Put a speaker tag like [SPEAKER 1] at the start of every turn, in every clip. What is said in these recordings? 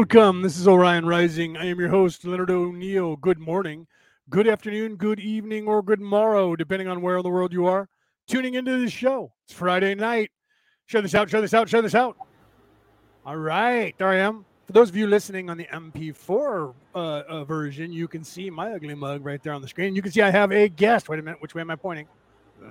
[SPEAKER 1] Welcome. This is Orion Rising. I am your host, Leonard O'Neill. Good morning, good afternoon, good evening, or good morrow, depending on where in the world you are tuning into this show. It's Friday night. Share this out, share this out, share this out. All right, there I am. For those of you listening on the MP4 uh, uh, version, you can see my ugly mug right there on the screen. You can see I have a guest. Wait a minute, which way am I pointing?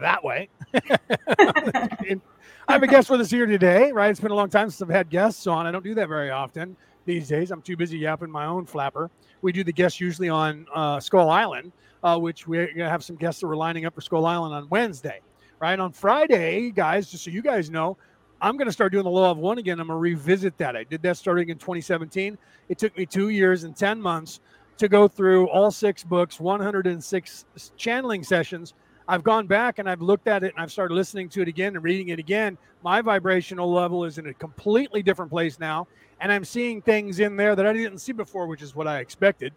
[SPEAKER 1] That way. I have a guest with us here today, right? It's been a long time since I've had guests on. I don't do that very often these days. I'm too busy yapping my own flapper. We do the guests usually on uh, Skull Island, uh, which we have some guests that were lining up for Skull Island on Wednesday, right? On Friday, guys, just so you guys know, I'm going to start doing the Law of One again. I'm going to revisit that. I did that starting in 2017. It took me two years and 10 months to go through all six books, 106 channeling sessions I've gone back and I've looked at it and I've started listening to it again and reading it again. My vibrational level is in a completely different place now. And I'm seeing things in there that I didn't see before, which is what I expected.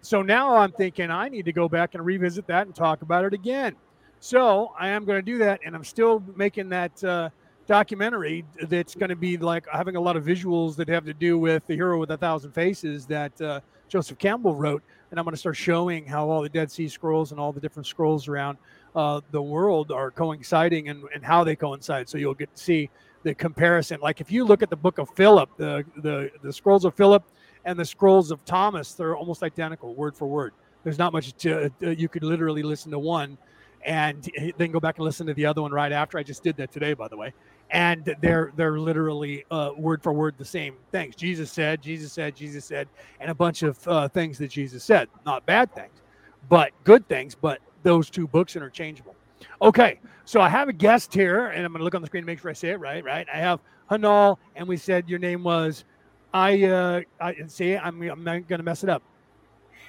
[SPEAKER 1] So now I'm thinking I need to go back and revisit that and talk about it again. So I am going to do that. And I'm still making that uh, documentary that's going to be like having a lot of visuals that have to do with the hero with a thousand faces that uh, Joseph Campbell wrote. And I'm going to start showing how all the Dead Sea Scrolls and all the different scrolls around uh, the world are coinciding and, and how they coincide. So you'll get to see the comparison. Like if you look at the book of Philip, the, the, the scrolls of Philip and the scrolls of Thomas, they're almost identical word for word. There's not much to, uh, you could literally listen to one and then go back and listen to the other one right after. I just did that today, by the way. And they're they're literally uh, word for word the same things. Jesus said, Jesus said, Jesus said, and a bunch of uh, things that Jesus said. Not bad things, but good things. But those two books interchangeable. Okay, so I have a guest here, and I'm going to look on the screen to make sure I say it right. Right, I have Hajnal, and we said your name was. I uh, I say I'm I'm going to mess it up.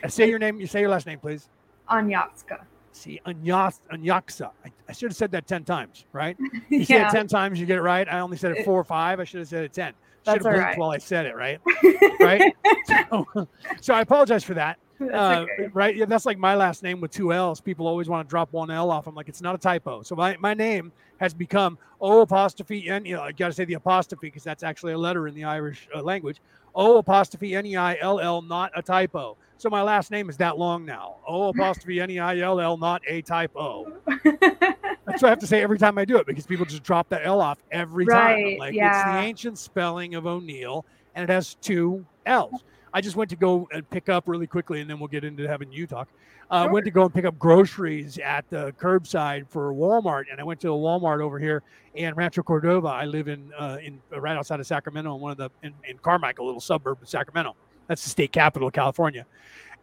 [SPEAKER 1] I say your name. You say your last name, please.
[SPEAKER 2] Anyacska.
[SPEAKER 1] See, Anyas, Anyaksa. I, I, should have said that 10 times, right? You yeah. say it 10 times, you get it right. I only said it four or five. I should have said it 10. Should have blinked right. while I said it, right? right? So, so I apologize for that. Uh, okay. Right? Yeah, that's like my last name with two L's. People always want to drop one L off. I'm like, it's not a typo. So my, my name has become O apostrophe N. You know, I got to say the apostrophe because that's actually a letter in the Irish uh, language. O apostrophe N E I L L, not a typo. So my last name is that long now. O apostrophe N E I L L, not a typo. That's what I have to say every time I do it because people just drop that L off every right, time. I'm like, yeah. it's the ancient spelling of O'Neill and it has two L's. I just went to go and pick up really quickly, and then we'll get into having you talk. I uh, sure. went to go and pick up groceries at the curbside for Walmart, and I went to a Walmart over here in Rancho Cordova. I live in uh, in uh, right outside of Sacramento, in one of the in, in Carmichael, a little suburb of Sacramento. That's the state capital of California.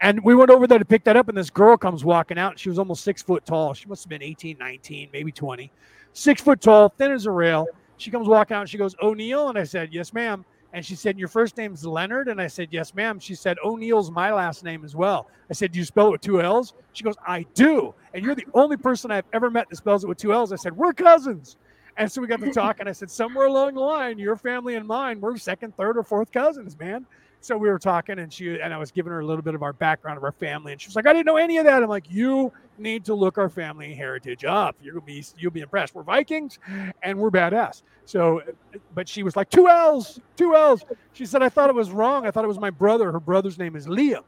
[SPEAKER 1] And we went over there to pick that up, and this girl comes walking out. She was almost six foot tall. She must have been 18, 19, maybe 20. Six foot tall, thin as a rail. She comes walking out and she goes, O'Neill. And I said, Yes, ma'am. And she said, Your first name's Leonard? And I said, Yes, ma'am. She said, O'Neill's my last name as well. I said, Do you spell it with two L's? She goes, I do. And you're the only person I've ever met that spells it with two L's. I said, We're cousins. And so we got to talk, and I said, Somewhere along the line, your family and mine, we're second, third, or fourth cousins, man. So we were talking, and she and I was giving her a little bit of our background of our family, and she was like, "I didn't know any of that." I'm like, "You need to look our family heritage up. You're gonna be you'll be impressed. We're Vikings, and we're badass." So, but she was like, two L's, two L's. She said, "I thought it was wrong. I thought it was my brother. Her brother's name is Liam."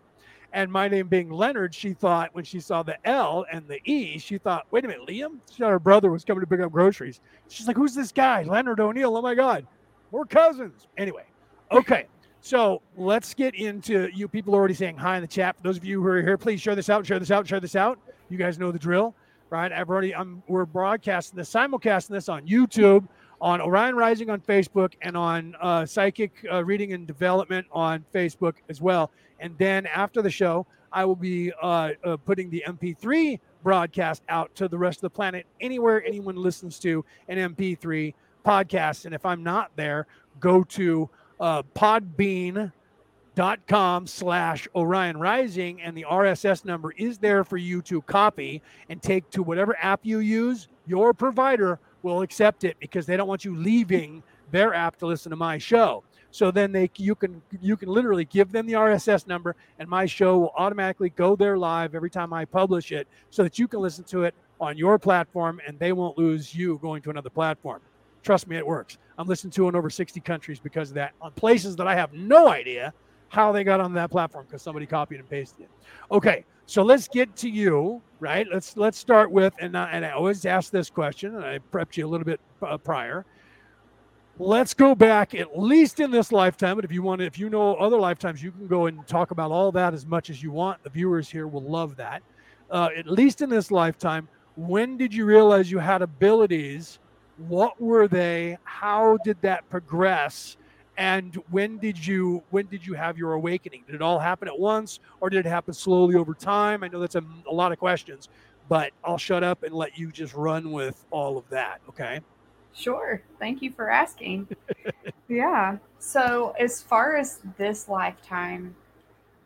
[SPEAKER 1] And my name being Leonard, she thought when she saw the L and the E, she thought, wait a minute, Liam? She thought her brother was coming to pick up groceries. She's like, who's this guy? Leonard O'Neill. Oh my God. We're cousins. Anyway, okay. So let's get into you people are already saying hi in the chat. For those of you who are here, please share this out, share this out, share this out. You guys know the drill, right? I've already I'm we're broadcasting this, simulcasting this on YouTube, on Orion Rising on Facebook, and on uh, Psychic uh, Reading and Development on Facebook as well. And then after the show, I will be uh, uh putting the MP3 broadcast out to the rest of the planet, anywhere anyone listens to an MP3 podcast. And if I'm not there, go to uh, podbean.com slash Orion Rising, and the RSS number is there for you to copy and take to whatever app you use. Your provider will accept it because they don't want you leaving their app to listen to my show. So then they you can you can literally give them the RSS number and my show will automatically go there live every time I publish it so that you can listen to it on your platform and they won't lose you going to another platform Trust me, it works. I'm listened to in over 60 countries because of that on places that I have no idea how they got on that platform because somebody copied and pasted it. Okay, so let's get to you, right? Let's let's start with and I, and I always ask this question, and I prepped you a little bit uh, prior. Let's go back at least in this lifetime, but if you want, if you know other lifetimes, you can go and talk about all that as much as you want. The viewers here will love that. Uh, at least in this lifetime, when did you realize you had abilities? What were they? How did that progress? and when did you when did you have your awakening? Did it all happen at once or did it happen slowly over time? I know that's a, a, lot of questions but i'll shut up and let you just run with all of that okay?
[SPEAKER 2] Sure. Thank you for asking. Yeah. So as far as this lifetime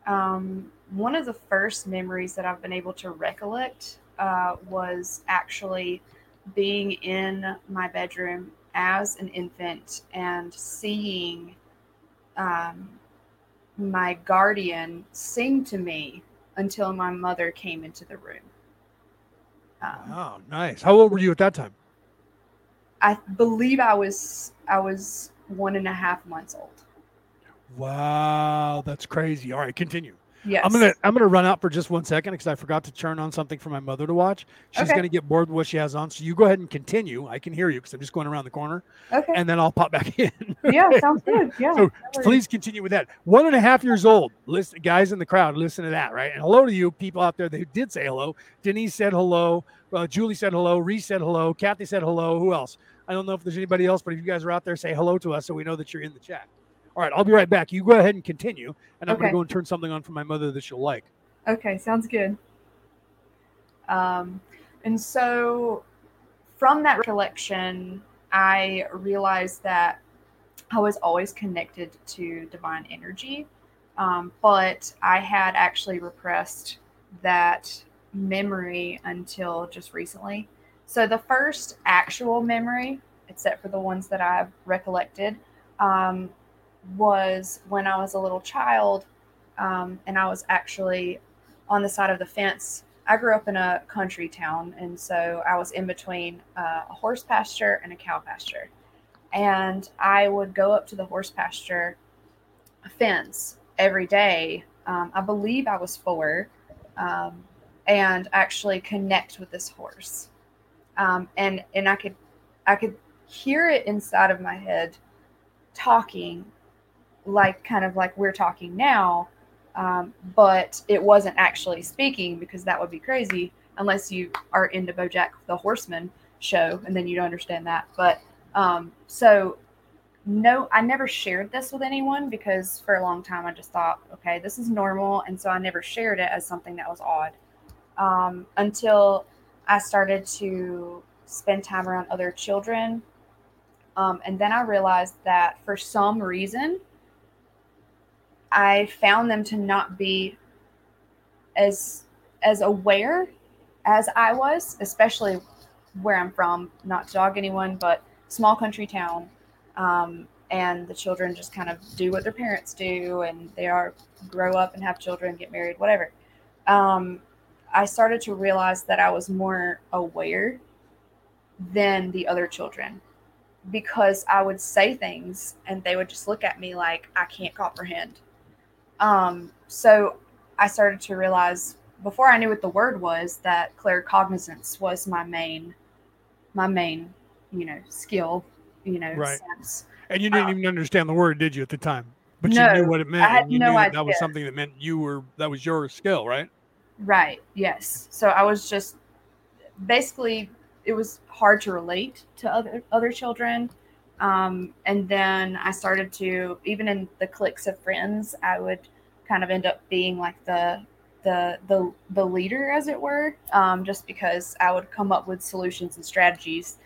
[SPEAKER 2] um, one of the first memories that i've been able to recollect uh, was actually being in my bedroom as an infant and seeing um, my guardian sing to me until my mother came into the room.
[SPEAKER 1] Um, oh, nice. How old were you at that time?
[SPEAKER 2] I believe I was I was one and a half months old.
[SPEAKER 1] Wow, that's crazy. All right, continue.
[SPEAKER 2] Yes.
[SPEAKER 1] I'm gonna I'm gonna run out for just one second because I forgot to turn on something for my mother to watch. She's okay. gonna get bored with what she has on. So you go ahead and continue. I can hear you because I'm just going around the corner.
[SPEAKER 2] Okay.
[SPEAKER 1] And then I'll pop back in.
[SPEAKER 2] yeah, sounds good. Yeah.
[SPEAKER 1] So please continue with that. One and a half years old. Listen, guys in the crowd, listen to that, right? And hello to you people out there that did say hello. Denise said hello. Uh, Julie said hello. Reese said hello. Kathy said hello. Who else? I don't know if there's anybody else, but if you guys are out there, say hello to us so we know that you're in the chat. All right, I'll be right back. You go ahead and continue, and I'm okay. going to go and turn something on for my mother that she'll like.
[SPEAKER 2] Okay, sounds good. Um, and so from that recollection, I realized that I was always connected to divine energy, um, but I had actually repressed that memory until just recently. So the first actual memory, except for the ones that I've recollected, um, was when I was a little child, um, and I was actually on the side of the fence. I grew up in a country town, and so I was in between uh, a horse pasture and a cow pasture. And I would go up to the horse pasture fence every day. Um, I believe I was four, um, and actually connect with this horse. Um, and and I could I could hear it inside of my head talking like kind of like we're talking now, um, but it wasn't actually speaking because that would be crazy unless you are into BoJack the Horseman show, and then you don't understand that. But um, so no, I never shared this with anyone because for a long time I just thought, okay, this is normal, and so I never shared it as something that was odd um, until I started to spend time around other children. Um, and then I realized that for some reason, I found them to not be as as aware as I was, especially where I'm from. Not to dog anyone, but small country town, um, and the children just kind of do what their parents do, and they are grow up and have children, get married, whatever. Um, I started to realize that I was more aware than the other children because I would say things and they would just look at me like I can't comprehend um, so I started to realize before I knew what the word was that claircognizance was my main, my main, you know, skill, you know,
[SPEAKER 1] right. Sense. And you didn't um, even understand the word, did you, at the time? But no, you knew what it meant.
[SPEAKER 2] I had
[SPEAKER 1] you
[SPEAKER 2] no
[SPEAKER 1] knew
[SPEAKER 2] idea.
[SPEAKER 1] that was something that meant you were that was your skill, right?
[SPEAKER 2] Right. Yes. So I was just basically it was hard to relate to other other children um, and then I started to, even in the cliques of friends, I would kind of end up being like the the the the leader, as it were, um, just because I would come up with solutions and strategies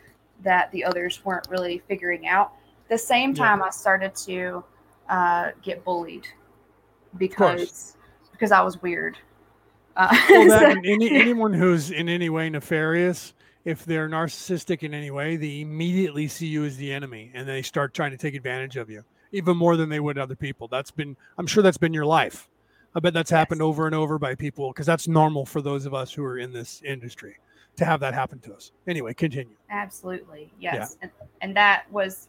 [SPEAKER 2] that the others weren't really figuring out. the same time, yeah. I started to uh, get bullied because because I was weird.
[SPEAKER 1] Uh, well, that, so, any, anyone who's in any way nefarious if they're narcissistic in any way, they immediately see you as the enemy and they start trying to take advantage of you, even more than they would other people. That's been, I'm sure that's been your life. I bet that's happened over and over by people because that's normal for those of us who are in this industry. to have that happen to us. Anyway, continue.
[SPEAKER 2] Absolutely. Yes. Yeah. And, and that was,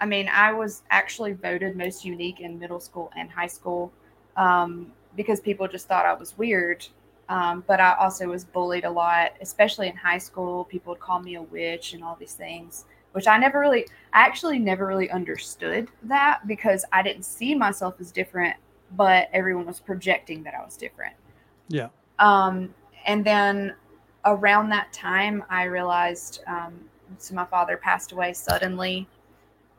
[SPEAKER 2] I mean, I was actually voted most unique in middle school and high school um, because people just thought I was weird. Um, but I also was bullied a lot, especially in high school. People would call me a witch and all these things, which I never really, I actually never really understood that because I didn't see myself as different, but everyone was projecting that I was different.
[SPEAKER 1] Yeah.
[SPEAKER 2] Um, and then around that time, I realized um, so my father passed away suddenly,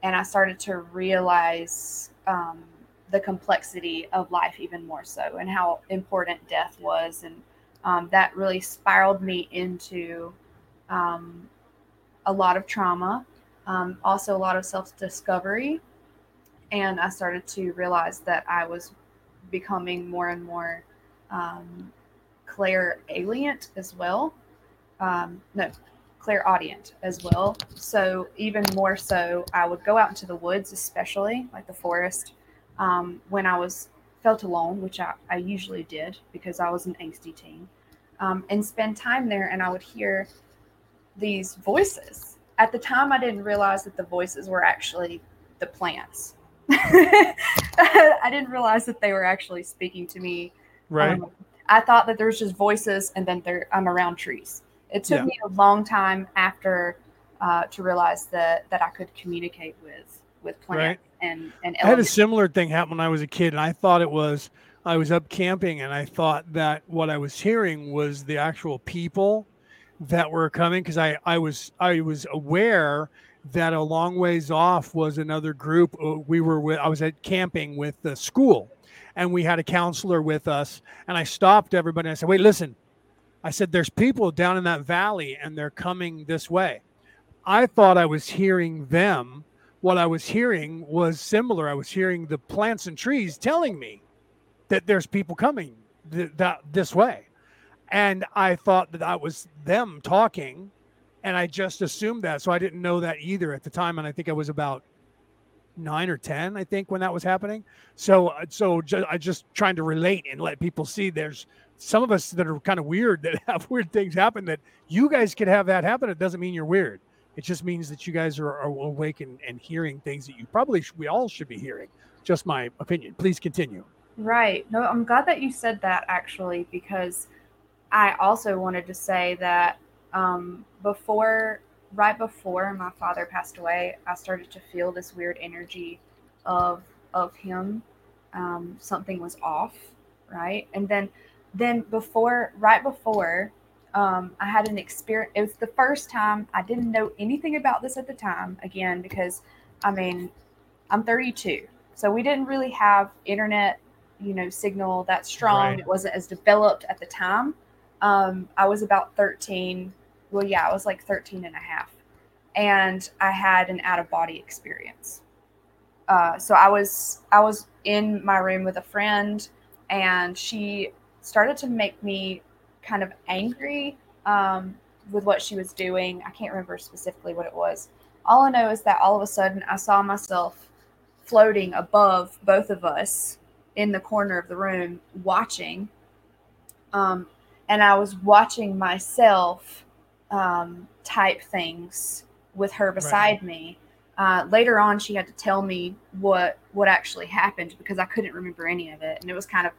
[SPEAKER 2] and I started to realize um, the complexity of life even more so, and how important death was, and um, that really spiraled me into um, a lot of trauma, um, also a lot of self discovery, and I started to realize that I was becoming more and more um, clairalient as well. Um, no, clairaudient as well. So even more so, I would go out into the woods, especially like the forest, um, when I was felt alone, which I, I usually did because I was an angsty teen, um, and spend time there. And I would hear these voices. At the time, I didn't realize that the voices were actually the plants. I didn't realize that they were actually speaking to me.
[SPEAKER 1] Right. Um,
[SPEAKER 2] I thought that there's just voices and then there I'm around trees. It took yeah. me a long time after uh, to realize that that I could communicate with with plants right. and and elements.
[SPEAKER 1] I had a similar thing happen when I was a kid, and I thought it was I was up camping, and I thought that what I was hearing was the actual people that were coming because I I was I was aware that a long ways off was another group. Uh, we were with I was at camping with the school and we had a counselor with us. And I stopped everybody. And I said, "Wait, listen." I said, "There's people down in that valley, and they're coming this way." I thought I was hearing them. What I was hearing was similar. I was hearing the plants and trees telling me that there's people coming th- that this way, and I thought that that was them talking, and I just assumed that. So I didn't know that either at the time, and I think I was about nine or ten, I think, when that was happening. So, uh, so ju- I just trying to relate and let people see there's some of us that are kind of weird that have weird things happen. That you guys could have that happen. It doesn't mean you're weird. It just means that you guys are, are awake and, and hearing things that you probably sh- we all should be hearing. Just my opinion. Please continue.
[SPEAKER 2] Right. No, I'm glad that you said that actually because I also wanted to say that um, before right before my father passed away, I started to feel this weird energy of of him. Um, something was off, right? And then then before right before um, I had an experience. It was the first time I didn't know anything about this at the time. Again, because I mean, I'm 32, so we didn't really have internet, you know, signal that strong. Right. It wasn't as developed at the time. Um, I was about 13. Well, yeah, I was like 13 and a half and I had an out of body experience. Uh, so I was I was in my room with a friend, and she started to make me kind of angry um, with what she was doing. I can't remember specifically what it was. All I know is that all of a sudden I saw myself floating above both of us in the corner of the room, watching. Um, and I was watching myself um, type things with her beside right. me. Uh, later on, she had to tell me what what actually happened because I couldn't remember any of it, and it was kind of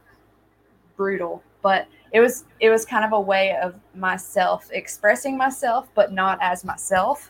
[SPEAKER 2] brutal. But it was it was kind of a way of myself expressing myself, but not as myself.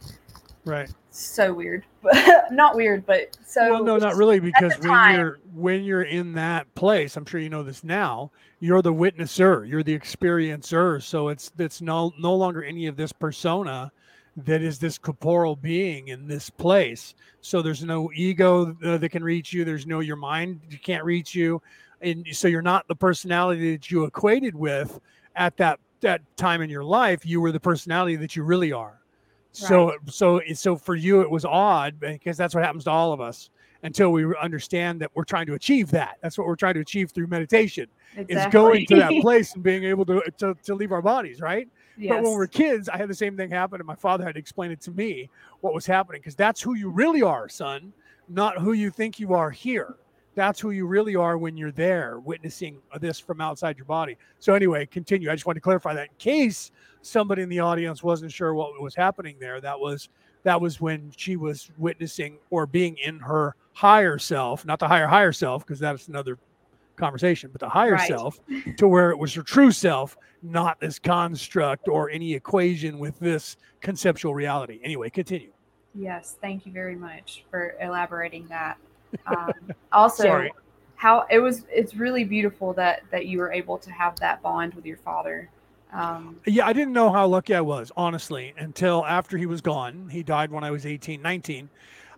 [SPEAKER 1] Right.
[SPEAKER 2] So weird, not weird, but so.
[SPEAKER 1] Well, no, not really, because when time, you're when you're in that place, I'm sure you know this now. You're the witnesser, you're the experiencer, so it's it's no no longer any of this persona that is this corporeal being in this place. So there's no ego uh, that can reach you. There's no your mind you can't reach you, and so you're not the personality that you equated with at that that time in your life. You were the personality that you really are. Right. So so so for you it was odd because that's what happens to all of us until we understand that we're trying to achieve that. That's what we're trying to achieve through meditation exactly. is going to that place and being able to, to to leave our bodies, right? Yes. But when we're kids, I had the same thing happen, and my father had to explain it to me what was happening because that's who you really are, son, not who you think you are here. That's who you really are when you're there witnessing this from outside your body. So anyway, continue. I just want to clarify that in case somebody in the audience wasn't sure what was happening there. That was that was when she was witnessing or being in her higher self, not the higher higher self, because that's another conversation, but the higher right. self to where it was her true self, not this construct or any equation with this conceptual reality. Anyway, continue.
[SPEAKER 2] Yes, thank you very much for elaborating that. Um, also, Sorry. how it was it's really beautiful that that you were able to have that bond with your father.
[SPEAKER 1] Um, yeah, I didn't know how lucky I was, honestly, until after he was gone. He died when I was 18, 19.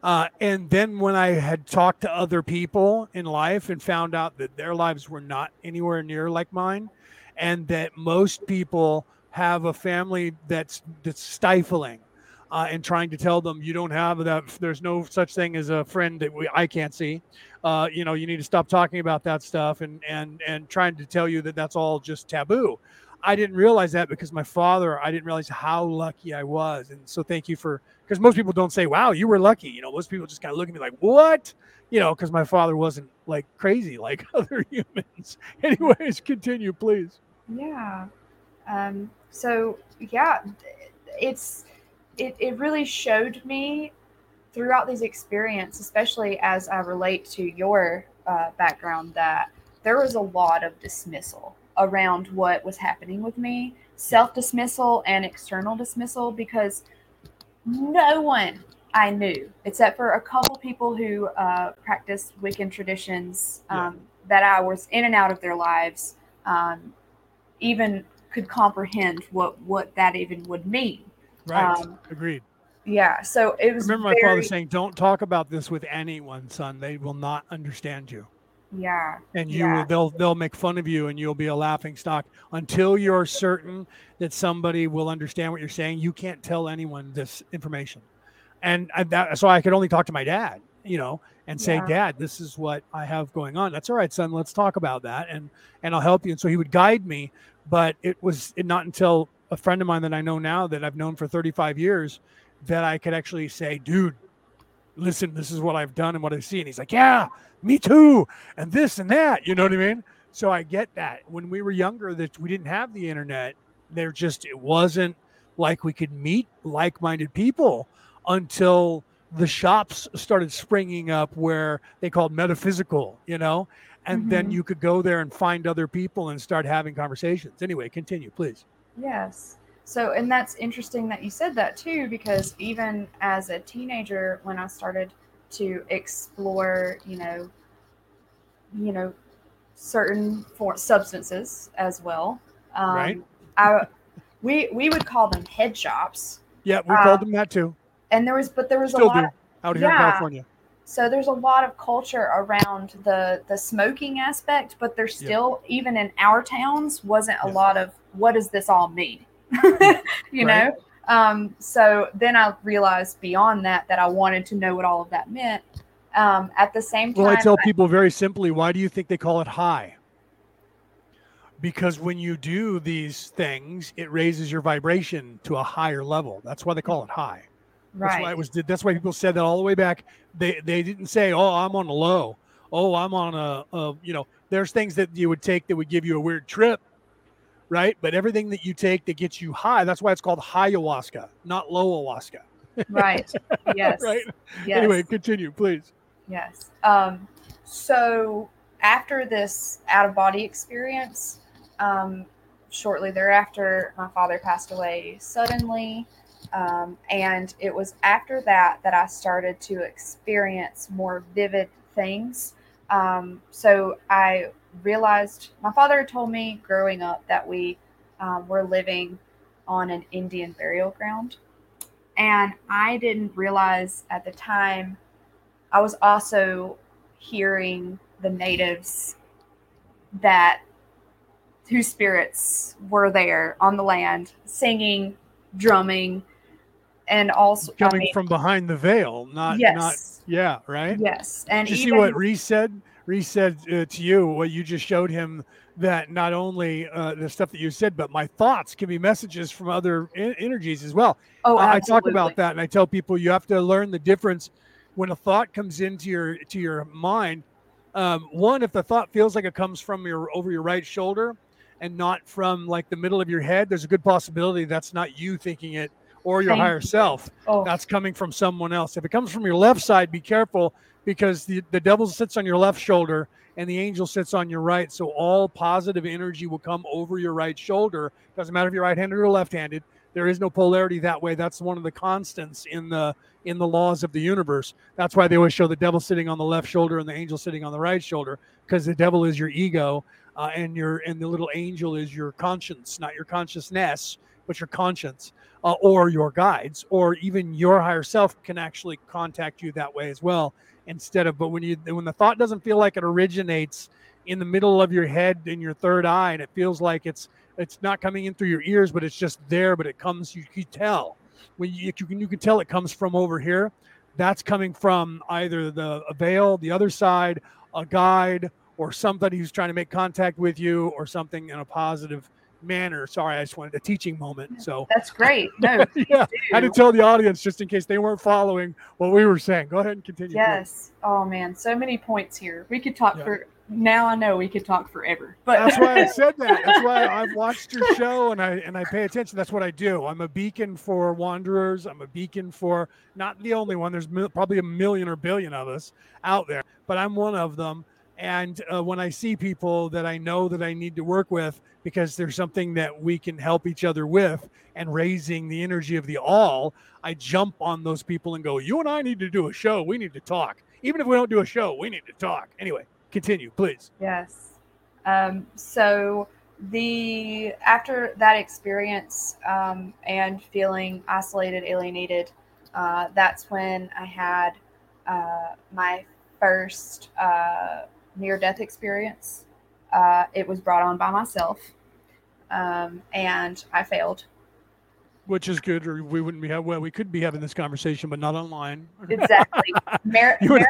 [SPEAKER 1] Uh, and then when I had talked to other people in life and found out that their lives were not anywhere near like mine, and that most people have a family that's that's stifling uh, and trying to tell them you don't have that. There's no such thing as a friend that we, I can't see. Uh, you know, you need to stop talking about that stuff and and and trying to tell you that that's all just taboo. I didn't realize that because my father. I didn't realize how lucky I was, and so thank you for because most people don't say, "Wow, you were lucky." You know, most people just kind of look at me like, "What?" You know, because my father wasn't like crazy like other humans. Anyways, continue, please.
[SPEAKER 2] Yeah. Um, so yeah, it's it, it really showed me throughout these experiences, especially as I relate to your uh, background, that there was a lot of dismissal around what was happening with me self dismissal and external dismissal because no one I knew, except for a couple people who uh, practiced Wiccan traditions um, yeah. that I was in and out of their lives, um, even could comprehend what what that even would mean.
[SPEAKER 1] Right. Um, Agreed.
[SPEAKER 2] Yeah. So it was.
[SPEAKER 1] I remember my very... father saying, "Don't talk about this with anyone, son. They will not understand you."
[SPEAKER 2] Yeah.
[SPEAKER 1] And you
[SPEAKER 2] yeah.
[SPEAKER 1] they'll they'll make fun of you, and you'll be a laughing stock until you're certain that somebody will understand what you're saying. You can't tell anyone this information, and I, that, so I could only talk to my dad, you know, and say, yeah. "Dad, this is what I have going on." That's all right, son. Let's talk about that, and and I'll help you. And so he would guide me, but it was not until a friend of mine that I know now that I've known for 35 years that I could actually say, dude, listen, this is what I've done and what I see. And he's like, yeah, me too. And this and that, you know what I mean? So I get that. When we were younger, that we didn't have the internet, there just, it wasn't like we could meet like minded people until the shops started springing up where they called metaphysical, you know, and mm-hmm. then you could go there and find other people and start having conversations. Anyway, continue, please.
[SPEAKER 2] Yes. So, and that's interesting that you said that too, because even as a teenager, when I started to explore, you know, you know, certain for substances as well, um, right? I, we we would call them head shops.
[SPEAKER 1] Yeah, we called um, them that too.
[SPEAKER 2] And there was, but there was Still a lot
[SPEAKER 1] do, out here yeah, in California.
[SPEAKER 2] So there's a lot of culture around the the smoking aspect, but there's still yeah. even in our towns wasn't a yeah. lot of what does this all mean? you right. know? Um, so then I realized beyond that that I wanted to know what all of that meant. Um, at the same time,
[SPEAKER 1] well, I tell I, people very simply, why do you think they call it high? Because when you do these things, it raises your vibration to a higher level. That's why they call it high. Right. That's why it was. That's why people said that all the way back. They they didn't say, "Oh, I'm on a low." Oh, I'm on a, a you know. There's things that you would take that would give you a weird trip right? But everything that you take that gets you high, that's why it's called high ayahuasca, not low ayahuasca.
[SPEAKER 2] Right. Yes.
[SPEAKER 1] right. Yes. Anyway, continue, please.
[SPEAKER 2] Yes. Um, so after this out of body experience, um, shortly thereafter, my father passed away suddenly. Um, and it was after that that I started to experience more vivid things. Um, so I realized my father had told me growing up that we um, were living on an Indian burial ground. And I didn't realize at the time I was also hearing the natives that whose spirits were there on the land singing, drumming, and also
[SPEAKER 1] coming I mean, from behind the veil, not yes. not yeah, right?
[SPEAKER 2] Yes.
[SPEAKER 1] And Did you even, see what Reese said? Reese said uh, to you what you just showed him that not only uh, the stuff that you said, but my thoughts can be messages from other energies as well.
[SPEAKER 2] Oh,
[SPEAKER 1] I, I talk about that, and I tell people you have to learn the difference when a thought comes into your to your mind. Um, one, if the thought feels like it comes from your over your right shoulder and not from like the middle of your head, there's a good possibility that's not you thinking it or your Thank higher you. self. Oh. That's coming from someone else. If it comes from your left side, be careful because the, the devil sits on your left shoulder and the angel sits on your right. So all positive energy will come over your right shoulder. Doesn't matter if you're right handed or left handed. There is no polarity that way. That's one of the constants in the in the laws of the universe. That's why they always show the devil sitting on the left shoulder and the angel sitting on the right shoulder, because the devil is your ego, uh, and your and the little angel is your conscience, not your consciousness, but your conscience, uh, or your guides, or even your higher self can actually contact you that way as well. Instead of, but when you when the thought doesn't feel like it originates in the middle of your head in your third eye, and it feels like it's it's not coming in through your ears, but it's just there, but it comes. You can tell when you, you can you can tell it comes from over here. That's coming from either the veil, the other side, a guide, or somebody who's trying to make contact with you, or something in a positive manner. Sorry, I just wanted a teaching moment. So
[SPEAKER 2] that's great. No,
[SPEAKER 1] yeah, I had to tell the audience just in case they weren't following what we were saying. Go ahead and continue.
[SPEAKER 2] Yes. Please. Oh man, so many points here. We could talk yeah. for now I know we could talk forever. But
[SPEAKER 1] that's why I said that. That's why I've watched your show and I and I pay attention. That's what I do. I'm a beacon for wanderers. I'm a beacon for not the only one. There's probably a million or billion of us out there, but I'm one of them. And uh, when I see people that I know that I need to work with because there's something that we can help each other with and raising the energy of the all, I jump on those people and go, "You and I need to do a show. We need to talk." Even if we don't do a show, we need to talk. Anyway, continue, please.
[SPEAKER 2] Yes. Um, so the after that experience um, and feeling isolated, alienated, uh, that's when I had uh, my first uh, near-death experience. Uh, it was brought on by myself, um, and I failed
[SPEAKER 1] which is good, or we wouldn't be have, well, we could be having this conversation, but not online.
[SPEAKER 2] Exactly. Mar- Marilyn,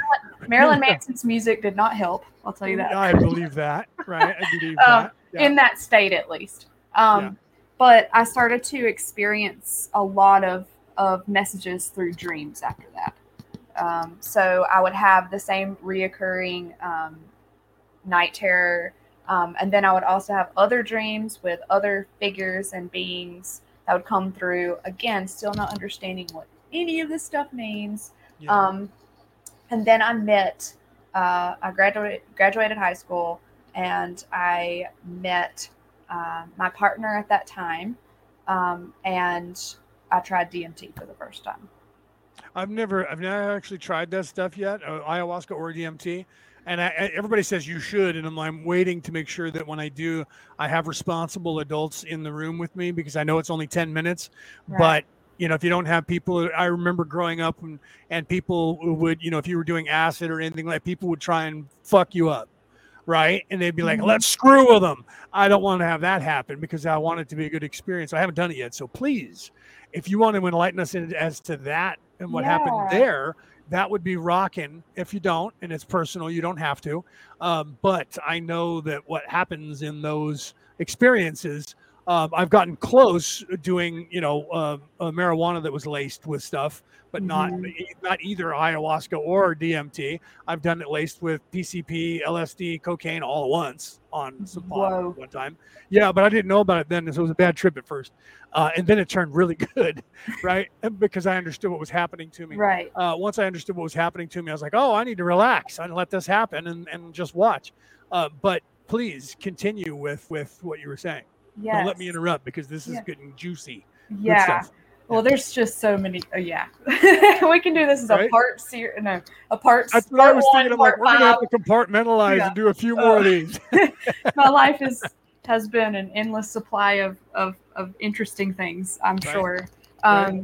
[SPEAKER 2] Marilyn, Manson's music did not help. I'll tell you that.
[SPEAKER 1] I believe that. Right. I believe
[SPEAKER 2] um, that. Yeah. In that state, at least. Um, yeah. But I started to experience a lot of of messages through dreams after that. Um, so I would have the same reoccurring um, night terror. Um, and then I would also have other dreams with other figures and beings that would come through. Again, still not understanding what any of this stuff means. Yeah. Um, and then I met, uh, I graduated, graduated high school and I met uh, my partner at that time. Um, and I tried DMT for the first time.
[SPEAKER 1] I've never, I've never actually tried that stuff yet, uh, ayahuasca or DMT and I, everybody says you should and I'm, I'm, waiting to make sure that when i do i have responsible adults in the room with me because i know it's only 10 minutes right. but you know if you don't have people i remember growing up and, and people would you know if you were doing acid or anything like people would try and fuck you up right and they'd be like mm-hmm. let's screw with them i don't want to have that happen because i want it to be a good experience i haven't done it yet so please if you want to enlighten us as to that and what yeah. happened there that would be rocking if you don't and it's personal you don't have to. Um, but i know that what happens in those experiences um, i've gotten close doing you know uh, marijuana that was laced with stuff but not mm-hmm. not either ayahuasca or DMT. I've done it laced with PCP, LSD, cocaine all at once on some pot one time. Yeah, but I didn't know about it then, so it was a bad trip at first, uh, and then it turned really good, right? because I understood what was happening to me.
[SPEAKER 2] Right.
[SPEAKER 1] Uh, once I understood what was happening to me, I was like, oh, I need to relax and let this happen and and just watch. Uh, but please continue with with what you were saying. Yeah. Don't let me interrupt because this is yeah. getting juicy.
[SPEAKER 2] Yeah. Well, there's just so many. Oh, yeah, we can do this as right? a part series. No, a part.
[SPEAKER 1] That's what I was thinking. I'm like, we're gonna have to compartpartmentalize yeah. and do a few more uh, of these.
[SPEAKER 2] my life is has been an endless supply of of, of interesting things. I'm right. sure. Um, right.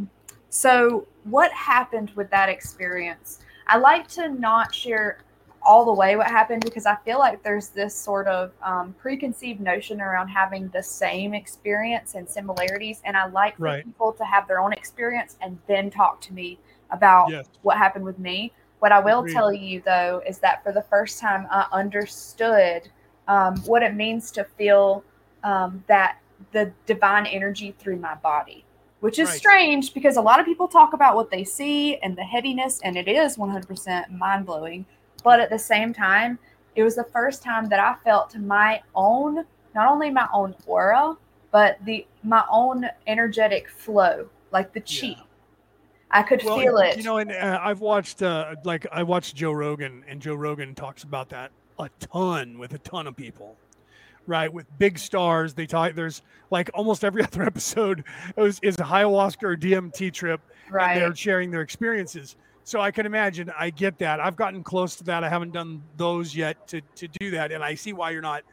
[SPEAKER 2] So, what happened with that experience? I like to not share all the way what happened because I feel like there's this sort of um, preconceived notion around having the same experience and similarities. And I like for right. people to have their own experience and then talk to me about yes. what happened with me. What I will Agreed. tell you though is that for the first time, I understood um, what it means to feel um, that the divine energy through my body which is right. strange because a lot of people talk about what they see and the heaviness, and it is 100% mind blowing. But at the same time, it was the first time that I felt to my own, not only my own aura, but the my own energetic flow, like the chi. Yeah. I could well, feel it.
[SPEAKER 1] You know, and uh, I've watched uh, like I watched Joe Rogan, and Joe Rogan talks about that a ton with a ton of people, right? With big stars, they talk. There's like almost every other episode is, is a ayahuasca or DMT trip, right? they're sharing their experiences. So I can imagine. I get that. I've gotten close to that. I haven't done those yet to to do that, and I see why you're not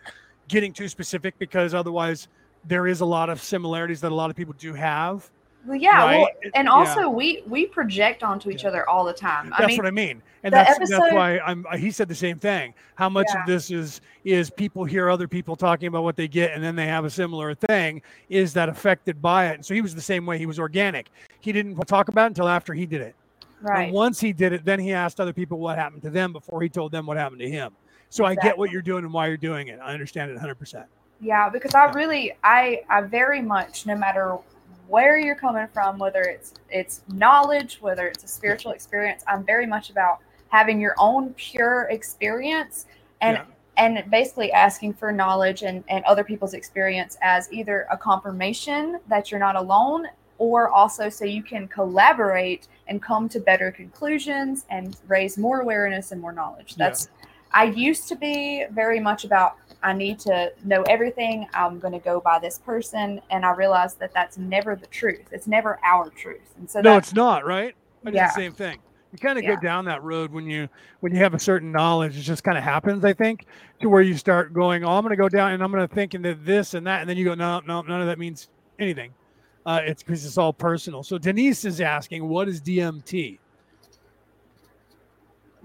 [SPEAKER 1] getting too specific because otherwise there is a lot of similarities that a lot of people do have.
[SPEAKER 2] Well, yeah, right? well, and also yeah. we we project onto each yeah. other all the time.
[SPEAKER 1] That's I mean, what I mean, and that's episode, that's why I'm. Uh, he said the same thing. How much yeah. of this is is people hear other people talking about what they get, and then they have a similar thing? Is that affected by it? And so he was the same way. He was organic. He didn't talk about it until after he did it. Right. And once he did it, then he asked other people what happened to them before he told them what happened to him. So exactly. I get what you're doing and why you're doing it. I understand it 100. percent
[SPEAKER 2] Yeah, because I really, I, I very much, no matter where you're coming from, whether it's it's knowledge, whether it's a spiritual experience. I'm very much about having your own pure experience and yeah. and basically asking for knowledge and, and other people's experience as either a confirmation that you're not alone or also so you can collaborate and come to better conclusions and raise more awareness and more knowledge. That's yeah. I used to be very much about I need to know everything. I'm going to go by this person, and I realized that that's never the truth. It's never our truth, and so
[SPEAKER 1] no, it's not right. I yeah. the same thing. You kind of yeah. go down that road when you when you have a certain knowledge. It just kind of happens, I think, to where you start going, "Oh, I'm going to go down and I'm going to think into this and that," and then you go, "No, no, none of that means anything." Uh, it's because it's all personal. So Denise is asking, "What is DMT?"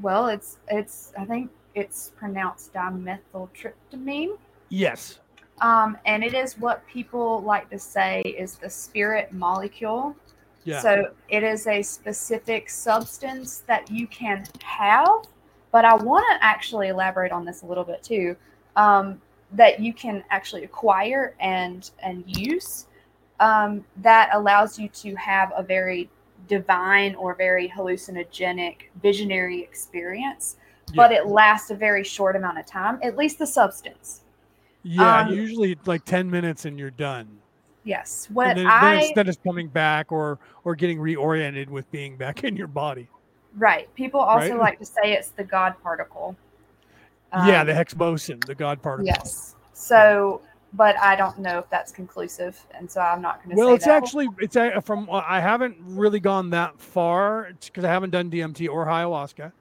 [SPEAKER 2] Well, it's it's I think it's pronounced dimethyltryptamine.
[SPEAKER 1] Yes.
[SPEAKER 2] Um, and it is what people like to say is the spirit molecule. Yeah. So it is a specific substance that you can have, but I want to actually elaborate on this a little bit too. Um, that you can actually acquire and and use um, that allows you to have a very divine or very hallucinogenic visionary experience but it lasts a very short amount of time, at least the substance.
[SPEAKER 1] Yeah, um, usually like 10 minutes and you're done.
[SPEAKER 2] Yes.
[SPEAKER 1] What then, I then it's, then it's coming back or or getting reoriented with being back in your body.
[SPEAKER 2] Right. People also right? like to say it's the God particle.
[SPEAKER 1] Um, yeah, the Higgs boson, the God particle.
[SPEAKER 2] Yes. So, but I don't know if that's conclusive, and so I'm not going to.
[SPEAKER 1] Well, it's
[SPEAKER 2] that.
[SPEAKER 1] actually it's a, from I haven't really gone that far because I haven't done DMT or ayahuasca.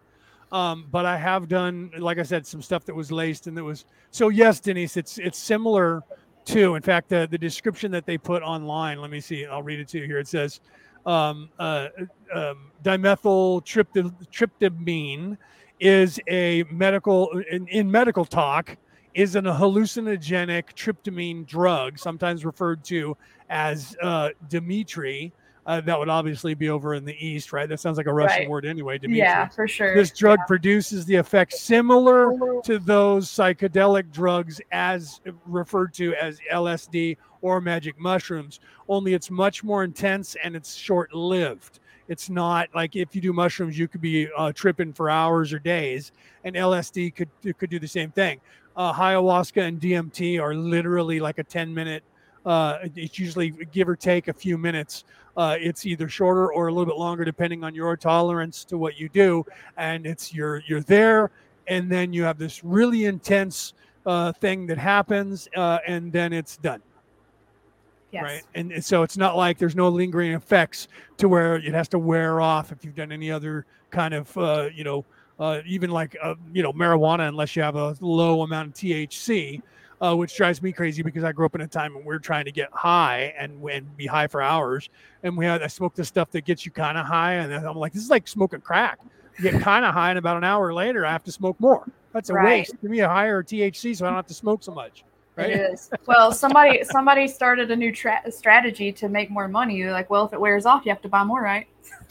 [SPEAKER 1] Um, but I have done, like I said, some stuff that was laced and that was so. Yes, Denise, it's it's similar to. In fact, the the description that they put online. Let me see. I'll read it to you here. It says um, uh, um, dimethyltryptamine is a medical in, in medical talk is an hallucinogenic tryptamine drug, sometimes referred to as uh, Dimitri, uh, that would obviously be over in the east, right? That sounds like a Russian right. word anyway. Dimitri.
[SPEAKER 2] Yeah, for sure.
[SPEAKER 1] This drug
[SPEAKER 2] yeah.
[SPEAKER 1] produces the effects similar to those psychedelic drugs as referred to as LSD or magic mushrooms, only it's much more intense and it's short lived. It's not like if you do mushrooms, you could be uh, tripping for hours or days, and LSD could could do the same thing. Uh, ayahuasca and DMT are literally like a 10 minute uh, it's usually give or take a few minutes. Uh, it's either shorter or a little bit longer, depending on your tolerance to what you do. And it's you're you're there, and then you have this really intense uh, thing that happens, uh, and then it's done. Yes. Right. And so it's not like there's no lingering effects to where it has to wear off if you've done any other kind of, uh, you know, uh, even like, uh, you know, marijuana, unless you have a low amount of THC uh, which drives me crazy because I grew up in a time when we are trying to get high and, and be high for hours. And we had I smoked the stuff that gets you kind of high, and I'm like, this is like smoking crack. You get kind of high, and about an hour later, I have to smoke more. That's a right. waste. Give me a higher THC so I don't have to smoke so much. Right?
[SPEAKER 2] It is. Well, somebody somebody started a new tra- strategy to make more money. You're like, well, if it wears off, you have to buy more, right?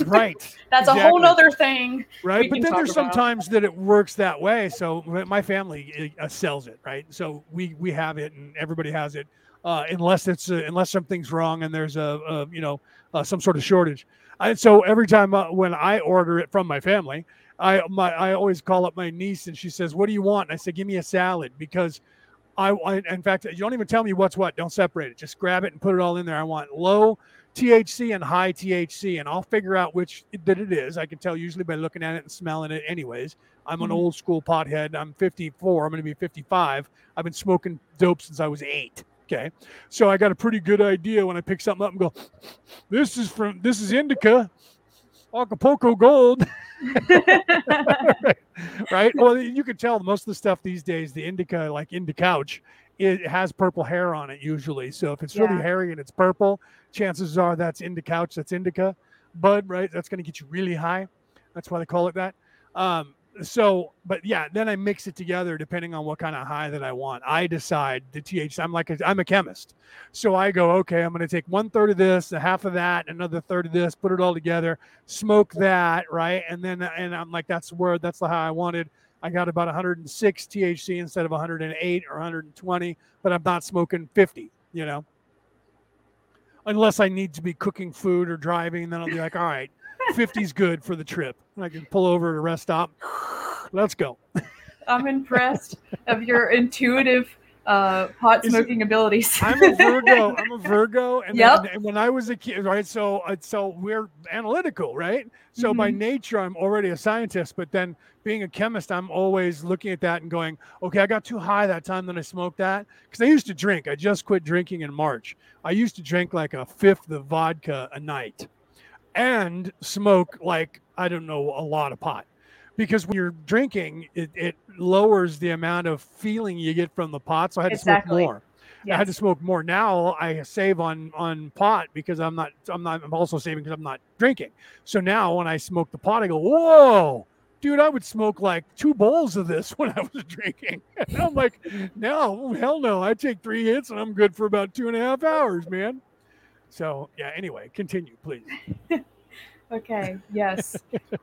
[SPEAKER 1] Right.
[SPEAKER 2] That's exactly. a whole other thing.
[SPEAKER 1] Right. But then there's about. sometimes that it works that way. So my family uh, sells it, right? So we we have it, and everybody has it, uh, unless it's uh, unless something's wrong and there's a, a you know uh, some sort of shortage. I, so every time uh, when I order it from my family, I my I always call up my niece and she says, "What do you want?" And I say, "Give me a salad," because I, I in fact you don't even tell me what's what. Don't separate it. Just grab it and put it all in there. I want low THC and high THC, and I'll figure out which that it is. I can tell usually by looking at it and smelling it. Anyways, I'm an mm-hmm. old school pothead. I'm 54. I'm going to be 55. I've been smoking dope since I was eight. Okay, so I got a pretty good idea when I pick something up and go, "This is from this is indica, Acapulco Gold." right. right. Well, you can tell most of the stuff these days, the indica, like indica couch, it has purple hair on it usually. So if it's yeah. really hairy and it's purple, chances are that's Indicouch, that's indica bud, right? That's going to get you really high. That's why they call it that. Um, so but yeah then i mix it together depending on what kind of high that i want. I decide the thc i'm like i'm a chemist. So i go okay i'm going to take one third of this a half of that another third of this put it all together smoke that right? And then and i'm like that's where that's the high i wanted. I got about 106 thc instead of 108 or 120 but i'm not smoking 50 you know? Unless i need to be cooking food or driving then i'll be like all right 50's good for the trip. I can pull over at a rest stop. Let's go.
[SPEAKER 2] I'm impressed of your intuitive uh, pot smoking abilities.
[SPEAKER 1] I'm a Virgo. I'm a Virgo, and, yep. then, and when I was a kid, right? So, uh, so we're analytical, right? So mm-hmm. by nature, I'm already a scientist. But then, being a chemist, I'm always looking at that and going, "Okay, I got too high that time. Then I smoked that because I used to drink. I just quit drinking in March. I used to drink like a fifth of vodka a night and smoke like I don't know a lot of pot because when you're drinking, it, it lowers the amount of feeling you get from the pot. So I had exactly. to smoke more. Yes. I had to smoke more. Now I save on on pot because I'm not I'm not I'm also saving because I'm not drinking. So now when I smoke the pot, I go, whoa, dude, I would smoke like two bowls of this when I was drinking. And I'm like, no, hell no. I take three hits and I'm good for about two and a half hours, man. So yeah. Anyway, continue, please.
[SPEAKER 2] okay. Yes.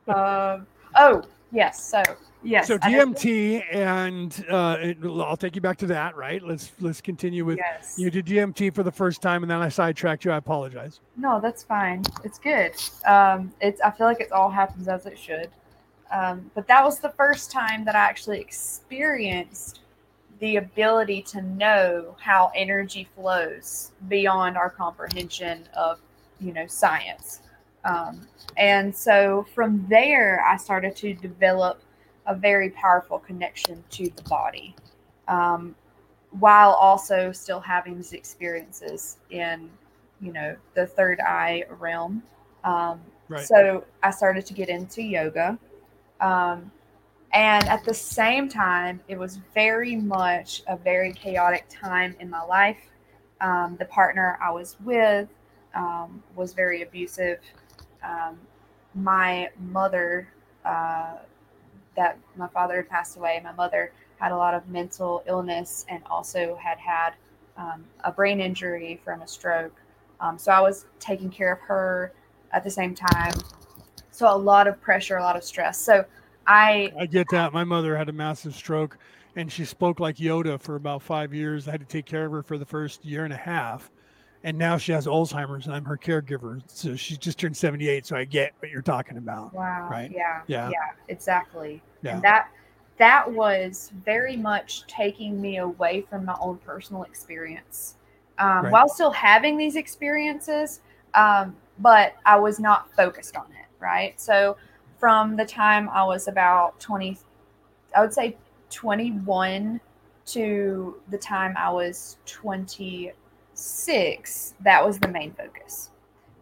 [SPEAKER 2] uh, oh yes. So yes.
[SPEAKER 1] So DMT and uh, it, I'll take you back to that. Right. Let's let's continue with. Yes. You did DMT for the first time, and then I sidetracked you. I apologize.
[SPEAKER 2] No, that's fine. It's good. Um, it's. I feel like it all happens as it should. Um, but that was the first time that I actually experienced the ability to know how energy flows beyond our comprehension of you know science. Um, and so from there i started to develop a very powerful connection to the body um, while also still having these experiences in you know the third eye realm. Um, right. so i started to get into yoga. Um, and at the same time, it was very much a very chaotic time in my life. Um, the partner I was with um, was very abusive. Um, my mother, uh, that my father had passed away, my mother had a lot of mental illness and also had had um, a brain injury from a stroke. Um, so I was taking care of her at the same time. So a lot of pressure, a lot of stress. So I
[SPEAKER 1] I get that. My mother had a massive stroke and she spoke like Yoda for about five years. I had to take care of her for the first year and a half. And now she has Alzheimer's and I'm her caregiver. So she just turned 78. So I get what you're talking about.
[SPEAKER 2] Wow. Right. Yeah. Yeah. Yeah. Exactly. Yeah. And that that was very much taking me away from my own personal experience. Um, right. while still having these experiences, um, but I was not focused on it. Right. So from the time I was about 20, I would say 21 to the time I was 26, that was the main focus.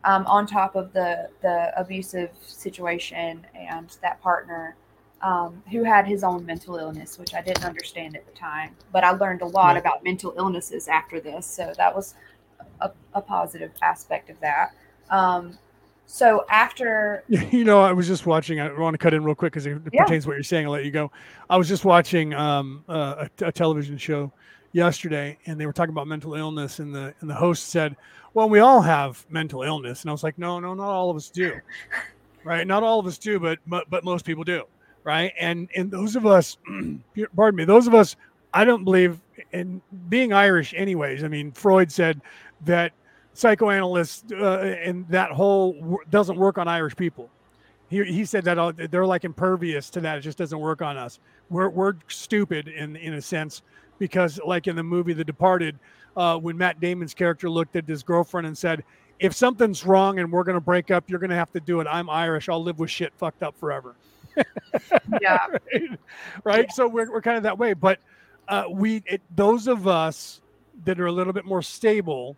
[SPEAKER 2] Um, on top of the the abusive situation and that partner um, who had his own mental illness, which I didn't understand at the time, but I learned a lot about mental illnesses after this, so that was a, a positive aspect of that. Um, so after,
[SPEAKER 1] you know, I was just watching. I want to cut in real quick because it yeah. pertains to what you're saying. I'll let you go. I was just watching um, uh, a, a, television show yesterday, and they were talking about mental illness, and the and the host said, "Well, we all have mental illness," and I was like, "No, no, not all of us do, right? Not all of us do, but but but most people do, right? And and those of us, pardon me, those of us, I don't believe in being Irish, anyways. I mean, Freud said that psychoanalyst uh, and that whole w- doesn't work on Irish people. He, he said that uh, they're like impervious to that. It just doesn't work on us. We're, we're stupid in, in a sense because like in the movie The Departed, uh, when Matt Damon's character looked at his girlfriend and said, if something's wrong and we're going to break up, you're going to have to do it. I'm Irish. I'll live with shit fucked up forever.
[SPEAKER 2] yeah.
[SPEAKER 1] right. right? Yeah. So we're, we're kind of that way. But uh, we, it, those of us that are a little bit more stable,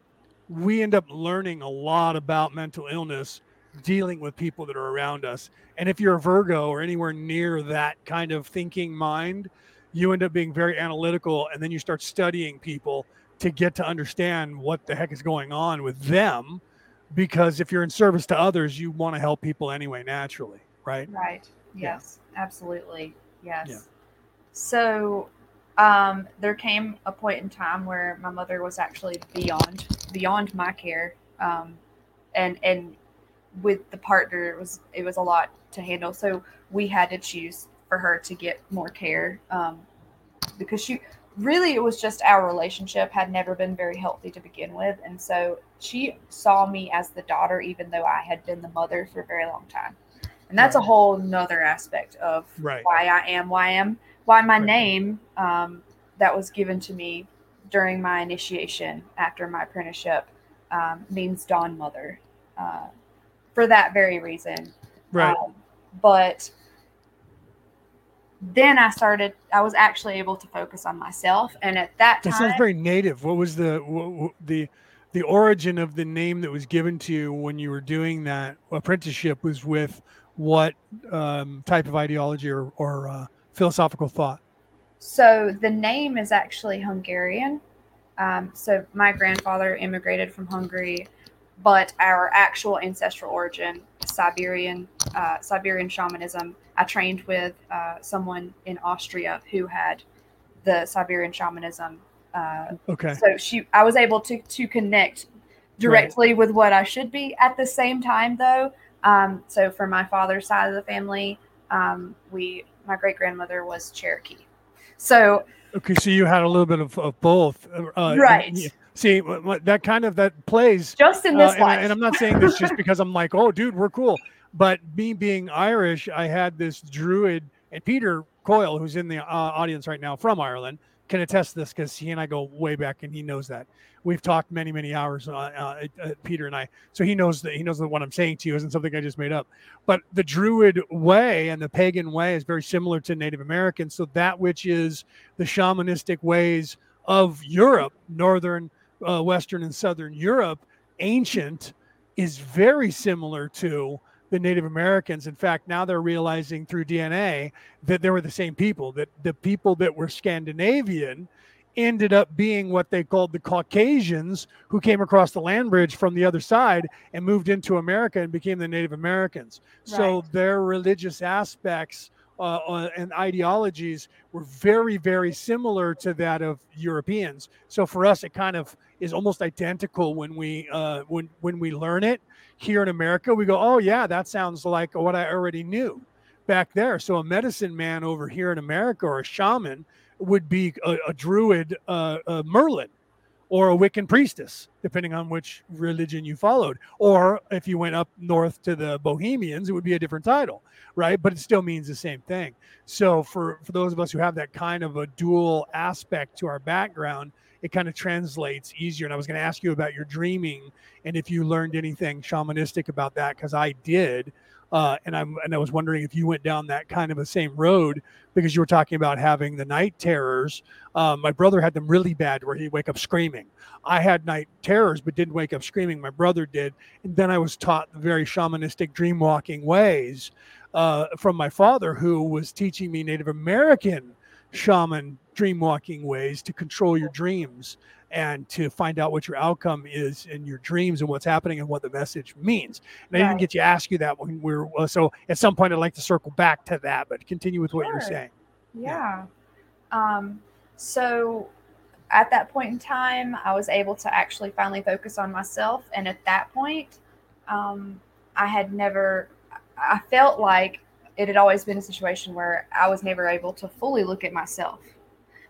[SPEAKER 1] we end up learning a lot about mental illness dealing with people that are around us. And if you're a Virgo or anywhere near that kind of thinking mind, you end up being very analytical and then you start studying people to get to understand what the heck is going on with them because if you're in service to others you want to help people anyway naturally right
[SPEAKER 2] right yes yeah. absolutely yes yeah. so um, there came a point in time where my mother was actually beyond beyond my care um, and and with the partner it was it was a lot to handle so we had to choose for her to get more care um, because she really it was just our relationship had never been very healthy to begin with and so she saw me as the daughter even though i had been the mother for a very long time and that's right. a whole nother aspect of
[SPEAKER 1] right.
[SPEAKER 2] why i am why i am why my right. name um, that was given to me during my initiation after my apprenticeship um, means dawn mother uh, for that very reason
[SPEAKER 1] right um,
[SPEAKER 2] but then I started. I was actually able to focus on myself, and at that
[SPEAKER 1] time, that sounds very native. What was the what, the the origin of the name that was given to you when you were doing that apprenticeship? Was with what um, type of ideology or, or uh, philosophical thought?
[SPEAKER 2] So the name is actually Hungarian. Um, so my grandfather immigrated from Hungary, but our actual ancestral origin, Siberian, uh, Siberian shamanism, I trained with uh, someone in Austria who had the Siberian shamanism. Uh,
[SPEAKER 1] okay.
[SPEAKER 2] So she, I was able to to connect directly right. with what I should be. At the same time, though, um, so for my father's side of the family, um, we my great grandmother was Cherokee. So
[SPEAKER 1] okay, so you had a little bit of, of both,
[SPEAKER 2] uh, right?
[SPEAKER 1] And, see that kind of that plays
[SPEAKER 2] just in this
[SPEAKER 1] uh, and, and, I'm not saying this just because I'm like, oh, dude, we're cool. But me being Irish, I had this druid, and Peter Coyle, who's in the uh, audience right now from Ireland, can attest this because he and I go way back, and he knows that we've talked many, many hours. Uh, uh, uh, Peter and I, so he knows that he knows that what I'm saying to you isn't something I just made up. But the Druid way and the pagan way is very similar to Native American. So that which is the shamanistic ways of Europe, northern, uh, western, and southern Europe, ancient, is very similar to the Native Americans. In fact, now they're realizing through DNA that they were the same people, that the people that were Scandinavian ended up being what they called the Caucasians who came across the land bridge from the other side and moved into America and became the Native Americans. Right. So their religious aspects uh, uh, and ideologies were very, very similar to that of Europeans. So for us, it kind of is almost identical when we uh, when when we learn it here in America. We go, oh yeah, that sounds like what I already knew back there. So a medicine man over here in America or a shaman would be a, a druid, uh, a Merlin, or a Wiccan priestess, depending on which religion you followed. Or if you went up north to the Bohemians, it would be a different title, right? But it still means the same thing. So for for those of us who have that kind of a dual aspect to our background, it kind of translates easier. And I was going to ask you about your dreaming and if you learned anything shamanistic about that, because I did. Uh, and I'm and I was wondering if you went down that kind of the same road because you were talking about having the night terrors. Um, my brother had them really bad where he'd wake up screaming. I had night terrors but didn't wake up screaming. My brother did, and then I was taught the very shamanistic dream walking ways uh, from my father, who was teaching me Native American shaman dream walking ways to control your dreams and to find out what your outcome is in your dreams and what's happening and what the message means. And right. I didn't get to ask you that when we are uh, so at some point I'd like to circle back to that, but continue with what you're saying.
[SPEAKER 2] Yeah. yeah. Um, so at that point in time, I was able to actually finally focus on myself. And at that point, um, I had never, I felt like it had always been a situation where I was never able to fully look at myself.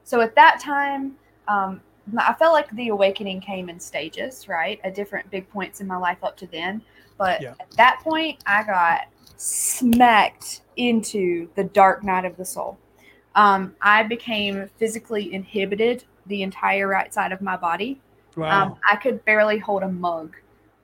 [SPEAKER 2] So at that time, um, I felt like the awakening came in stages, right? At different big points in my life up to then. But yeah. at that point, I got smacked into the dark night of the soul. Um, I became physically inhibited the entire right side of my body. Wow. Um, I could barely hold a mug.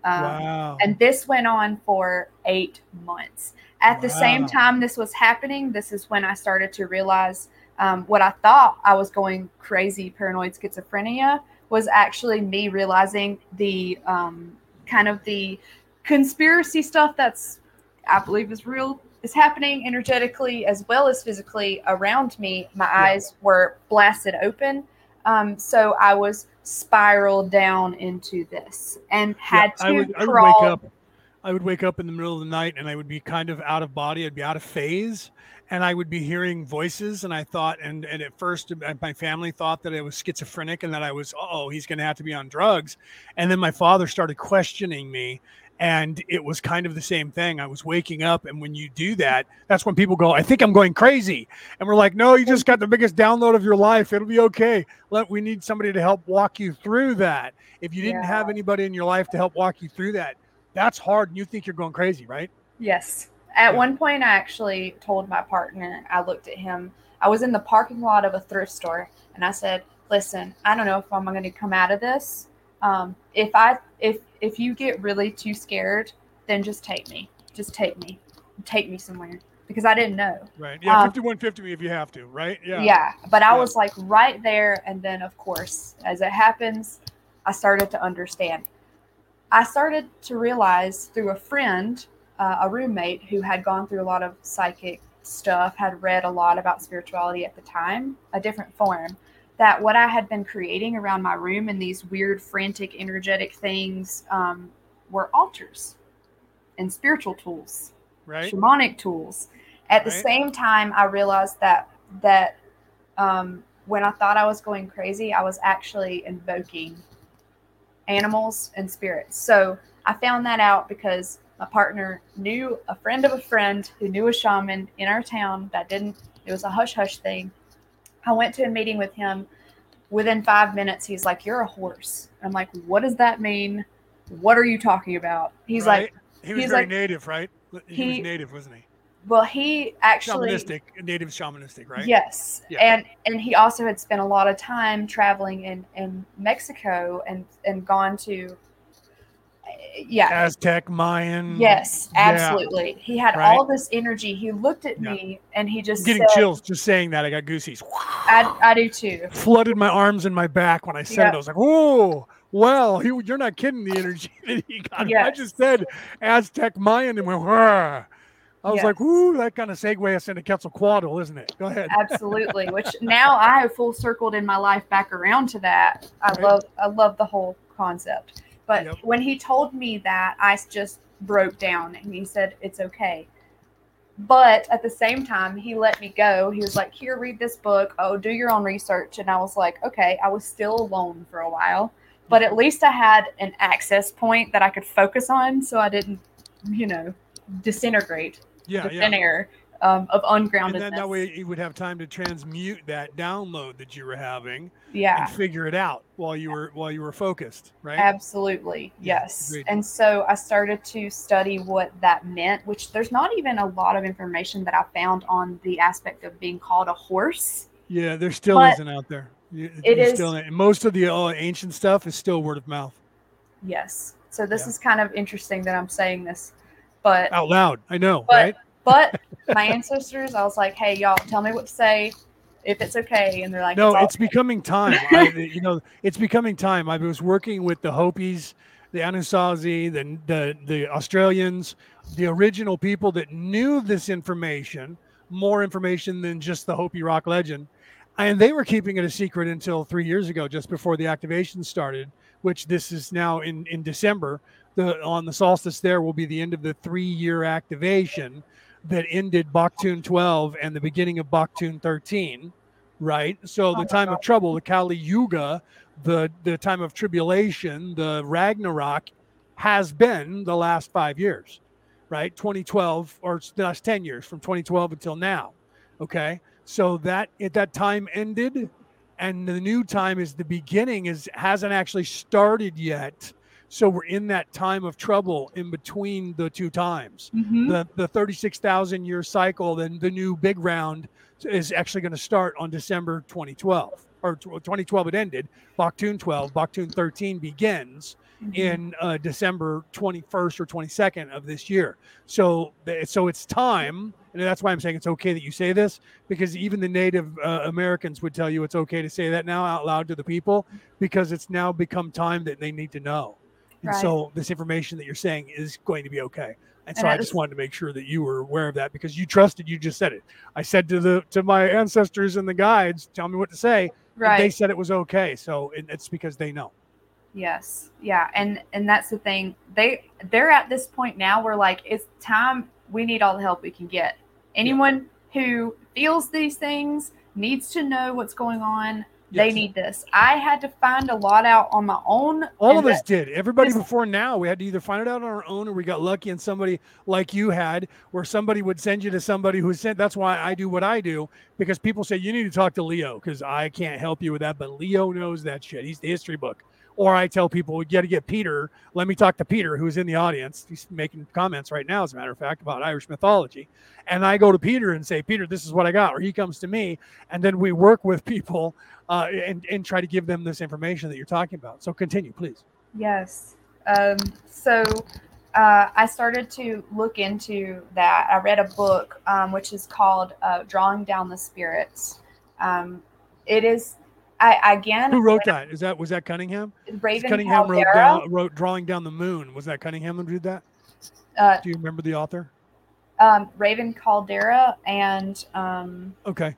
[SPEAKER 2] Um, wow. And this went on for eight months. At wow. the same time this was happening, this is when I started to realize um, what I thought I was going crazy, paranoid schizophrenia, was actually me realizing the um, kind of the conspiracy stuff that's I believe is real is happening energetically as well as physically around me. My yeah. eyes were blasted open. Um, so I was spiraled down into this and had yeah, to I would, I would wake
[SPEAKER 1] up. I would wake up in the middle of the night and I would be kind of out of body. I'd be out of phase and I would be hearing voices. And I thought, and, and at first, uh, my family thought that I was schizophrenic and that I was, oh, he's going to have to be on drugs. And then my father started questioning me and it was kind of the same thing. I was waking up, and when you do that, that's when people go, "I think I'm going crazy," and we're like, "No, you just got the biggest download of your life. It'll be okay. Let we need somebody to help walk you through that. If you didn't yeah. have anybody in your life to help walk you through that, that's hard, and you think you're going crazy, right?"
[SPEAKER 2] Yes. At yeah. one point, I actually told my partner. I looked at him. I was in the parking lot of a thrift store, and I said, "Listen, I don't know if I'm going to come out of this." Um, if I if if you get really too scared, then just take me. Just take me. Take me somewhere because I didn't know.
[SPEAKER 1] Right. Yeah. Um, 5150 me if you have to. Right. Yeah.
[SPEAKER 2] Yeah. But I yeah. was like right there. And then, of course, as it happens, I started to understand. I started to realize through a friend, uh, a roommate who had gone through a lot of psychic stuff, had read a lot about spirituality at the time, a different form that what I had been creating around my room and these weird, frantic, energetic things um, were altars and spiritual tools,
[SPEAKER 1] right.
[SPEAKER 2] shamanic tools. At right. the same time, I realized that that um, when I thought I was going crazy, I was actually invoking animals and spirits. So I found that out because my partner knew a friend of a friend who knew a shaman in our town that didn't. It was a hush hush thing I went to a meeting with him. Within five minutes, he's like, You're a horse. I'm like, What does that mean? What are you talking about? He's right. like,
[SPEAKER 1] He was very like, native, right? He, he, was native, wasn't he?
[SPEAKER 2] Well, he actually
[SPEAKER 1] shamanistic, native shamanistic, right?
[SPEAKER 2] Yes, yeah. and and he also had spent a lot of time traveling in in Mexico and and gone to yeah
[SPEAKER 1] aztec mayan
[SPEAKER 2] yes absolutely yeah. he had right? all this energy he looked at yeah. me and he just
[SPEAKER 1] I'm getting said, chills just saying that i got goosies
[SPEAKER 2] I, I do too
[SPEAKER 1] flooded my arms and my back when i said yep. it i was like oh well he, you're not kidding the energy that he got yes. i just said aztec mayan and went Wah. I was yes. like, "Ooh, that kind of segue us into Quetzalcoatl, isn't it?" Go ahead.
[SPEAKER 2] Absolutely. Which now I have full circled in my life back around to that. I right. love, I love the whole concept. But yep. when he told me that, I just broke down and he said, It's okay. But at the same time, he let me go. He was like, Here, read this book. Oh, do your own research. And I was like, Okay. I was still alone for a while, but mm-hmm. at least I had an access point that I could focus on so I didn't, you know, disintegrate.
[SPEAKER 1] Yeah. yeah. thin
[SPEAKER 2] air um, of ungroundedness. And then
[SPEAKER 1] that way you would have time to transmute that download that you were having.
[SPEAKER 2] Yeah.
[SPEAKER 1] And figure it out while you were while you were focused, right?
[SPEAKER 2] Absolutely. Yes. Agreed. And so I started to study what that meant, which there's not even a lot of information that I found on the aspect of being called a horse.
[SPEAKER 1] Yeah, there still isn't out there. it is still most of the uh, ancient stuff is still word of mouth.
[SPEAKER 2] Yes. So this yeah. is kind of interesting that I'm saying this, but
[SPEAKER 1] out loud. I know,
[SPEAKER 2] but,
[SPEAKER 1] right?
[SPEAKER 2] But my ancestors, I was like, hey, y'all, tell me what to say if it's okay. And they're like,
[SPEAKER 1] no, it's,
[SPEAKER 2] okay.
[SPEAKER 1] becoming time. I, you know, it's becoming time. I was working with the Hopis, the Anasazi, the, the, the Australians, the original people that knew this information, more information than just the Hopi rock legend. And they were keeping it a secret until three years ago, just before the activation started, which this is now in, in December. The, on the solstice there will be the end of the three year activation that ended Baktun 12 and the beginning of Baktun 13, right? So the oh time of trouble, the Kali Yuga, the the time of tribulation, the Ragnarok has been the last 5 years, right? 2012 or the last 10 years from 2012 until now. Okay? So that at that time ended and the new time is the beginning is hasn't actually started yet so we're in that time of trouble in between the two times mm-hmm. the the 36,000 year cycle then the new big round is actually going to start on December 2012 or 2012 it ended Baktun 12 Baktun 13 begins mm-hmm. in uh, December 21st or 22nd of this year so so it's time and that's why I'm saying it's okay that you say this because even the Native uh, Americans would tell you it's okay to say that now out loud to the people because it's now become time that they need to know. And right. so this information that you're saying is going to be okay. And so and I just wanted to make sure that you were aware of that because you trusted. You just said it. I said to the to my ancestors and the guides, "Tell me what to say." Right. they said it was okay. So it, it's because they know.
[SPEAKER 2] Yes. Yeah. And and that's the thing. They they're at this point now where like it's time. We need all the help we can get. Anyone yeah. who feels these things needs to know what's going on. Yes. They need this. I had to find a lot out on my own.
[SPEAKER 1] All of us did. Everybody before now, we had to either find it out on our own or we got lucky and somebody like you had, where somebody would send you to somebody who sent. That's why I do what I do because people say you need to talk to Leo because I can't help you with that, but Leo knows that shit. He's the history book. Or I tell people, we got to get Peter. Let me talk to Peter, who's in the audience. He's making comments right now, as a matter of fact, about Irish mythology. And I go to Peter and say, Peter, this is what I got. Or he comes to me. And then we work with people uh, and, and try to give them this information that you're talking about. So continue, please.
[SPEAKER 2] Yes. Um, so uh, I started to look into that. I read a book um, which is called uh, Drawing Down the Spirits. Um, it is I again.
[SPEAKER 1] Who wrote that? Is that was that Cunningham?
[SPEAKER 2] Raven
[SPEAKER 1] Cunningham wrote down wrote drawing down the moon. Was that Cunningham who did that? Uh, Do you remember the author?
[SPEAKER 2] Um, Raven Kaldera and um,
[SPEAKER 1] okay.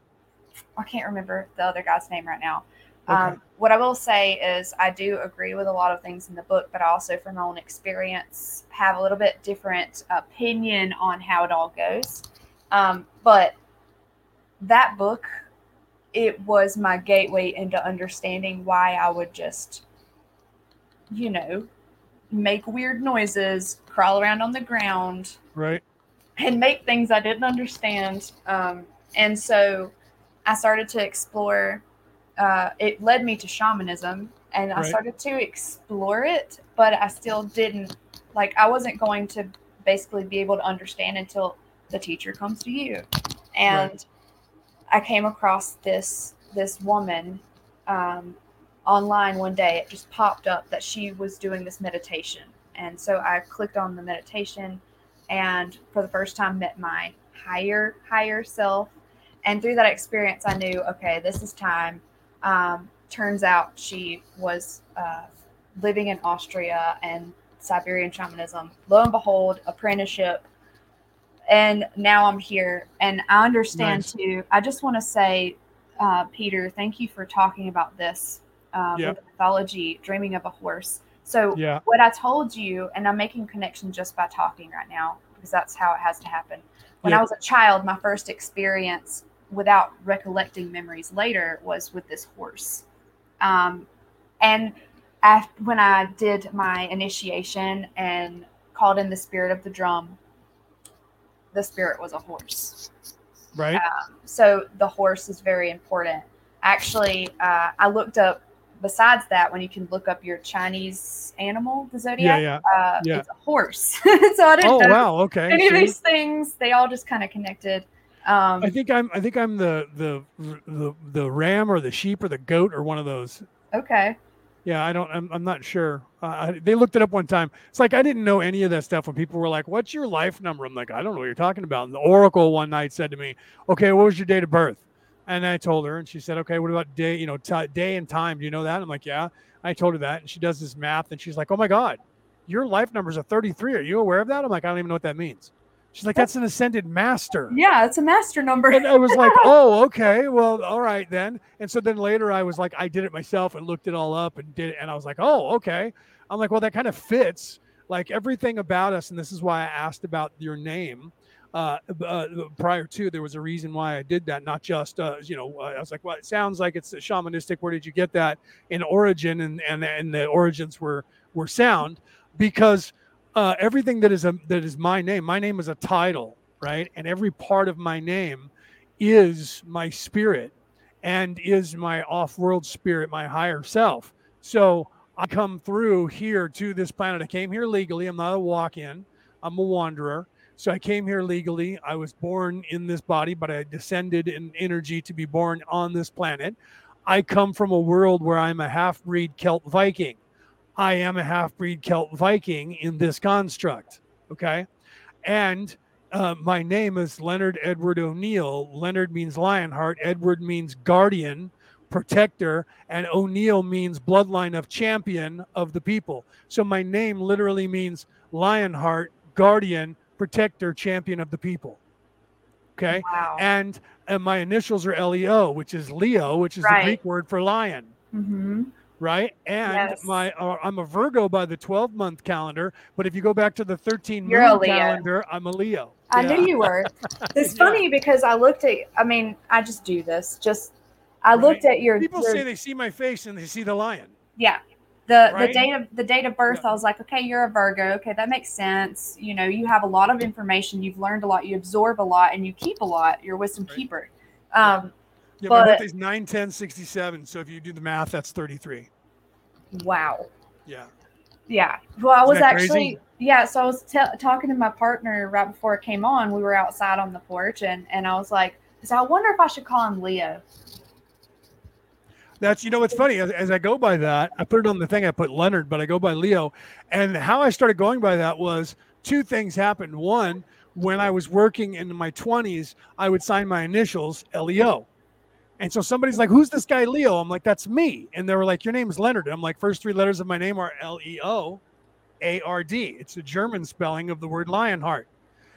[SPEAKER 2] I can't remember the other guy's name right now. Okay. Um, what I will say is I do agree with a lot of things in the book, but I also from my own experience have a little bit different opinion on how it all goes. Um, but that book it was my gateway into understanding why I would just, you know, make weird noises, crawl around on the ground,
[SPEAKER 1] right,
[SPEAKER 2] and make things I didn't understand. Um, and so I started to explore. Uh, it led me to shamanism, and I started to explore it, but I still didn't like. I wasn't going to basically be able to understand until the teacher comes to you, and. Right I came across this this woman um, online one day. It just popped up that she was doing this meditation, and so I clicked on the meditation, and for the first time met my higher higher self. And through that experience, I knew, okay, this is time. Um, turns out she was uh, living in Austria and Siberian shamanism. Lo and behold, apprenticeship and now I'm here. And I understand nice. too. I just want to say, uh, Peter, thank you for talking about this yep. with mythology, dreaming of a horse. So yeah. what I told you, and I'm making connection just by talking right now because that's how it has to happen. When yep. I was a child, my first experience without recollecting memories later was with this horse. Um, and after, when I did my initiation and called in the spirit of the drum, the spirit was a horse.
[SPEAKER 1] Right. Um,
[SPEAKER 2] so the horse is very important. Actually, uh, I looked up. Besides that, when you can look up your Chinese animal, the zodiac,
[SPEAKER 1] yeah, yeah, uh,
[SPEAKER 2] yeah. it's a horse. so I didn't.
[SPEAKER 1] Oh know wow, okay.
[SPEAKER 2] Any See? of these things, they all just kind of connected. Um,
[SPEAKER 1] I think I'm. I think I'm the the the the ram or the sheep or the goat or one of those.
[SPEAKER 2] Okay.
[SPEAKER 1] Yeah, I don't. I'm, I'm not sure. Uh, they looked it up one time. It's like I didn't know any of that stuff when people were like, "What's your life number?" I'm like, "I don't know what you're talking about." And the Oracle one night said to me, "Okay, what was your date of birth?" And I told her, and she said, "Okay, what about day? You know, t- day and time? Do you know that?" I'm like, "Yeah." I told her that, and she does this math, and she's like, "Oh my god, your life number is a 33. Are you aware of that?" I'm like, "I don't even know what that means." She's like, that's an ascended master.
[SPEAKER 2] Yeah, it's a master number.
[SPEAKER 1] and I was like, oh, okay. Well, all right then. And so then later I was like, I did it myself and looked it all up and did it. And I was like, oh, okay. I'm like, well, that kind of fits like everything about us. And this is why I asked about your name. Uh, uh, prior to there was a reason why I did that, not just uh, you know I was like, well, it sounds like it's shamanistic. Where did you get that in origin? And and and the origins were were sound because uh, everything that is a that is my name. My name is a title, right? And every part of my name is my spirit. and is my off-world spirit, my higher self. So I come through here to this planet. I came here legally. I'm not a walk-in. I'm a wanderer. So I came here legally. I was born in this body, but I descended in energy to be born on this planet. I come from a world where I'm a half breed Celt Viking. I am a half breed Celt Viking in this construct. Okay. And uh, my name is Leonard Edward O'Neill. Leonard means Lionheart, Edward means guardian, protector, and O'Neill means bloodline of champion of the people. So my name literally means Lionheart, guardian, protector, champion of the people. Okay. Wow. And, and my initials are LEO, which is Leo, which is right. the Greek word for lion. Mm-hmm. Right. And yes. my uh, I'm a Virgo by the 12 month calendar, but if you go back to the 13 You're calendar, I'm a Leo.
[SPEAKER 2] I yeah. knew you were. It's funny because I looked at I mean, I just do this. Just I right. looked at your
[SPEAKER 1] people
[SPEAKER 2] your,
[SPEAKER 1] say they see my face and they see the lion.
[SPEAKER 2] Yeah the right? the date of the date of birth yeah. i was like okay you're a virgo okay that makes sense you know you have a lot of information you've learned a lot you absorb a lot and you keep a lot you're a wisdom right. keeper um
[SPEAKER 1] yeah, but, my birthday's 9 10 67 so if you do the math that's 33
[SPEAKER 2] wow.
[SPEAKER 1] Yeah.
[SPEAKER 2] Yeah. Well i was actually crazy? yeah so i was t- talking to my partner right before it came on we were outside on the porch and and i was like so i wonder if i should call him leo.
[SPEAKER 1] That's you know what's funny as, as, I go by that I put it on the thing I put Leonard but I go by Leo and how I started going by that was two things happened. One when I was working in my 20s I would sign my initials Leo and so somebody's like who's this guy Leo I'm like that's me and they were like your name is Leonard and I'm like first three letters of my name are L E O A R D it's a German spelling of the word Lionheart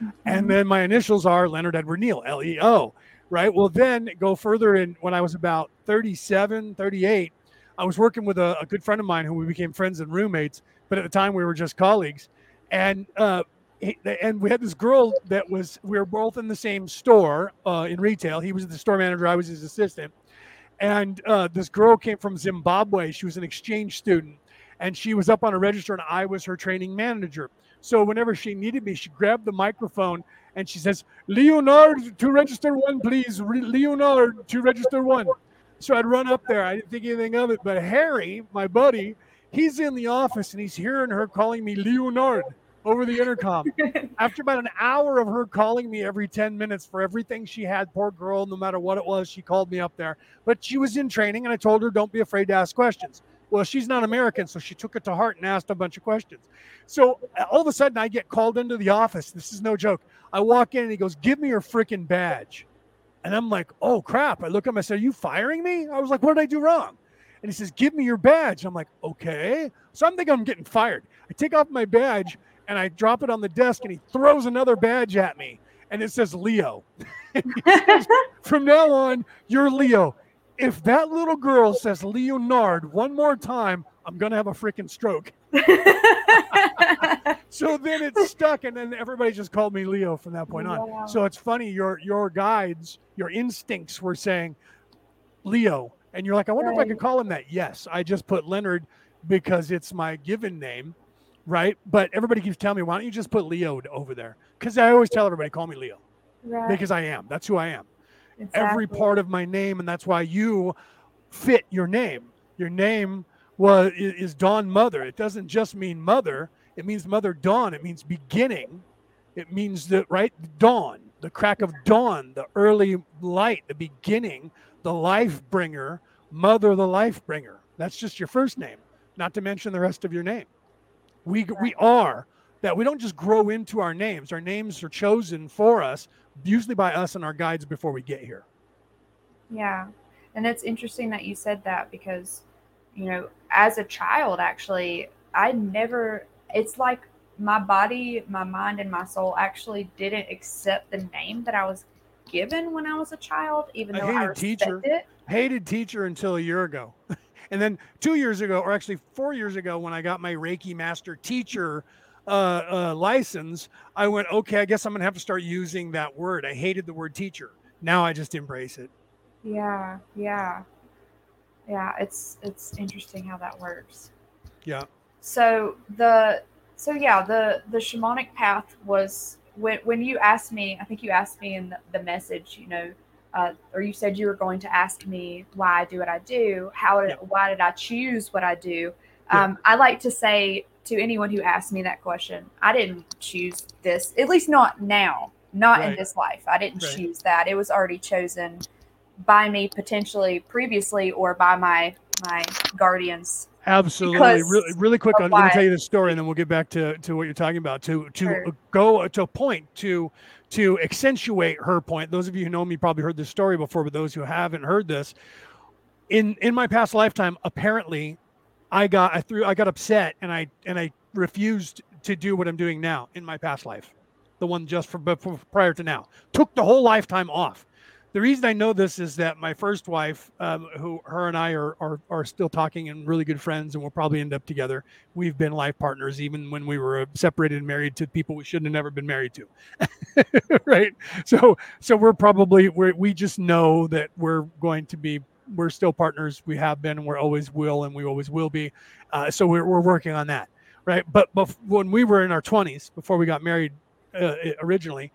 [SPEAKER 1] mm-hmm. and then my initials are Leonard Edward Neal L E O right? Well, then go further in when I was about 37, 38, I was working with a, a, good friend of mine who we became friends and roommates, but at the time we were just colleagues. And uh, and we had this girl that was we were both in the same store uh, in retail. He was the store manager, I was his assistant. And uh, this girl came from Zimbabwe. She was an exchange student, and she was up on a register, and I was her training manager. So whenever she needed me, she grabbed the microphone and she says, Leonard to register one, please. Re- Leonard to register one. So I'd run up there. I didn't think anything of it. But Harry, my buddy, he's in the office and he's hearing her calling me Leonard over the intercom. After about an hour of her calling me every 10 minutes for everything she had, poor girl, no matter what it was, she called me up there. But she was in training and I told her, don't be afraid to ask questions. Well, she's not American, so she took it to heart and asked a bunch of questions. So uh, all of a sudden, I get called into the office. This is no joke. I walk in and he goes, Give me your freaking badge. And I'm like, Oh crap. I look at him, I said, Are you firing me? I was like, What did I do wrong? And he says, Give me your badge. I'm like, Okay. So I'm thinking I'm getting fired. I take off my badge and I drop it on the desk and he throws another badge at me and it says Leo. says, From now on, you're Leo if that little girl says Leonard one more time, I'm gonna have a freaking stroke. so then it's stuck, and then everybody just called me Leo from that point on. Wow. So it's funny, your your guides, your instincts were saying Leo, and you're like, I wonder right. if I could call him that. Yes, I just put Leonard because it's my given name, right? But everybody keeps telling me, why don't you just put Leo over there? Because I always tell everybody, call me Leo, right. because I am. That's who I am exactly. every part of my name, and that's why you fit your name. Your name was is Dawn Mother. It doesn't just mean mother; it means Mother Dawn. It means beginning. It means the right dawn, the crack of dawn, the early light, the beginning, the life bringer, Mother, the life bringer. That's just your first name, not to mention the rest of your name. We we are that we don't just grow into our names. Our names are chosen for us usually by us and our guides before we get here.
[SPEAKER 2] Yeah. And it's interesting that you said that because, you know, as a child, actually, I never, it's like my body, my mind, and my soul actually didn't accept the name that I was given when I was a child, even though I, hated I teacher, it.
[SPEAKER 1] Hated teacher until a year ago. and then two years ago, or actually four years ago, when I got my Reiki master teacher uh, uh, license, I went, okay, I guess I'm going to have to start using that word. I hated the word teacher. Now I just embrace it.
[SPEAKER 2] Yeah, yeah, yeah. It's it's interesting how that works.
[SPEAKER 1] Yeah.
[SPEAKER 2] So the so yeah the the shamanic path was when when you asked me, I think you asked me in the, the message, you know, uh, or you said you were going to ask me why I do what I do. How did, yeah. why did I choose what I do? Um, yeah. I like to say to anyone who asks me that question, I didn't choose this, at least not now, not right. in this life. I didn't right. choose that. It was already chosen by me potentially previously or by my my guardians
[SPEAKER 1] Absolutely. Really, really quick. I'm going to tell you the story, and then we'll get back to, to what you're talking about. To to sure. go to a point to to accentuate her point. Those of you who know me probably heard this story before, but those who haven't heard this, in in my past lifetime, apparently, I got I threw I got upset and I and I refused to do what I'm doing now in my past life, the one just for before, prior to now. Took the whole lifetime off the reason I know this is that my first wife, um, who her and I are, are are still talking and really good friends, and we'll probably end up together. We've been life partners even when we were separated and married to people we shouldn't have never been married to, right? So so we're probably we we just know that we're going to be we're still partners. We have been, and we always will, and we always will be. Uh, so we're we're working on that, right? But but when we were in our twenties, before we got married uh, originally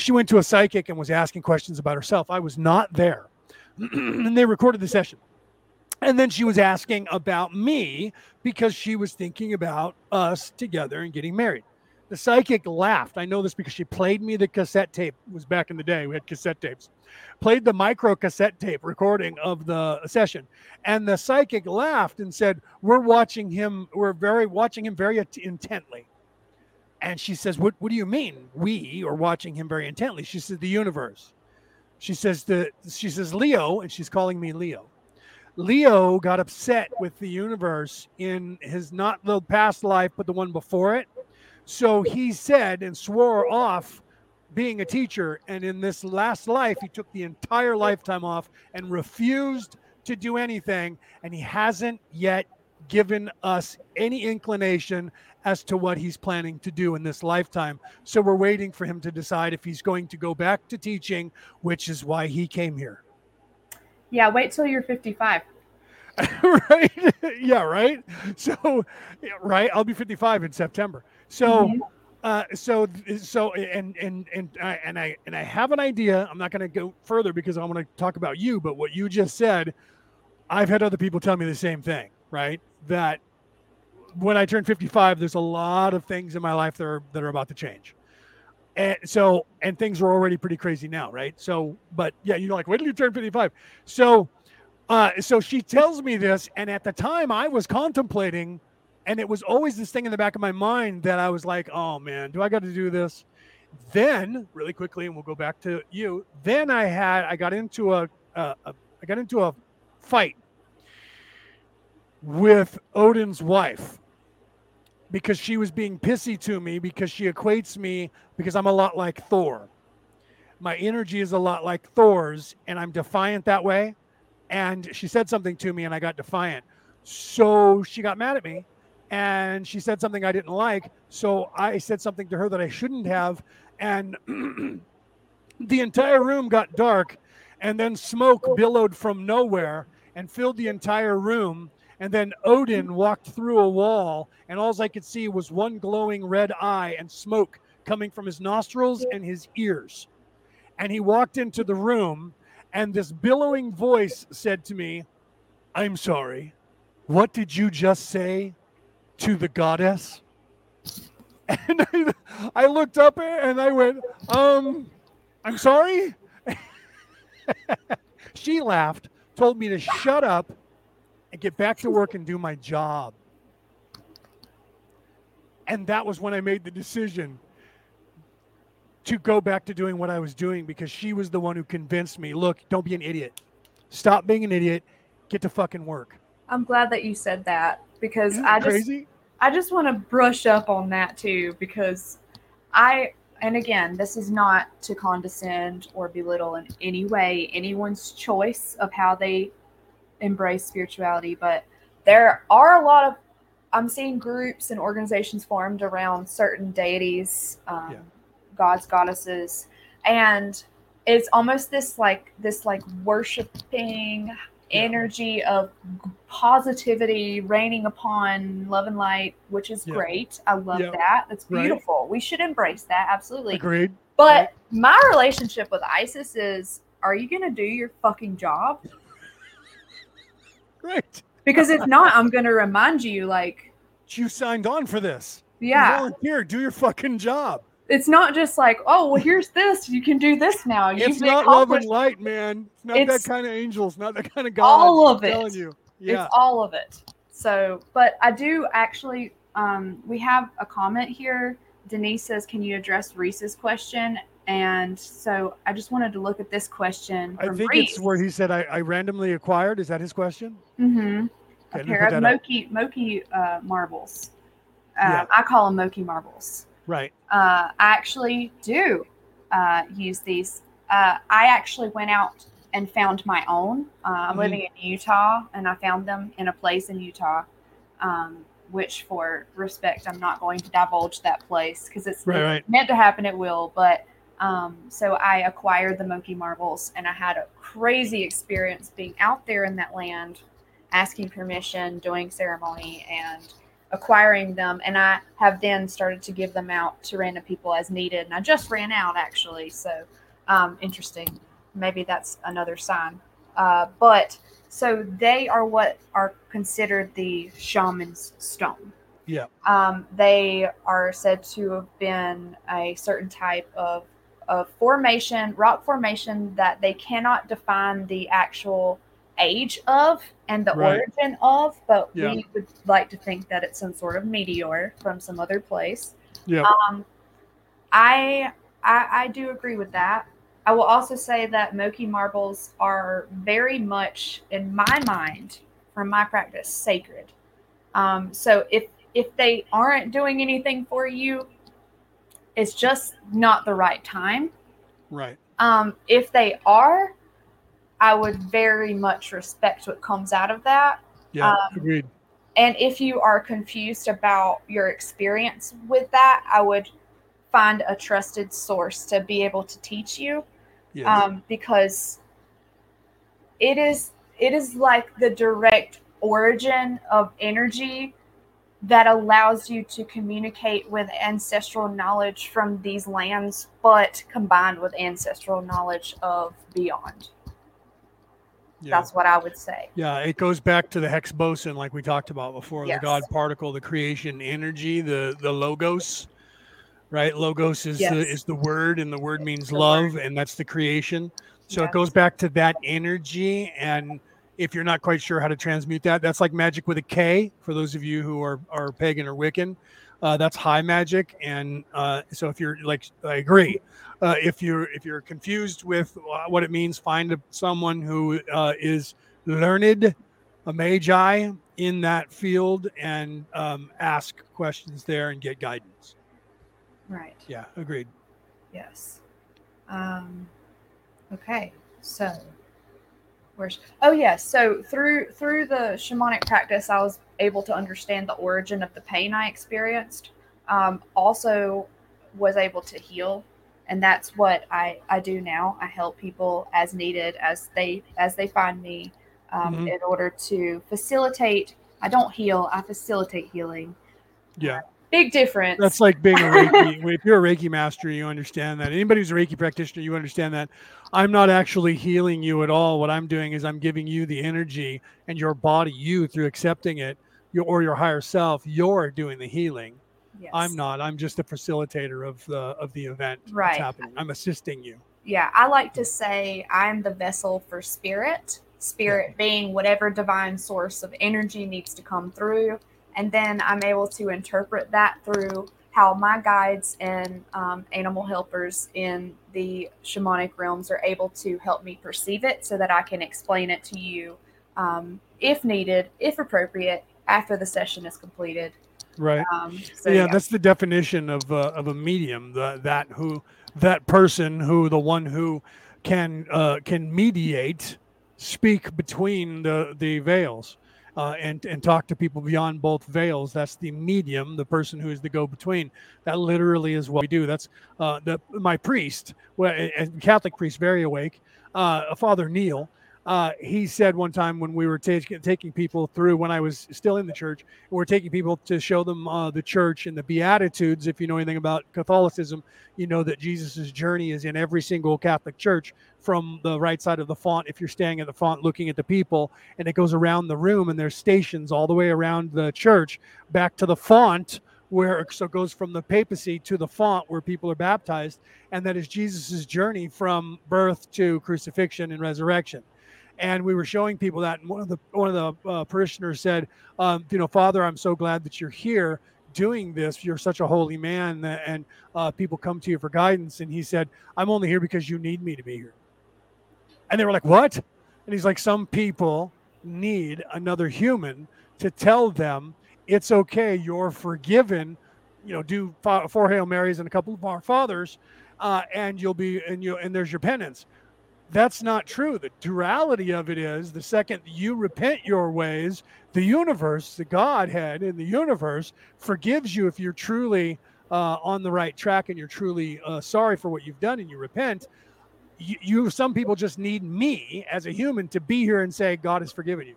[SPEAKER 1] she went to a psychic and was asking questions about herself. I was not there. and they recorded the session. And then she was asking about me because she was thinking about us together and getting married. The psychic laughed. I know this because she played me the cassette tape. It was back in the day. We had cassette tapes. Played the micro cassette tape recording of the session. And the psychic laughed and said, We're watching him, we're very watching him very intently. And she says, what, what do you mean? We are watching him very intently. She says, The universe. She says, the, she says, Leo, and she's calling me Leo. Leo got upset with the universe in his not the past life, but the one before it. So he said and swore off being a teacher. And in this last life, he took the entire lifetime off and refused to do anything. And he hasn't yet given us any inclination as to what he's planning to do in this lifetime. So we're waiting for him to decide if he's going to go back to teaching, which is why he came here.
[SPEAKER 2] Yeah, wait till you're 55.
[SPEAKER 1] right? yeah, right. So, right, I'll be 55 in September. So, mm-hmm. uh, so, so, and and and I and I and I have an idea. I'm not going to go further because I want to talk about you. But what you just said, I've had other people tell me the same thing. Right? That when I turn 55, there's a lot of things in my life that are that are about to change. And so, and things are already pretty crazy now, right? So, but yeah, you know, like, when did you turn 55? So, uh, so she tells me this, and at the time I was contemplating, and it was always this thing in the back of my mind that I was like, oh man, do I got to do this? Then, really quickly, and we'll go back to you. Then I had, I got into a, a, a I got into a fight with Odin's wife because she was being pissy to me because she equates me because I'm a lot like Thor. My energy is a lot like Thor's, and I'm defiant that way. And she said something to me, and I got defiant. So she got mad at me, and she said something I didn't like. So I said something to her that I shouldn't have, and the entire room got dark, and then smoke billowed from nowhere and filled the entire room and then Odin walked through a wall, and all I could see was one glowing red eye and smoke coming from his nostrils and his ears. And he walked into the room, and this billowing voice said to me, I'm sorry. What did you just say to the goddess? And I, I looked up and I went, um, I'm sorry. she laughed, told me to shut up, and get back to work and do my job. And that was when I made the decision to go back to doing what I was doing because she was the one who convinced me look, don't be an idiot. Stop being an idiot. Get to fucking work.
[SPEAKER 2] I'm glad that you said that because I just crazy? I just want to brush up on that too because I and again, this is not to condescend or belittle in any way anyone's choice of how they embrace spirituality, but there are a lot of I'm seeing groups and organizations formed around certain deities, um, yeah. gods, goddesses, and it's almost this like this like worshiping yeah. energy of positivity raining upon love and light, which is yeah. great. I love that. That's beautiful. Right. We should embrace that absolutely.
[SPEAKER 1] Agreed.
[SPEAKER 2] But right. my relationship with Isis is are you going to do your fucking job?
[SPEAKER 1] Right.
[SPEAKER 2] Because if not, I'm going to remind you, like,
[SPEAKER 1] you signed on for this.
[SPEAKER 2] Yeah.
[SPEAKER 1] You volunteer, do your fucking job.
[SPEAKER 2] It's not just like, oh, well, here's this. You can do this now.
[SPEAKER 1] You've it's not love and light, man. It's not it's that kind of angels, not that kind of God.
[SPEAKER 2] All of it.
[SPEAKER 1] telling you. Yeah.
[SPEAKER 2] It's all of it. So, but I do actually, um, we have a comment here. Denise says, can you address Reese's question? And so I just wanted to look at this question.
[SPEAKER 1] I think it's where he said, I, I, randomly acquired. Is that his question?
[SPEAKER 2] Mm-hmm. Okay, a pair of Moki, Moki uh, marbles. Uh, yeah. I call them Moki marbles.
[SPEAKER 1] Right.
[SPEAKER 2] Uh, I actually do uh, use these. Uh, I actually went out and found my own. Uh, I'm mm-hmm. living in Utah, and I found them in a place in Utah, um, which, for respect, I'm not going to divulge that place because it's, right, right. meant to happen. It will, but um, so I acquired the Moki marbles, and I had a crazy experience being out there in that land, asking permission, doing ceremony, and acquiring them. And I have then started to give them out to random people as needed. And I just ran out actually, so um, interesting maybe that's another sign. Uh, but so they are what are considered the shaman's stone.
[SPEAKER 1] Yeah.
[SPEAKER 2] Um, they are said to have been a certain type of, of formation, rock formation that they cannot define the actual age of and the right. origin of, but yeah. we would like to think that it's some sort of meteor from some other place.
[SPEAKER 1] Yeah.
[SPEAKER 2] Um, I, I I do agree with that. I will also say that Moki marbles are very much, in my mind, from my practice, sacred. Um, so if if they aren't doing anything for you, it's just not the right time.
[SPEAKER 1] Right.
[SPEAKER 2] Um, if they are, I would very much respect what comes out of that.
[SPEAKER 1] Yeah, um, agreed.
[SPEAKER 2] And if you are confused about your experience with that, I would find a trusted source to be able to teach you yes. um, because it is it is like the direct origin of energy that allows you to communicate with ancestral knowledge from these lands, but combined with ancestral knowledge of beyond. Yeah. That's what I would say.
[SPEAKER 1] Yeah, it goes back to the Higgs boson, like we talked about before, yes. the God particle, the creation energy, the the logos right? Logos is yes. the is the word, and the word means the love, word. and that's the creation. So yes. it goes back to that energy. And if you're not quite sure how to transmute that, that's like magic with a K. For those of you who are are pagan or Wiccan, uh, that's high magic. And uh, so if you're like, I agree. Uh, if you're if you're confused with what it means, find a, someone who uh, is learned, a magi in that field, and um, ask questions there and get guidance.
[SPEAKER 2] Right.
[SPEAKER 1] Yeah, agreed.
[SPEAKER 2] Yes. Um, okay, so where's oh yes, so through through the shamanic practice, I was able to understand the origin of the pain I experienced. Um, also, was able to heal, and that's what I I do now. I help people as needed as they as they find me um, mm-hmm. in order to facilitate. I don't heal. I facilitate healing.
[SPEAKER 1] Yeah.
[SPEAKER 2] Big difference.
[SPEAKER 1] That's like being a Reiki. if you're a Reiki master, you understand that. Anybody who's a Reiki practitioner, you understand that. I'm not actually healing you at all. What I'm doing is I'm giving you the energy and your body, you through accepting it, your, or your higher self, you're doing the healing. Yes. I'm not. I'm just a facilitator of the of the event
[SPEAKER 2] right. that's
[SPEAKER 1] happening. I'm assisting you.
[SPEAKER 2] Yeah, I like to say I'm the vessel for spirit. Spirit yeah. being whatever divine source of energy needs to come through and then I'm able to interpret that through how my guides and um, animal helpers in the shamanic realms are able to help me perceive it so that I can explain it to you um, if needed, if appropriate, after the session is completed.
[SPEAKER 1] Right. Um, so, yeah, yeah, that's the definition of uh, of a medium. The, that who that person who the one who can uh, can mediate, speak between the the veils uh, and and talk to people beyond both veils. That's the medium, the person who is the go-between. That literally is what we do. That's uh, the my priest, well, Catholic priest, very awake, uh, Father Neil. Uh, he said one time when we were t- taking people through when I was still in the church, we we're taking people to show them uh, the church and the Beatitudes. If you know anything about Catholicism, you know that Jesus's journey is in every single Catholic church from the right side of the font. If you're standing at the font looking at the people, and it goes around the room, and there's stations all the way around the church back to the font where so it goes from the papacy to the font where people are baptized and that is jesus's journey from birth to crucifixion and resurrection and we were showing people that and one of the one of the uh, parishioners said um, you know father i'm so glad that you're here doing this. You're such a holy man and uh, people come to you for guidance. And he said i'm only here because you need me to be here. And they were like what? And he's like some people need another human to tell them it's okay you're forgiven. You know do four hail marys and a couple of our fathers uh, and you'll be and you and there's your penance that's not true. The duality of it is the second you repent your ways, the universe, the Godhead in the universe, forgives you if you're truly uh, on the right track and you're truly uh, sorry for what you've done and you repent. You, you, some people just need me as a human to be here and say, God has forgiven you.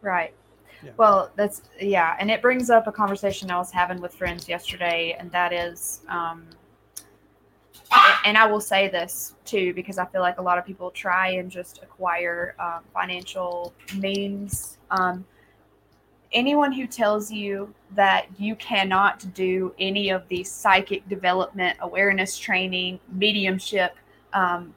[SPEAKER 2] Right. Yeah. Well, that's, yeah. And it brings up a conversation I was having with friends yesterday, and that is, um, and I will say this too because I feel like a lot of people try and just acquire um, financial means. Um, anyone who tells you that you cannot do any of the psychic development, awareness training, mediumship, um,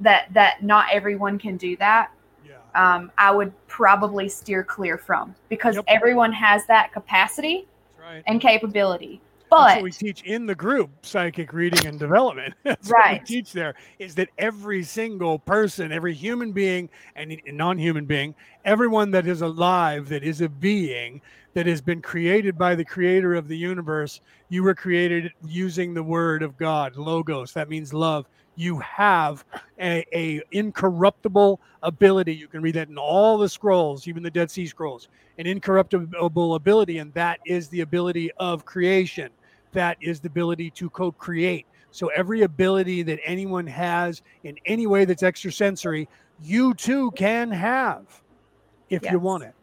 [SPEAKER 2] that that not everyone can do that. Yeah. Um, I would probably steer clear from because yep. everyone has that capacity right. and capability. But
[SPEAKER 1] we teach in the group, psychic reading and development. That's right. what we teach there is that every single person, every human being and non-human being, everyone that is alive, that is a being, that has been created by the creator of the universe, you were created using the word of God, logos. That means love. You have a, a incorruptible ability. You can read that in all the scrolls, even the Dead Sea Scrolls, an incorruptible ability, and that is the ability of creation that is the ability to co create. So, every ability that anyone has in any way that's extrasensory, you too can have if yes. you want it.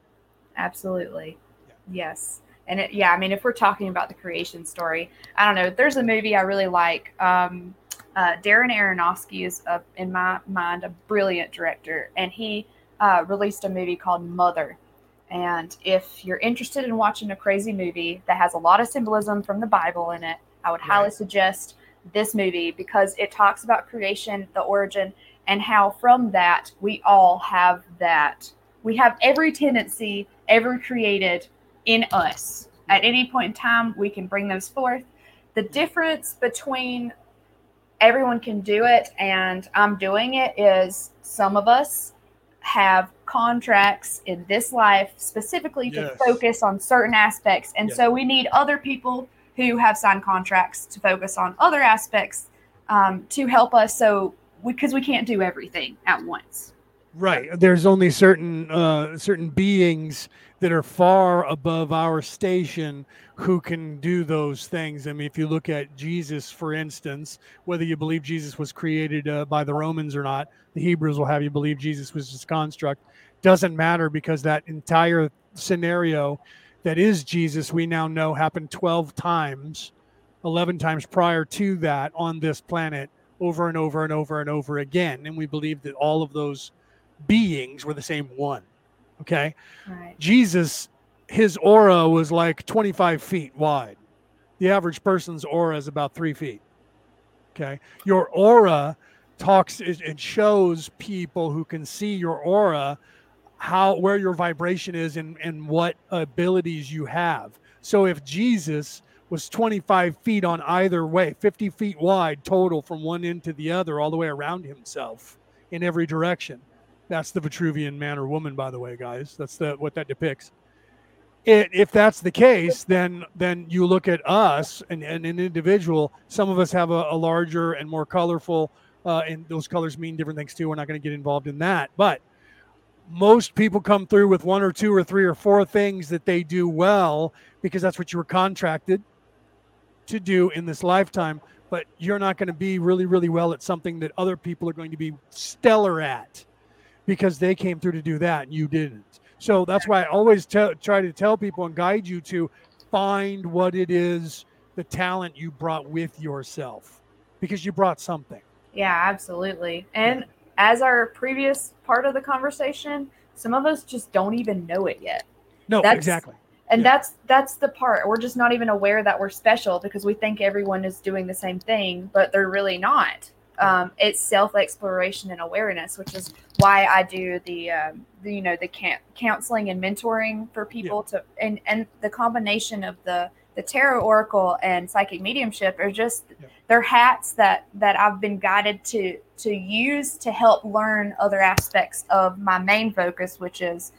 [SPEAKER 2] Absolutely. Yeah. Yes. And it, yeah, I mean, if we're talking about the creation story, I don't know. There's a movie I really like. Um, uh, Darren Aronofsky is, a, in my mind, a brilliant director, and he uh, released a movie called Mother and if you're interested in watching a crazy movie that has a lot of symbolism from the Bible in it, I would highly suggest this movie because it talks about creation, the origin, and how from that we all have that. We have every tendency ever created in us. At any point in time, we can bring those forth. The difference between everyone can do it and I'm doing it is some of us have contracts in this life specifically to yes. focus on certain aspects. And yes. so we need other people who have signed contracts to focus on other aspects um, to help us. So because we, we, can't do everything at once.
[SPEAKER 1] Right. There's only certain uh, certain beings that are far above our station who can do those things. I mean, if you look at Jesus, for instance, whether you believe Jesus was created uh, by the Romans or not, the Hebrews will have you believe Jesus was just construct. Doesn't matter because that entire scenario that is Jesus, we now know happened 12 times, 11 times prior to that on this planet over and over and over and over again. And we believe that all of those beings were the same one. Okay. Right. Jesus, his aura was like 25 feet wide. The average person's aura is about three feet. Okay. Your aura talks and shows people who can see your aura how where your vibration is and, and what abilities you have. So if Jesus was 25 feet on either way, 50 feet wide total from one end to the other, all the way around himself in every direction. That's the Vitruvian man or woman, by the way, guys. That's the what that depicts. It, if that's the case, then then you look at us and, and an individual. Some of us have a, a larger and more colorful, uh, and those colors mean different things too. We're not going to get involved in that, but most people come through with one or two or three or four things that they do well because that's what you were contracted to do in this lifetime but you're not going to be really really well at something that other people are going to be stellar at because they came through to do that and you didn't. So that's why I always try to tell people and guide you to find what it is, the talent you brought with yourself, because you brought something.
[SPEAKER 2] Yeah, absolutely. And as our previous part of the conversation, some of us just don't even know it yet.
[SPEAKER 1] No, that's, exactly.
[SPEAKER 2] And yeah. that's that's the part. We're just not even aware that we're special because we think everyone is doing the same thing, but they're really not. Um, it's self exploration and awareness, which is why I do the, um, the you know the can- counseling and mentoring for people yeah. to and and the combination of the the tarot oracle and psychic mediumship are just yeah. they're hats that that I've been guided to to use to help learn other aspects of my main focus, which is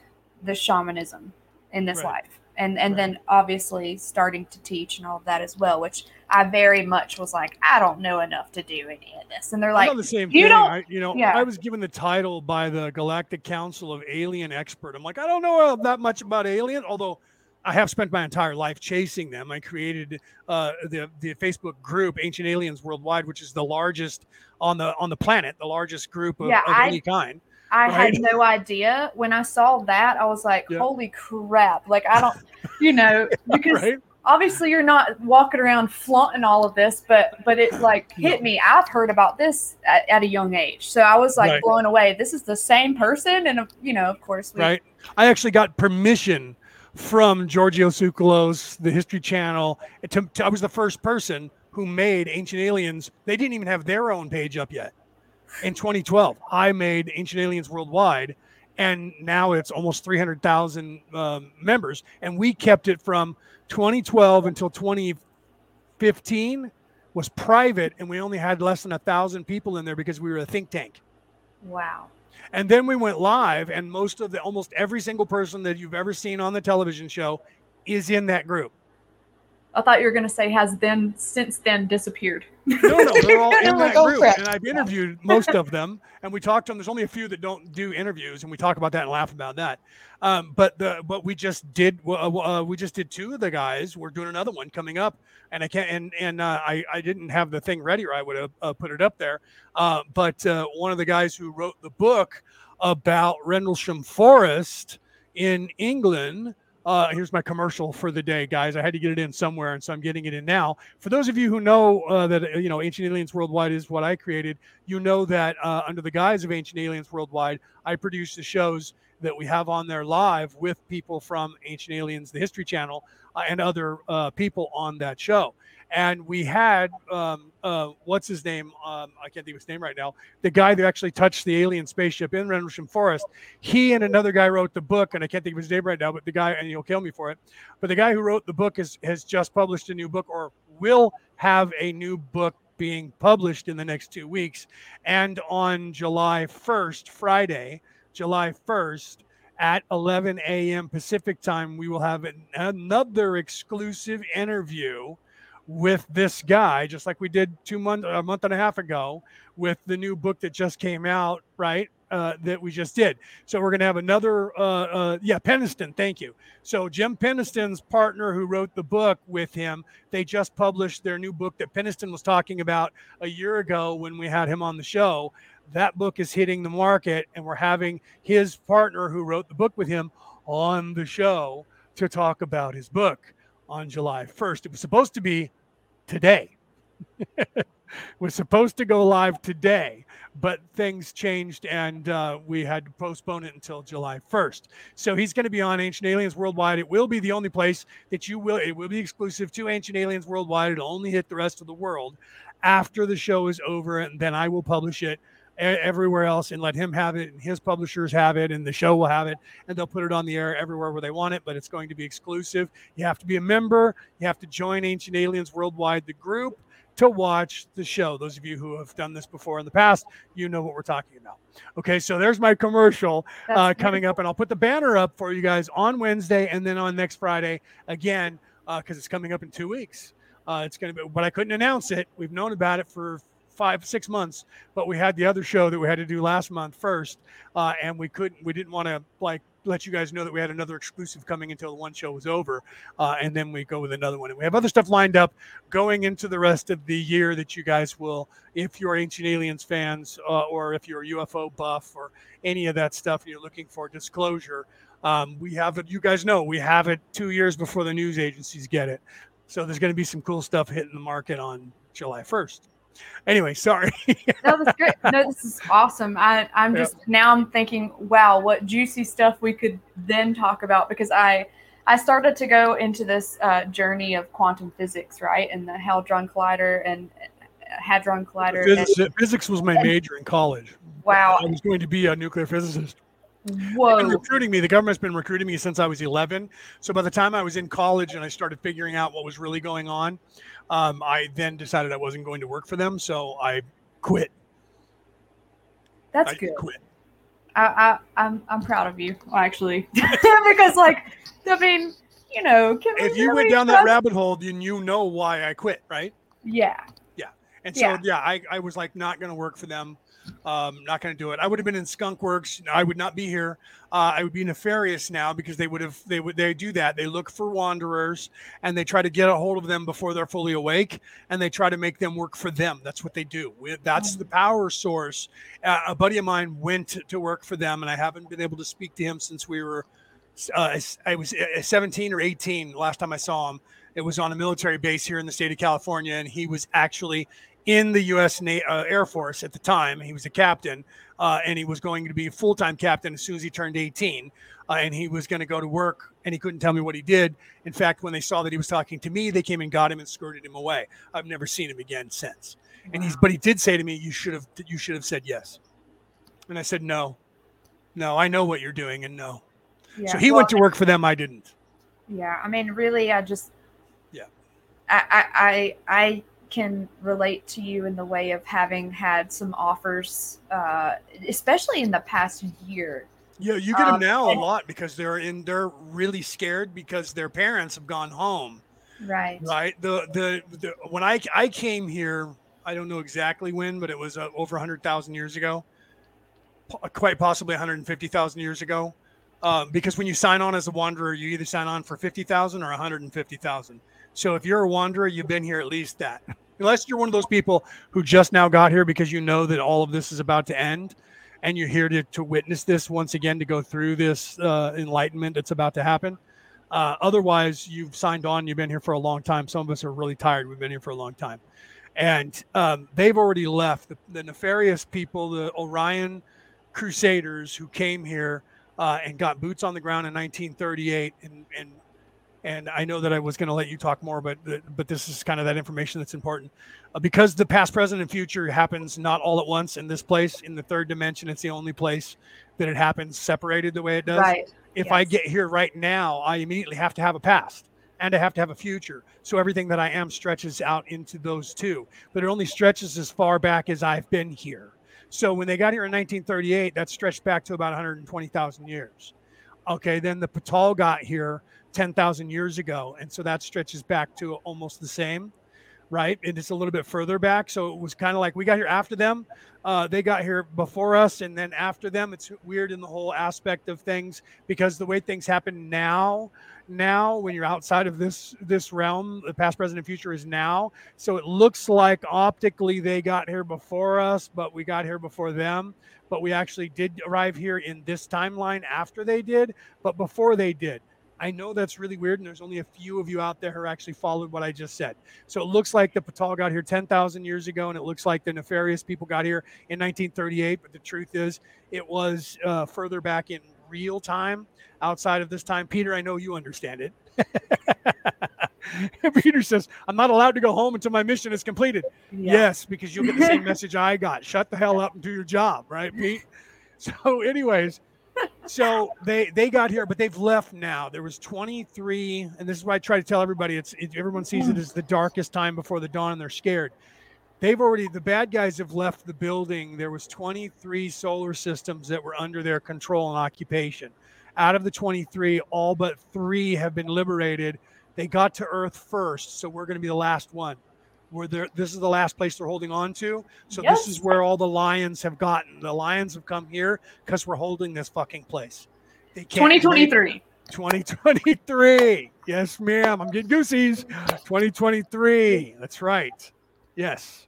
[SPEAKER 2] the shamanism in this right. life and and right. then obviously starting to teach and all of that as well which i very much was like i don't know enough to do any of this and they're like
[SPEAKER 1] the same you thing. don't I, you know yeah. i was given the title by the galactic council of alien expert i'm like i don't know that much about alien although I have spent my entire life chasing them. I created uh, the the Facebook group Ancient Aliens Worldwide, which is the largest on the on the planet, the largest group of,
[SPEAKER 2] yeah,
[SPEAKER 1] of I, any kind.
[SPEAKER 2] I right? had no idea. When I saw that, I was like, yeah. holy crap. Like, I don't, you know, because right? obviously you're not walking around flaunting all of this, but, but it like hit no. me. I've heard about this at, at, a young age. So I was like right. blown away. This is the same person. And, you know, of course,
[SPEAKER 1] we, right. I actually got permission from Giorgio Tsoukalos, the History Channel. To, to, I was the first person who made Ancient Aliens. They didn't even have their own page up yet in 2012. I made Ancient Aliens Worldwide, and now it's almost 300,000 um, members. And we kept it from 2012 until 2015 was private, and we only had less than a thousand people in there because we were a think tank.
[SPEAKER 2] Wow.
[SPEAKER 1] And then we went live, and most of the almost every single person that you've ever seen on the television show is in that group.
[SPEAKER 2] I thought you were going to say has then since then disappeared.
[SPEAKER 1] No, no, they're all in that group, and I've interviewed most of them, and we talked to them. There's only a few that don't do interviews, and we talk about that and laugh about that. Um, but the but we just did uh, uh, we just did two of the guys. We're doing another one coming up, and I can't and and uh, I I didn't have the thing ready, or I would have uh, put it up there. Uh, but uh, one of the guys who wrote the book about Rendlesham Forest in England uh, here's my commercial for the day, guys. I had to get it in somewhere, and so I'm getting it in now. For those of you who know uh, that uh, you know Ancient Aliens Worldwide is what I created, you know that uh, under the guise of Ancient Aliens Worldwide, I produce the shows that we have on there live with people from Ancient Aliens, the History Channel, uh, and other uh, people on that show and we had um, uh, what's his name? Um, I can't think of his name right now. The guy that actually touched the alien spaceship in Rendlesham Forest. He and another guy wrote the book, and I can't think of his name right now. But the guy, and he'll kill me for it. But the guy who wrote the book has just published a new book, or will have a new book being published in the next two weeks. And on July 1st, Friday, July 1st, at 11 a.m. Pacific time, we will have another exclusive interview with this guy, just like we did two months, a month and a half ago, with the new book that just came out, right? Uh, that we just did. So we're going to have another, uh, uh, yeah, Penniston. Thank you. So Jim Penniston's partner, who wrote the book with him, they just published their new book that Penniston was talking about a year ago when we had him on the show. That book is hitting the market, and we're having his partner, who wrote the book with him, on the show to talk about his book on July 1st. It was supposed to be today. was supposed to go live today, but things changed and uh, we had to postpone it until July 1st. So he's going to be on Ancient Aliens Worldwide. It will be the only place that you will, it will be exclusive to Ancient Aliens Worldwide. It'll only hit the rest of the world after the show is over, and then I will publish it everywhere else and let him have it and his publishers have it and the show will have it and they'll put it on the air everywhere where they want it but it's going to be exclusive. You have to be a member. You have to join ancient aliens worldwide the group to watch the show. Those of you who have done this before in the past you know what we're talking about. Okay so there's my commercial uh, coming up and i'll put the banner up for you guys on wednesday and then on next friday again because uh, it's coming up in two weeks. Uh, it's going to be but i couldn't announce it. We've known about it for five six months, but we had the other show that we had to do last month first, uh, and we couldn't. We didn't want to like let you guys know that we had another exclusive coming until the one show was over, uh, and then we go with another one. And we have other stuff lined up going into the rest of the year that you guys will, if you're Ancient Aliens fans uh, or if you're a UFO buff or any of that stuff, and you're looking for disclosure. Um, we have it. You guys know we have it two years before the news agencies get it. So there's going to be some cool stuff hitting the market on July 1st. Anyway, sorry.
[SPEAKER 2] no, that's great. No, this is awesome. I, I'm just now I'm thinking, wow, what juicy stuff we could then talk about because I I started to go into this uh, journey of quantum physics, right, and the Hadron Collider and uh, Hadron Collider.
[SPEAKER 1] Physics,
[SPEAKER 2] and,
[SPEAKER 1] physics was my major in college.
[SPEAKER 2] Wow.
[SPEAKER 1] I was going to be a nuclear physicist.
[SPEAKER 2] Whoa.
[SPEAKER 1] recruiting me. The government's been recruiting me since I was 11. So by the time I was in college and I started figuring out what was really going on, um, I then decided I wasn't going to work for them. So I quit.
[SPEAKER 2] That's
[SPEAKER 1] I
[SPEAKER 2] good.
[SPEAKER 1] Quit.
[SPEAKER 2] I, I, I'm I'm proud of you actually because like I mean you know
[SPEAKER 1] if you went down trust- that rabbit hole then you know why I quit right
[SPEAKER 2] yeah
[SPEAKER 1] yeah and so yeah, yeah I, I was like not going to work for them um, not going to do it. I would have been in Skunk Works. I would not be here. Uh, I would be nefarious now because they would have they would they do that. They look for wanderers and they try to get a hold of them before they're fully awake, and they try to make them work for them. That's what they do. That's the power source. Uh, a buddy of mine went to, to work for them, and I haven't been able to speak to him since we were. Uh, I was uh, 17 or 18 last time I saw him. It was on a military base here in the state of California, and he was actually in the U.S. Na- uh, Air Force at the time. He was a captain, uh, and he was going to be a full time captain as soon as he turned 18. Uh, and he was going to go to work, and he couldn't tell me what he did. In fact, when they saw that he was talking to me, they came and got him and skirted him away. I've never seen him again since. Wow. And he's, but he did say to me, "You should have, you should have said yes." And I said, "No, no, I know what you're doing, and no." Yeah, so he well, went to work for them. I didn't.
[SPEAKER 2] Yeah, I mean, really, I just.
[SPEAKER 1] Yeah.
[SPEAKER 2] I I I, I can relate to you in the way of having had some offers, uh, especially in the past year.
[SPEAKER 1] Yeah, you get them um, now and, a lot because they're in. They're really scared because their parents have gone home.
[SPEAKER 2] Right.
[SPEAKER 1] Right. The the, the when I I came here, I don't know exactly when, but it was uh, over hundred thousand years ago, quite possibly one hundred fifty thousand years ago. Um, because when you sign on as a wanderer, you either sign on for fifty thousand or one hundred and fifty thousand. So if you're a wanderer, you've been here at least that. Unless you're one of those people who just now got here because you know that all of this is about to end and you're here to, to witness this once again, to go through this uh, enlightenment that's about to happen. Uh, otherwise, you've signed on, you've been here for a long time. Some of us are really tired. We've been here for a long time. And um, they've already left. The, the, nefarious people, the Orion Crusaders who came here uh, and got boots on the ground in 1938 and, and and I know that I was going to let you talk more, but but this is kind of that information that's important uh, because the past, present, and future happens not all at once in this place. In the third dimension, it's the only place that it happens separated the way it does.
[SPEAKER 2] Right.
[SPEAKER 1] If yes. I get here right now, I immediately have to have a past and I have to have a future. So everything that I am stretches out into those two, but it only stretches as far back as I've been here. So when they got here in 1938, that stretched back to about 120,000 years. Okay, then the Patal got here 10,000 years ago. And so that stretches back to almost the same, right? And it's a little bit further back. So it was kind of like we got here after them. Uh, they got here before us and then after them. It's weird in the whole aspect of things because the way things happen now, now when you're outside of this this realm, the past, present, and future is now. So it looks like optically they got here before us, but we got here before them. But we actually did arrive here in this timeline after they did, but before they did. I know that's really weird, and there's only a few of you out there who actually followed what I just said. So it looks like the Patal got here 10,000 years ago, and it looks like the nefarious people got here in 1938. But the truth is, it was uh, further back in real time outside of this time. Peter, I know you understand it. Peter says, I'm not allowed to go home until my mission is completed. Yeah. Yes, because you'll get the same message I got. Shut the hell up and do your job, right, Pete? So, anyways, so they they got here, but they've left now. There was 23, and this is why I try to tell everybody: it's it, everyone sees it hmm. as the darkest time before the dawn, and they're scared. They've already the bad guys have left the building. There was 23 solar systems that were under their control and occupation. Out of the 23, all but three have been liberated. They got to Earth first, so we're going to be the last one. Where they're this is the last place they're holding on to. So yes. this is where all the lions have gotten. The lions have come here because we're holding this fucking place.
[SPEAKER 2] They can't 2023.
[SPEAKER 1] 2023. Yes, ma'am. I'm getting goosies. 2023. That's right. Yes.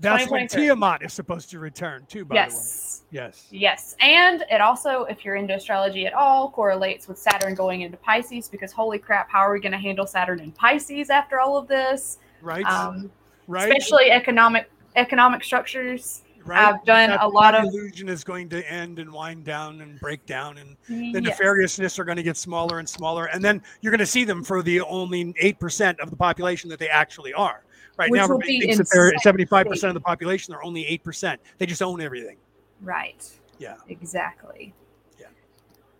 [SPEAKER 1] That's when Tiamat is supposed to return too, by yes. the way. Yes.
[SPEAKER 2] Yes. And it also, if you're into astrology at all, correlates with Saturn going into Pisces because holy crap, how are we going to handle Saturn in Pisces after all of this?
[SPEAKER 1] Right. Um, right.
[SPEAKER 2] Especially economic economic structures. Right. I've done that, a lot of
[SPEAKER 1] illusion is going to end and wind down and break down, and the yes. nefariousness are going to get smaller and smaller, and then you're going to see them for the only eight percent of the population that they actually are. Right Which now, everybody thinks that they're 75% of the population. They're only 8%. They just own everything.
[SPEAKER 2] Right.
[SPEAKER 1] Yeah.
[SPEAKER 2] Exactly.
[SPEAKER 1] Yeah.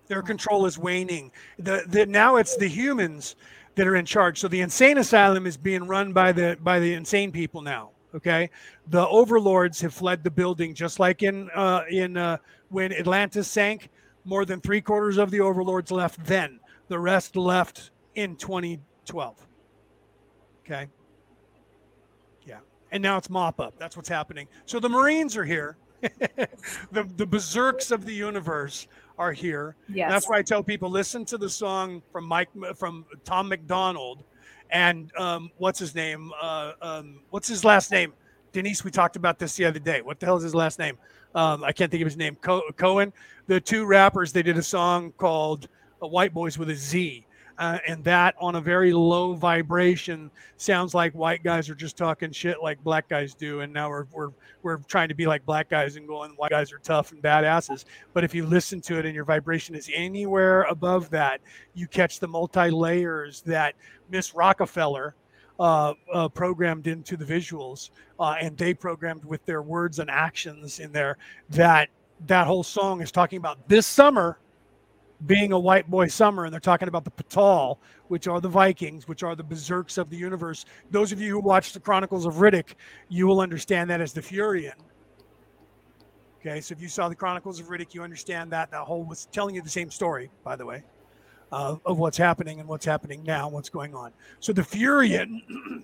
[SPEAKER 1] Their control is waning. The, the now it's the humans that are in charge. So the insane asylum is being run by the by the insane people now. Okay, the overlords have fled the building, just like in uh, in uh, when Atlantis sank. More than three quarters of the overlords left then. The rest left in 2012. Okay Yeah, and now it's mop up. That's what's happening. So the Marines are here. the the berserks of the universe are here. Yes. That's why I tell people listen to the song from Mike from Tom MacDonald and um, what's his name? Uh, um, what's his last name? Denise, we talked about this the other day. What the hell is his last name? Um, I can't think of his name. Co- Cohen. The two rappers they did a song called uh, "White Boys" with a Z uh, and that on a very low vibration sounds like white guys are just talking shit like black guys do. And now we're, we're we're trying to be like black guys and going white guys are tough and badasses. But if you listen to it and your vibration is anywhere above that you catch the multi layers that miss rockefeller uh, uh, programmed into the visuals uh, and they programmed with their words and actions in there that that whole song is talking about this summer being a white boy summer, and they're talking about the Patal, which are the Vikings, which are the berserks of the universe. Those of you who watch the Chronicles of Riddick, you will understand that as the Furian. Okay, so if you saw the Chronicles of Riddick, you understand that that whole was telling you the same story, by the way, uh, of what's happening and what's happening now, what's going on. So the Furian,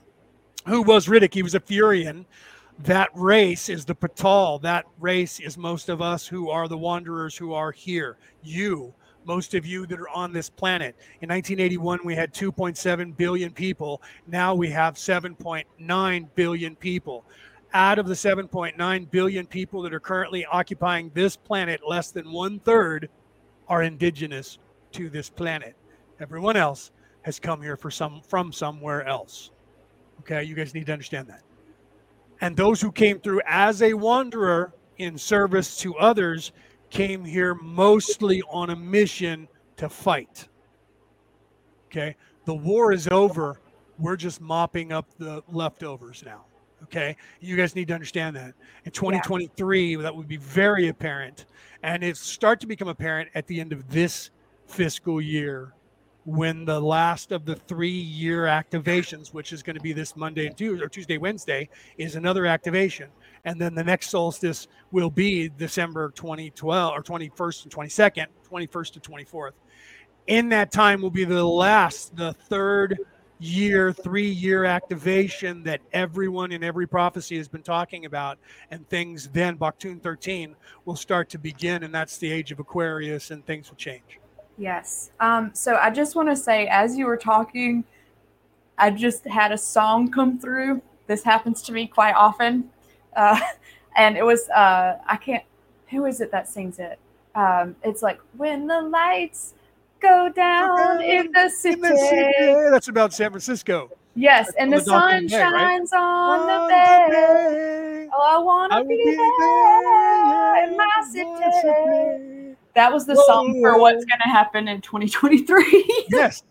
[SPEAKER 1] who was Riddick, he was a Furian. That race is the Patal. That race is most of us who are the wanderers who are here. You most of you that are on this planet. In 1981, we had 2.7 billion people. Now we have 7.9 billion people. Out of the 7.9 billion people that are currently occupying this planet, less than one third are indigenous to this planet. Everyone else has come here for some from somewhere else. Okay, you guys need to understand that. And those who came through as a wanderer in service to others came here mostly on a mission to fight. Okay. The war is over. We're just mopping up the leftovers now. Okay. You guys need to understand that. In 2023, yeah. that would be very apparent. And it start to become apparent at the end of this fiscal year when the last of the three year activations, which is going to be this Monday and Tuesday or Tuesday, Wednesday, is another activation and then the next solstice will be December 2012 or 21st and 22nd, 21st to 24th. In that time will be the last, the third year, three year activation that everyone in every prophecy has been talking about. And things then, Baktun 13, will start to begin. And that's the age of Aquarius, and things will change.
[SPEAKER 2] Yes. Um, so I just want to say, as you were talking, I just had a song come through. This happens to me quite often. Uh, and it was uh, I can't who is it that sings it? Um, it's like when the lights go down in the city. In the city.
[SPEAKER 1] That's about San Francisco.
[SPEAKER 2] Yes, That's and the, the sun shines right? on, on the bay. Oh, I want to be, be there in my city. That was the Whoa. song for what's going to happen in 2023.
[SPEAKER 1] yes,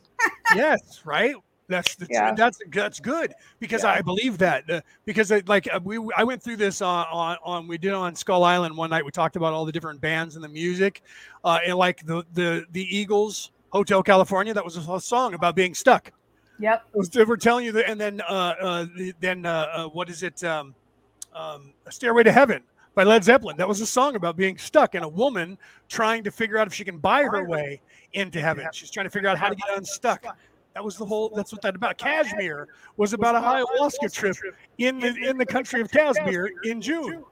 [SPEAKER 1] yes, right. That's the, yeah. that's that's good because yeah. I believe that uh, because I, like uh, we I went through this on, on, on we did on Skull Island one night we talked about all the different bands and the music uh, and like the the the Eagles Hotel California that was a song about being stuck.
[SPEAKER 2] Yep.
[SPEAKER 1] They were telling you that and then uh, uh then uh, uh, what is it um, um, Stairway to Heaven by Led Zeppelin that was a song about being stuck and a woman trying to figure out if she can buy her way into heaven. She's trying to figure out how to get unstuck That was the whole. That's what that about. Kashmir was about a ayahuasca trip in the in the country of Kashmir in June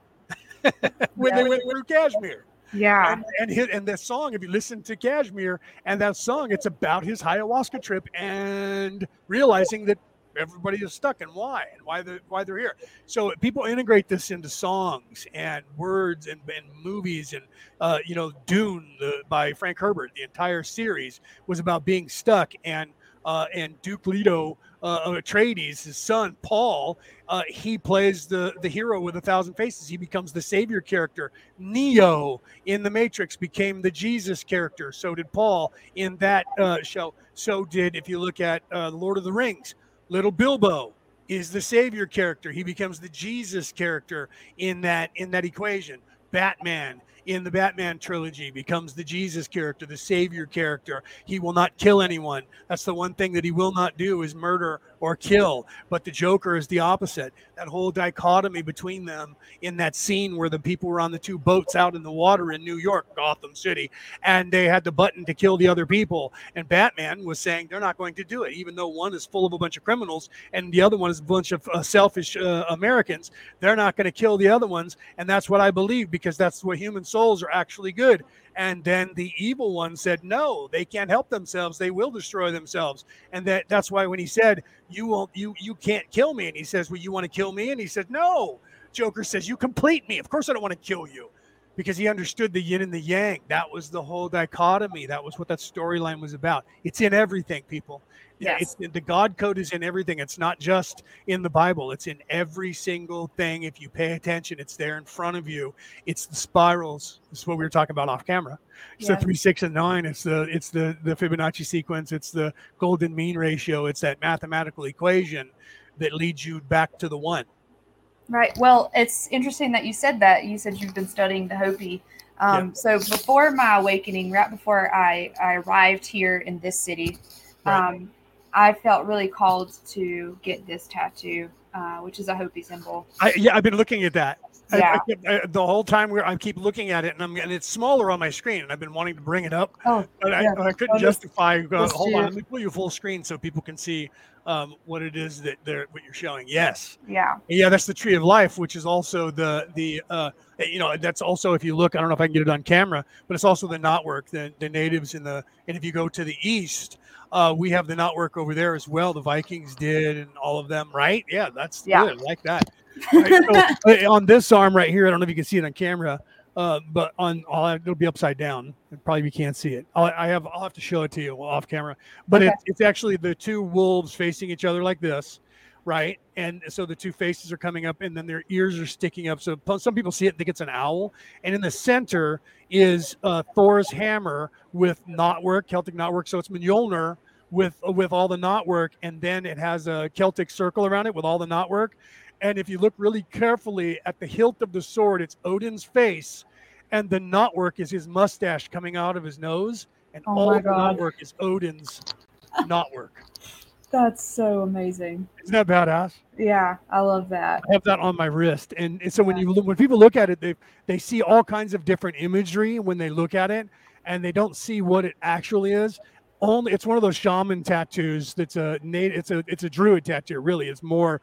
[SPEAKER 1] when they went through Kashmir.
[SPEAKER 2] Yeah.
[SPEAKER 1] And and, his, and that song, if you listen to Kashmir and that song, it's about his ayahuasca trip and realizing that everybody is stuck and why and why they why they're here. So people integrate this into songs and words and, and movies and uh, you know Dune the, by Frank Herbert. The entire series was about being stuck and uh, and Duke Leto uh, Atreides, his son Paul, uh, he plays the the hero with a thousand faces. He becomes the savior character. Neo in the Matrix became the Jesus character. So did Paul in that uh, show. So did if you look at uh, Lord of the Rings. Little Bilbo is the savior character. He becomes the Jesus character in that in that equation. Batman in the Batman trilogy becomes the Jesus character, the savior character. He will not kill anyone. That's the one thing that he will not do is murder or kill. But the Joker is the opposite. That whole dichotomy between them in that scene where the people were on the two boats out in the water in New York, Gotham City, and they had the button to kill the other people. And Batman was saying they're not going to do it, even though one is full of a bunch of criminals and the other one is a bunch of uh, selfish uh, Americans. They're not going to kill the other ones. And that's what I believe because that's what human souls are actually good. And then the evil one said, no, they can't help themselves. They will destroy themselves. And that that's why when he said, you won't, you, you can't kill me. And he says, well, you want to kill me? And he said, no, Joker says, you complete me. Of course I don't want to kill you because he understood the yin and the yang. That was the whole dichotomy. That was what that storyline was about. It's in everything, people.
[SPEAKER 2] Yes.
[SPEAKER 1] It's, the God code is in everything. It's not just in the Bible. It's in every single thing. If you pay attention, it's there in front of you. It's the spirals. This is what we were talking about off camera. It's yeah. the three, six, and nine. It's the it's the the Fibonacci sequence. It's the golden mean ratio. It's that mathematical equation that leads you back to the one.
[SPEAKER 2] Right. Well, it's interesting that you said that. You said you've been studying the Hopi. Um, yeah. So before my awakening, right before I, I arrived here in this city, right. um, I felt really called to get this tattoo, uh, which is a Hopi symbol.
[SPEAKER 1] I, yeah, I've been looking at that.
[SPEAKER 2] Yeah.
[SPEAKER 1] I, I, the whole time I keep looking at it, and I'm and it's smaller on my screen, and I've been wanting to bring it up,
[SPEAKER 2] oh,
[SPEAKER 1] but
[SPEAKER 2] yeah.
[SPEAKER 1] I, couldn't justify. Uh, hold on, let me pull you full screen so people can see um, what it is that they're what you're showing. Yes.
[SPEAKER 2] Yeah.
[SPEAKER 1] Yeah, that's the tree of life, which is also the the uh, you know that's also if you look, I don't know if I can get it on camera, but it's also the knotwork, the the natives in the and if you go to the east, uh, we have the knotwork over there as well. The Vikings did, and all of them, right? Yeah, that's
[SPEAKER 2] yeah,
[SPEAKER 1] good. like that. Right? so, uh, on this arm right here, I don't know if you can see it on camera, uh, but on all it'll be upside down. Probably you can't see it. I'll, I have I'll have to show it to you off camera. But okay. it, it's actually the two wolves facing each other like this, right? And so the two faces are coming up, and then their ears are sticking up. So some people see it and think it's an owl. And in the center is uh, Thor's hammer with knotwork, Celtic knotwork. So it's Mjolnir with with all the knotwork, and then it has a Celtic circle around it with all the knotwork. And if you look really carefully at the hilt of the sword, it's Odin's face, and the knotwork is his mustache coming out of his nose, and
[SPEAKER 2] oh
[SPEAKER 1] all the knotwork is Odin's knotwork.
[SPEAKER 2] That's so amazing.
[SPEAKER 1] Isn't that badass?
[SPEAKER 2] Yeah, I love that.
[SPEAKER 1] I have that on my wrist, and so yeah. when you when people look at it, they they see all kinds of different imagery when they look at it, and they don't see what it actually is only it's one of those shaman tattoos that's a native it's a it's a druid tattoo really it's more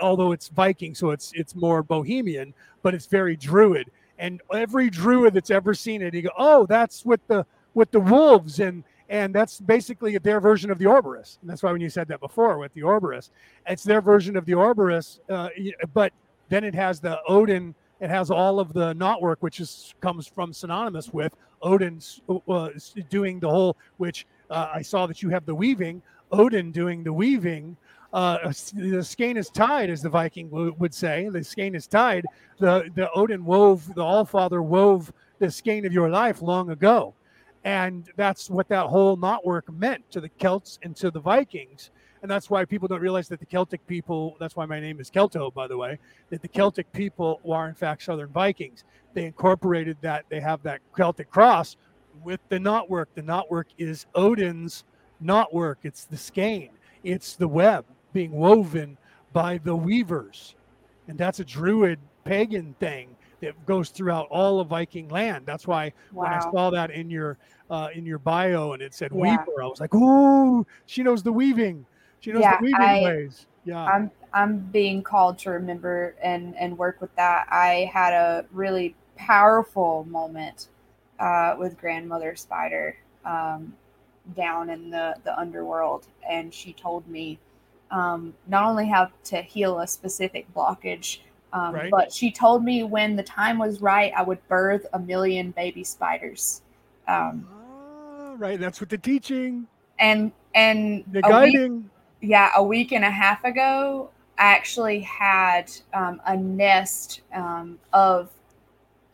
[SPEAKER 1] although it's viking so it's it's more bohemian but it's very druid and every druid that's ever seen it you go oh that's with the with the wolves and and that's basically their version of the Ouroboros. And that's why when you said that before with the Ouroboros, it's their version of the Ouroboros. Uh, but then it has the Odin. It has all of the knotwork, which is comes from synonymous with Odin's uh, doing the whole, which uh, I saw that you have the weaving, Odin doing the weaving. Uh, the skein is tied, as the Viking would say. The skein is tied. The the Odin wove, the All Father wove the skein of your life long ago, and that's what that whole knotwork meant to the Celts and to the Vikings. And that's why people don't realize that the Celtic people. That's why my name is Kelto, by the way. That the Celtic people are in fact Southern Vikings. They incorporated that. They have that Celtic cross, with the knotwork. The knotwork is Odin's knotwork. It's the skein. It's the web being woven by the weavers, and that's a druid pagan thing that goes throughout all of Viking land. That's why wow. when I saw that in your uh, in your bio and it said yeah. weaver, I was like, "Ooh, she knows the weaving. She knows yeah, the weaving I, ways." Yeah,
[SPEAKER 2] I'm I'm being called to remember and and work with that. I had a really powerful moment uh, with grandmother spider um, down in the the underworld, and she told me um, not only how to heal a specific blockage, um, right. but she told me when the time was right, I would birth a million baby spiders. Um,
[SPEAKER 1] ah, right, that's what the teaching.
[SPEAKER 2] And and
[SPEAKER 1] the guiding.
[SPEAKER 2] Week, yeah, a week and a half ago, I actually had um, a nest um, of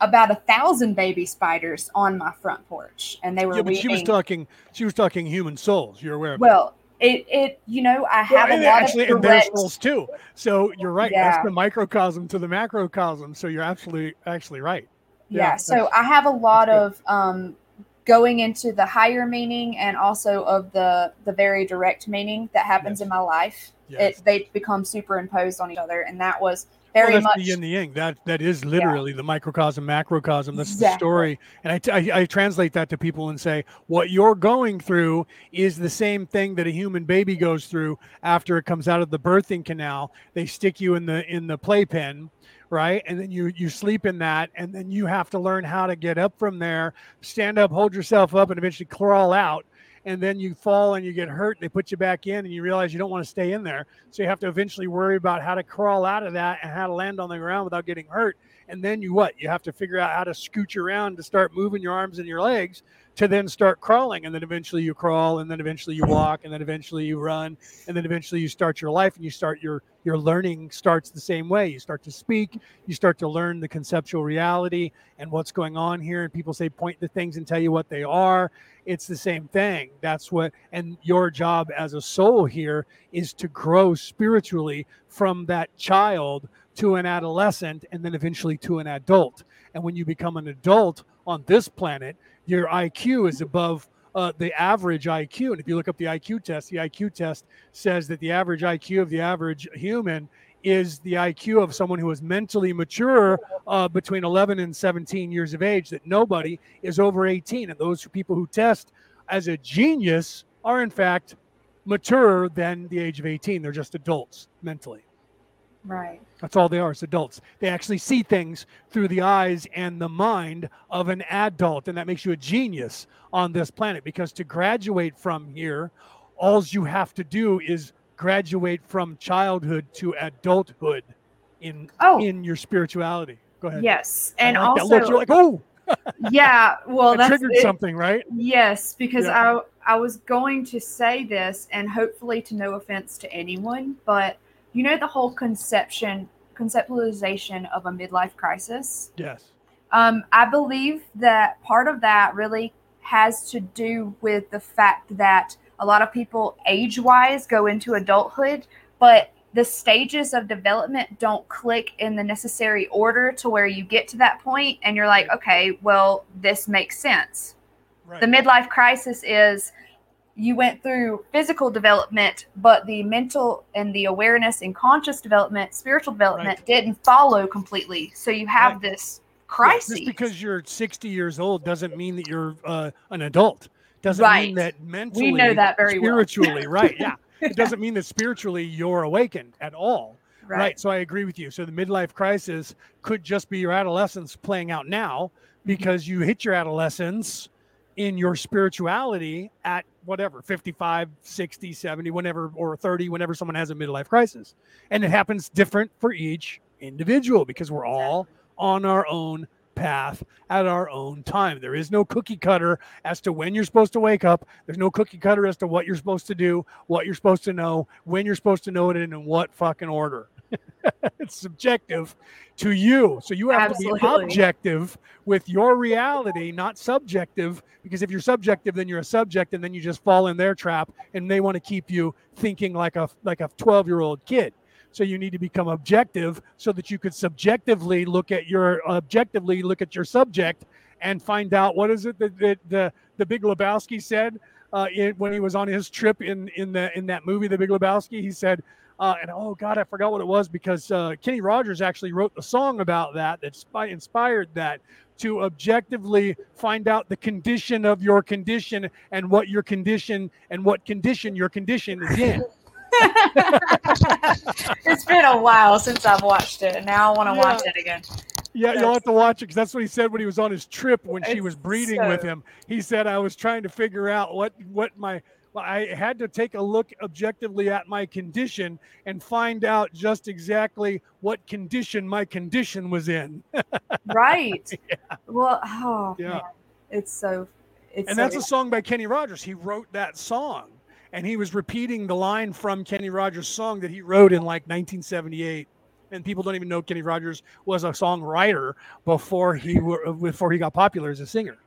[SPEAKER 2] about a thousand baby spiders on my front porch, and they were.
[SPEAKER 1] Yeah, but weaving. she was talking. She was talking human souls. You're aware of
[SPEAKER 2] well, it, it you know I have well, a lot
[SPEAKER 1] actually,
[SPEAKER 2] of
[SPEAKER 1] and their souls too. So you're right. Yeah. That's the microcosm to the macrocosm. So you're absolutely actually right.
[SPEAKER 2] Yeah. yeah so I have a lot of um, going into the higher meaning and also of the the very direct meaning that happens yes. in my life. Yes. It they become superimposed on each other, and that was very well,
[SPEAKER 1] much the yin the yang. That that is literally yeah. the microcosm, macrocosm. That's exactly. the story. And I, I, I translate that to people and say, what you're going through is the same thing that a human baby goes through after it comes out of the birthing canal. They stick you in the in the playpen right and then you you sleep in that and then you have to learn how to get up from there stand up hold yourself up and eventually crawl out and then you fall and you get hurt they put you back in and you realize you don't want to stay in there. So you have to eventually worry about how to crawl out of that and how to land on the ground without getting hurt. And then you what? You have to figure out how to scooch around to start moving your arms and your legs to then start crawling. And then eventually you crawl and then eventually you walk and then eventually you run and then eventually you start your life and you start your your learning starts the same way. You start to speak you start to learn the conceptual reality and what's going on here and people say point to things and tell you what they are it's the same thing that's what and your job as a soul here is to grow spiritually from that child to an adolescent and then eventually to an adult and when you become an adult on this planet your IQ is above uh, the average IQ. And if you look up the IQ test, the IQ test says that the average IQ of the average human is the IQ of someone who is mentally mature uh, between 11 and 17 years of age, that nobody is over 18. And those people who test as a genius are, in fact, mature than the age of 18. They're just adults mentally.
[SPEAKER 2] Right.
[SPEAKER 1] That's all they are. It's adults. They actually see things through the eyes and the mind of an adult, and that makes you a genius on this planet. Because to graduate from here, all you have to do is graduate from childhood to adulthood in oh. in your spirituality. Go ahead.
[SPEAKER 2] Yes, and like also
[SPEAKER 1] you're like, oh.
[SPEAKER 2] yeah, well, that
[SPEAKER 1] triggered it. something, right?
[SPEAKER 2] Yes, because yeah. I I was going to say this, and hopefully to no offense to anyone, but you know the whole conception conceptualization of a midlife crisis
[SPEAKER 1] yes
[SPEAKER 2] um, i believe that part of that really has to do with the fact that a lot of people age wise go into adulthood but the stages of development don't click in the necessary order to where you get to that point and you're like okay well this makes sense right. the midlife crisis is you went through physical development, but the mental and the awareness and conscious development, spiritual development right. didn't follow completely. So you have right. this crisis.
[SPEAKER 1] Just because you're 60 years old doesn't mean that you're uh, an adult. Doesn't right. mean that mentally,
[SPEAKER 2] we know that very
[SPEAKER 1] spiritually, well. right? Yeah, it doesn't mean that spiritually you're awakened at all. Right. right. So I agree with you. So the midlife crisis could just be your adolescence playing out now mm-hmm. because you hit your adolescence in your spirituality at whatever 55 60 70 whenever or 30 whenever someone has a midlife crisis and it happens different for each individual because we're all on our own path at our own time there is no cookie cutter as to when you're supposed to wake up there's no cookie cutter as to what you're supposed to do what you're supposed to know when you're supposed to know it and in what fucking order it's subjective to you. So you have Absolutely. to be objective with your reality, not subjective. Because if you're subjective, then you're a subject, and then you just fall in their trap, and they want to keep you thinking like a like a 12 year old kid. So you need to become objective so that you could subjectively look at your objectively look at your subject and find out what is it that, that the the Big Lebowski said uh, when he was on his trip in in the in that movie, The Big Lebowski. He said Uh, and oh God, I forgot what it was because uh, Kenny Rogers actually wrote the song about that that inspired that to objectively find out the condition of your condition and what your condition and what condition your condition is in.
[SPEAKER 2] it's been a while since I've watched it, and now I want to yeah. watch it again.
[SPEAKER 1] Yeah, you'll have to watch it because that's what he said when he was on his trip when she was breeding so... with him. He said, "I was trying to figure out what what my well, I had to take a look objectively at my condition and find out just exactly what condition my condition was in.
[SPEAKER 2] right. Yeah. Well, oh, yeah. Man. It's so. It's
[SPEAKER 1] and
[SPEAKER 2] so
[SPEAKER 1] that's a song by Kenny Rogers. He wrote that song, and he was repeating the line from Kenny Rogers' song that he wrote in like 1978 and people don't even know Kenny Rogers was a songwriter before he were, uh, before he got popular as a singer.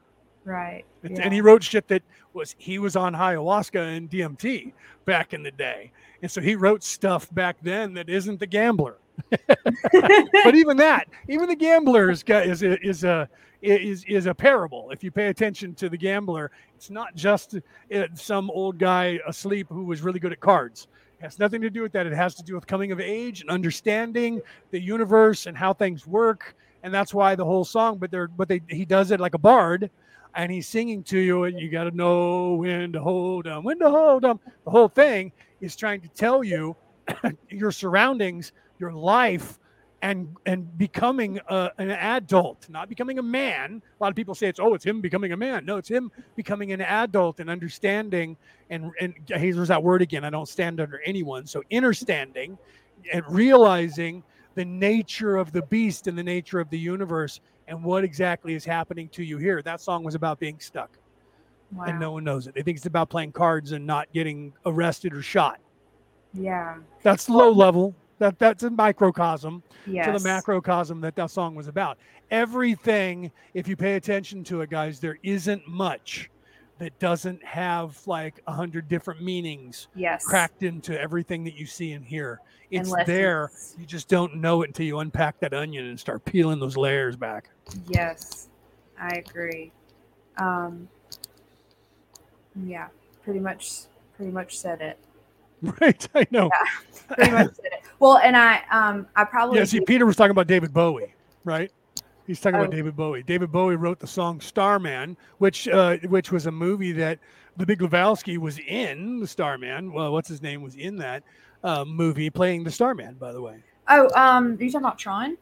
[SPEAKER 2] Right.
[SPEAKER 1] Yeah. And he wrote shit that was he was on ayahuasca and DMT back in the day. And so he wrote stuff back then that isn't the gambler. But even that, even the gambler is is a, is a is is a parable. If you pay attention to the gambler, it's not just uh, some old guy asleep who was really good at cards. It has nothing to do with that. It has to do with coming of age and understanding the universe and how things work. And that's why the whole song. But they're but they he does it like a bard and he's singing to you, and you got to know when to hold them, when to hold them. The whole thing is trying to tell you your surroundings, your life, and and becoming a, an adult, not becoming a man. A lot of people say it's oh, it's him becoming a man. No, it's him becoming an adult and understanding. And and here's that word again. I don't stand under anyone. So understanding and realizing the nature of the beast and the nature of the universe and what exactly is happening to you here. That song was about being stuck. Wow. And no one knows it. They think it's about playing cards and not getting arrested or shot.
[SPEAKER 2] Yeah.
[SPEAKER 1] That's low level. That that's a microcosm
[SPEAKER 2] yes.
[SPEAKER 1] to the macrocosm that that song was about. Everything, if you pay attention to it, guys, there isn't much that doesn't have like a hundred different meanings
[SPEAKER 2] yes.
[SPEAKER 1] cracked into everything that you see and hear. It's there. You just don't know it until you unpack that onion and start peeling those layers back.
[SPEAKER 2] Yes, I agree. Um, yeah, pretty much, pretty much said it.
[SPEAKER 1] Right, I know.
[SPEAKER 2] Yeah, pretty much said it. Well, and I, um, I probably.
[SPEAKER 1] Yeah, see, Peter was talking about David Bowie, right? He's talking oh. about David Bowie. David Bowie wrote the song "Starman," which, uh, which was a movie that the Big Lebowski was in. The Starman. Well, what's his name was in that uh, movie, playing the Starman. By the way.
[SPEAKER 2] Oh, um, are you talking about Tron?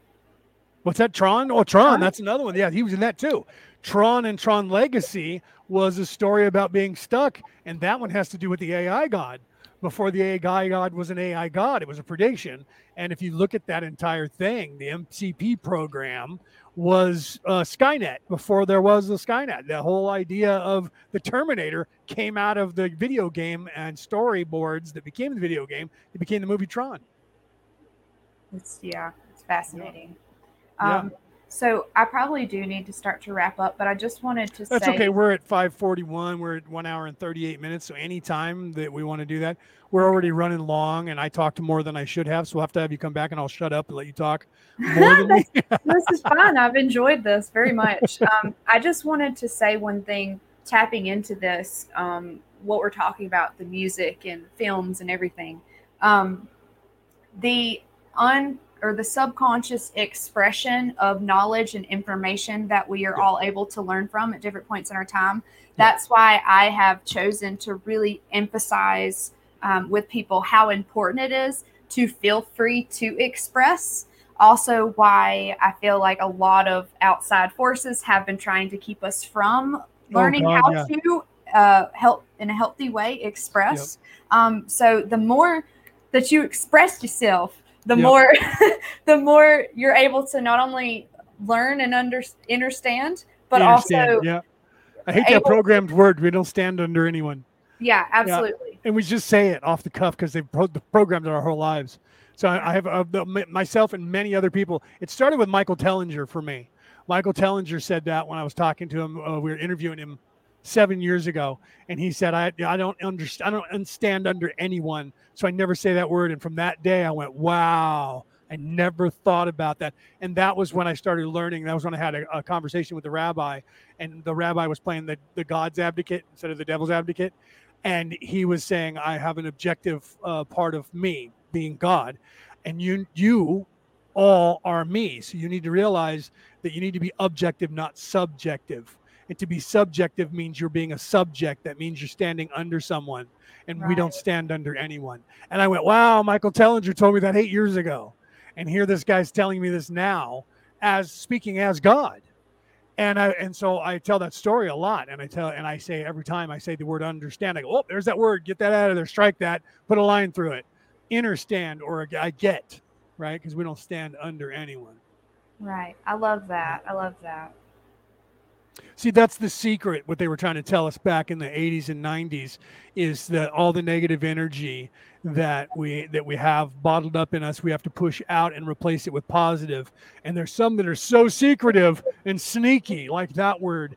[SPEAKER 1] What's that? Tron? Oh, Tron. That's another one. Yeah, he was in that too. Tron and Tron Legacy was a story about being stuck, and that one has to do with the AI god. Before the AI god was an AI god, it was a prediction. And if you look at that entire thing, the MCP program was uh, Skynet before there was the Skynet. The whole idea of the Terminator came out of the video game and storyboards that became the video game. It became the movie Tron.
[SPEAKER 2] It's yeah, it's fascinating. Yeah. Um, so I probably do need to start to wrap up, but I just wanted to
[SPEAKER 1] That's
[SPEAKER 2] say
[SPEAKER 1] okay. We're at 541. We're at one hour and 38 minutes. So anytime that we want to do that, we're already running long and I talked more than I should have. So we'll have to have you come back and I'll shut up and let you talk
[SPEAKER 2] me. this is fun. I've enjoyed this very much. Um, I just wanted to say one thing tapping into this, um, what we're talking about, the music and films and everything. Um, the un or the subconscious expression of knowledge and information that we are all able to learn from at different points in our time. That's why I have chosen to really emphasize um, with people how important it is to feel free to express. Also, why I feel like a lot of outside forces have been trying to keep us from oh, learning oh God, how yeah. to uh, help in a healthy way express. Yep. Um, so, the more that you express yourself, the yep. more the more you're able to not only learn and under, understand, but also
[SPEAKER 1] yeah. I hate that programmed to, word. We don't stand under anyone.
[SPEAKER 2] Yeah, absolutely. Yeah.
[SPEAKER 1] And we just say it off the cuff because they've pro- programmed our whole lives. So I, I have uh, the, myself and many other people. It started with Michael Tellinger for me. Michael Tellinger said that when I was talking to him. Uh, we were interviewing him seven years ago, and he said, "I I don't understand. I don't stand under anyone, so I never say that word." And from that day, I went, "Wow." I never thought about that. And that was when I started learning. That was when I had a, a, conversation with the rabbi, and the rabbi was playing the, the God's advocate instead of the devil's advocate. And he was saying, I have an objective uh, part of me being God, and you you all are me. So you need to realize that you need to be objective, not subjective. And to be subjective means you're being a subject. That means you're standing under someone, and right. we don't stand under anyone. And I went, wow, Michael Tellinger told me that eight years ago. And here this guy's telling me this now as speaking as God. And I and so I tell that story a lot, and I tell and I say every time I say the word understand, I go, oh, there's that word, get that out of there, strike that, put a line through it, understand or I get, right? Because we don't stand under anyone.
[SPEAKER 2] Right. I love that. I love that.
[SPEAKER 1] See, that's the secret. What they were trying to tell us back in the 80s and 90s is that all the negative energy that we that we have bottled up in us, we have to push out and replace it with positive. And there's some that are so secretive and sneaky, like that word,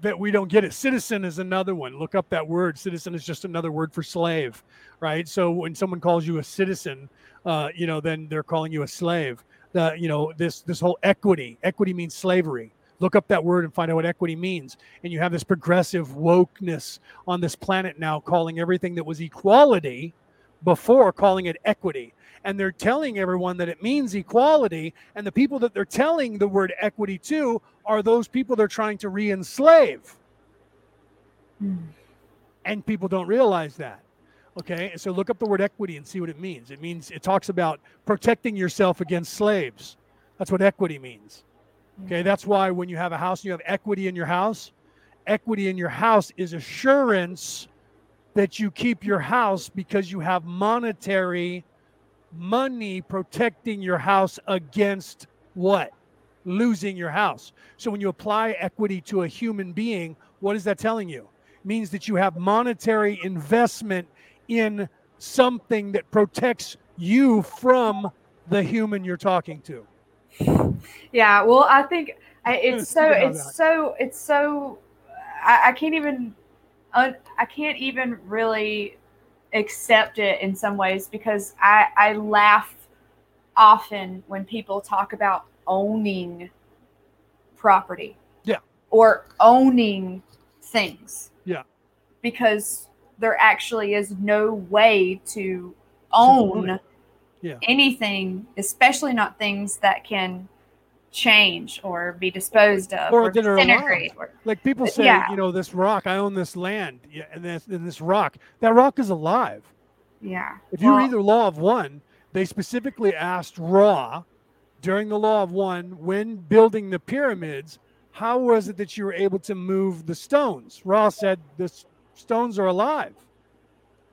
[SPEAKER 1] that we don't get it. Citizen is another one. Look up that word. Citizen is just another word for slave, right? So when someone calls you a citizen, uh, you know, then they're calling you a slave. The, you know, this this whole equity. Equity means slavery look up that word and find out what equity means. And you have this progressive wokeness on this planet now calling everything that was equality before calling it equity. And they're telling everyone that it means equality. And the people that they're telling the word equity to are those people they're trying to re enslave. Mm. And people don't realize that. Okay. So look up the word equity and see what it means. It means it talks about protecting yourself against slaves. That's what equity means. Okay, that's why when you have a house you have equity in your house, equity in your house is assurance that you keep your house because you have monetary money protecting your house against what? Losing your house. So when you apply equity to a human being, what is that telling you? It means that you have monetary investment in something that protects you from the human you're talking to.
[SPEAKER 2] Yeah, well, I think it's so it's so it's so I, I can't even I can't even really accept it in some ways because I I laugh often when people talk about owning property.
[SPEAKER 1] Yeah.
[SPEAKER 2] Or owning things.
[SPEAKER 1] Yeah.
[SPEAKER 2] Because there actually is no way to own
[SPEAKER 1] yeah.
[SPEAKER 2] anything, especially not things that can change or be disposed of
[SPEAKER 1] or, or disintegrate. Or, like people say, yeah. you know, this rock, I own this land, yeah, and this and this rock, that rock is alive.
[SPEAKER 2] Yeah.
[SPEAKER 1] If you well, read the Law of One, they specifically asked Ra during the Law of One when building the pyramids, how was it that you were able to move the stones? Ra said the stones are alive.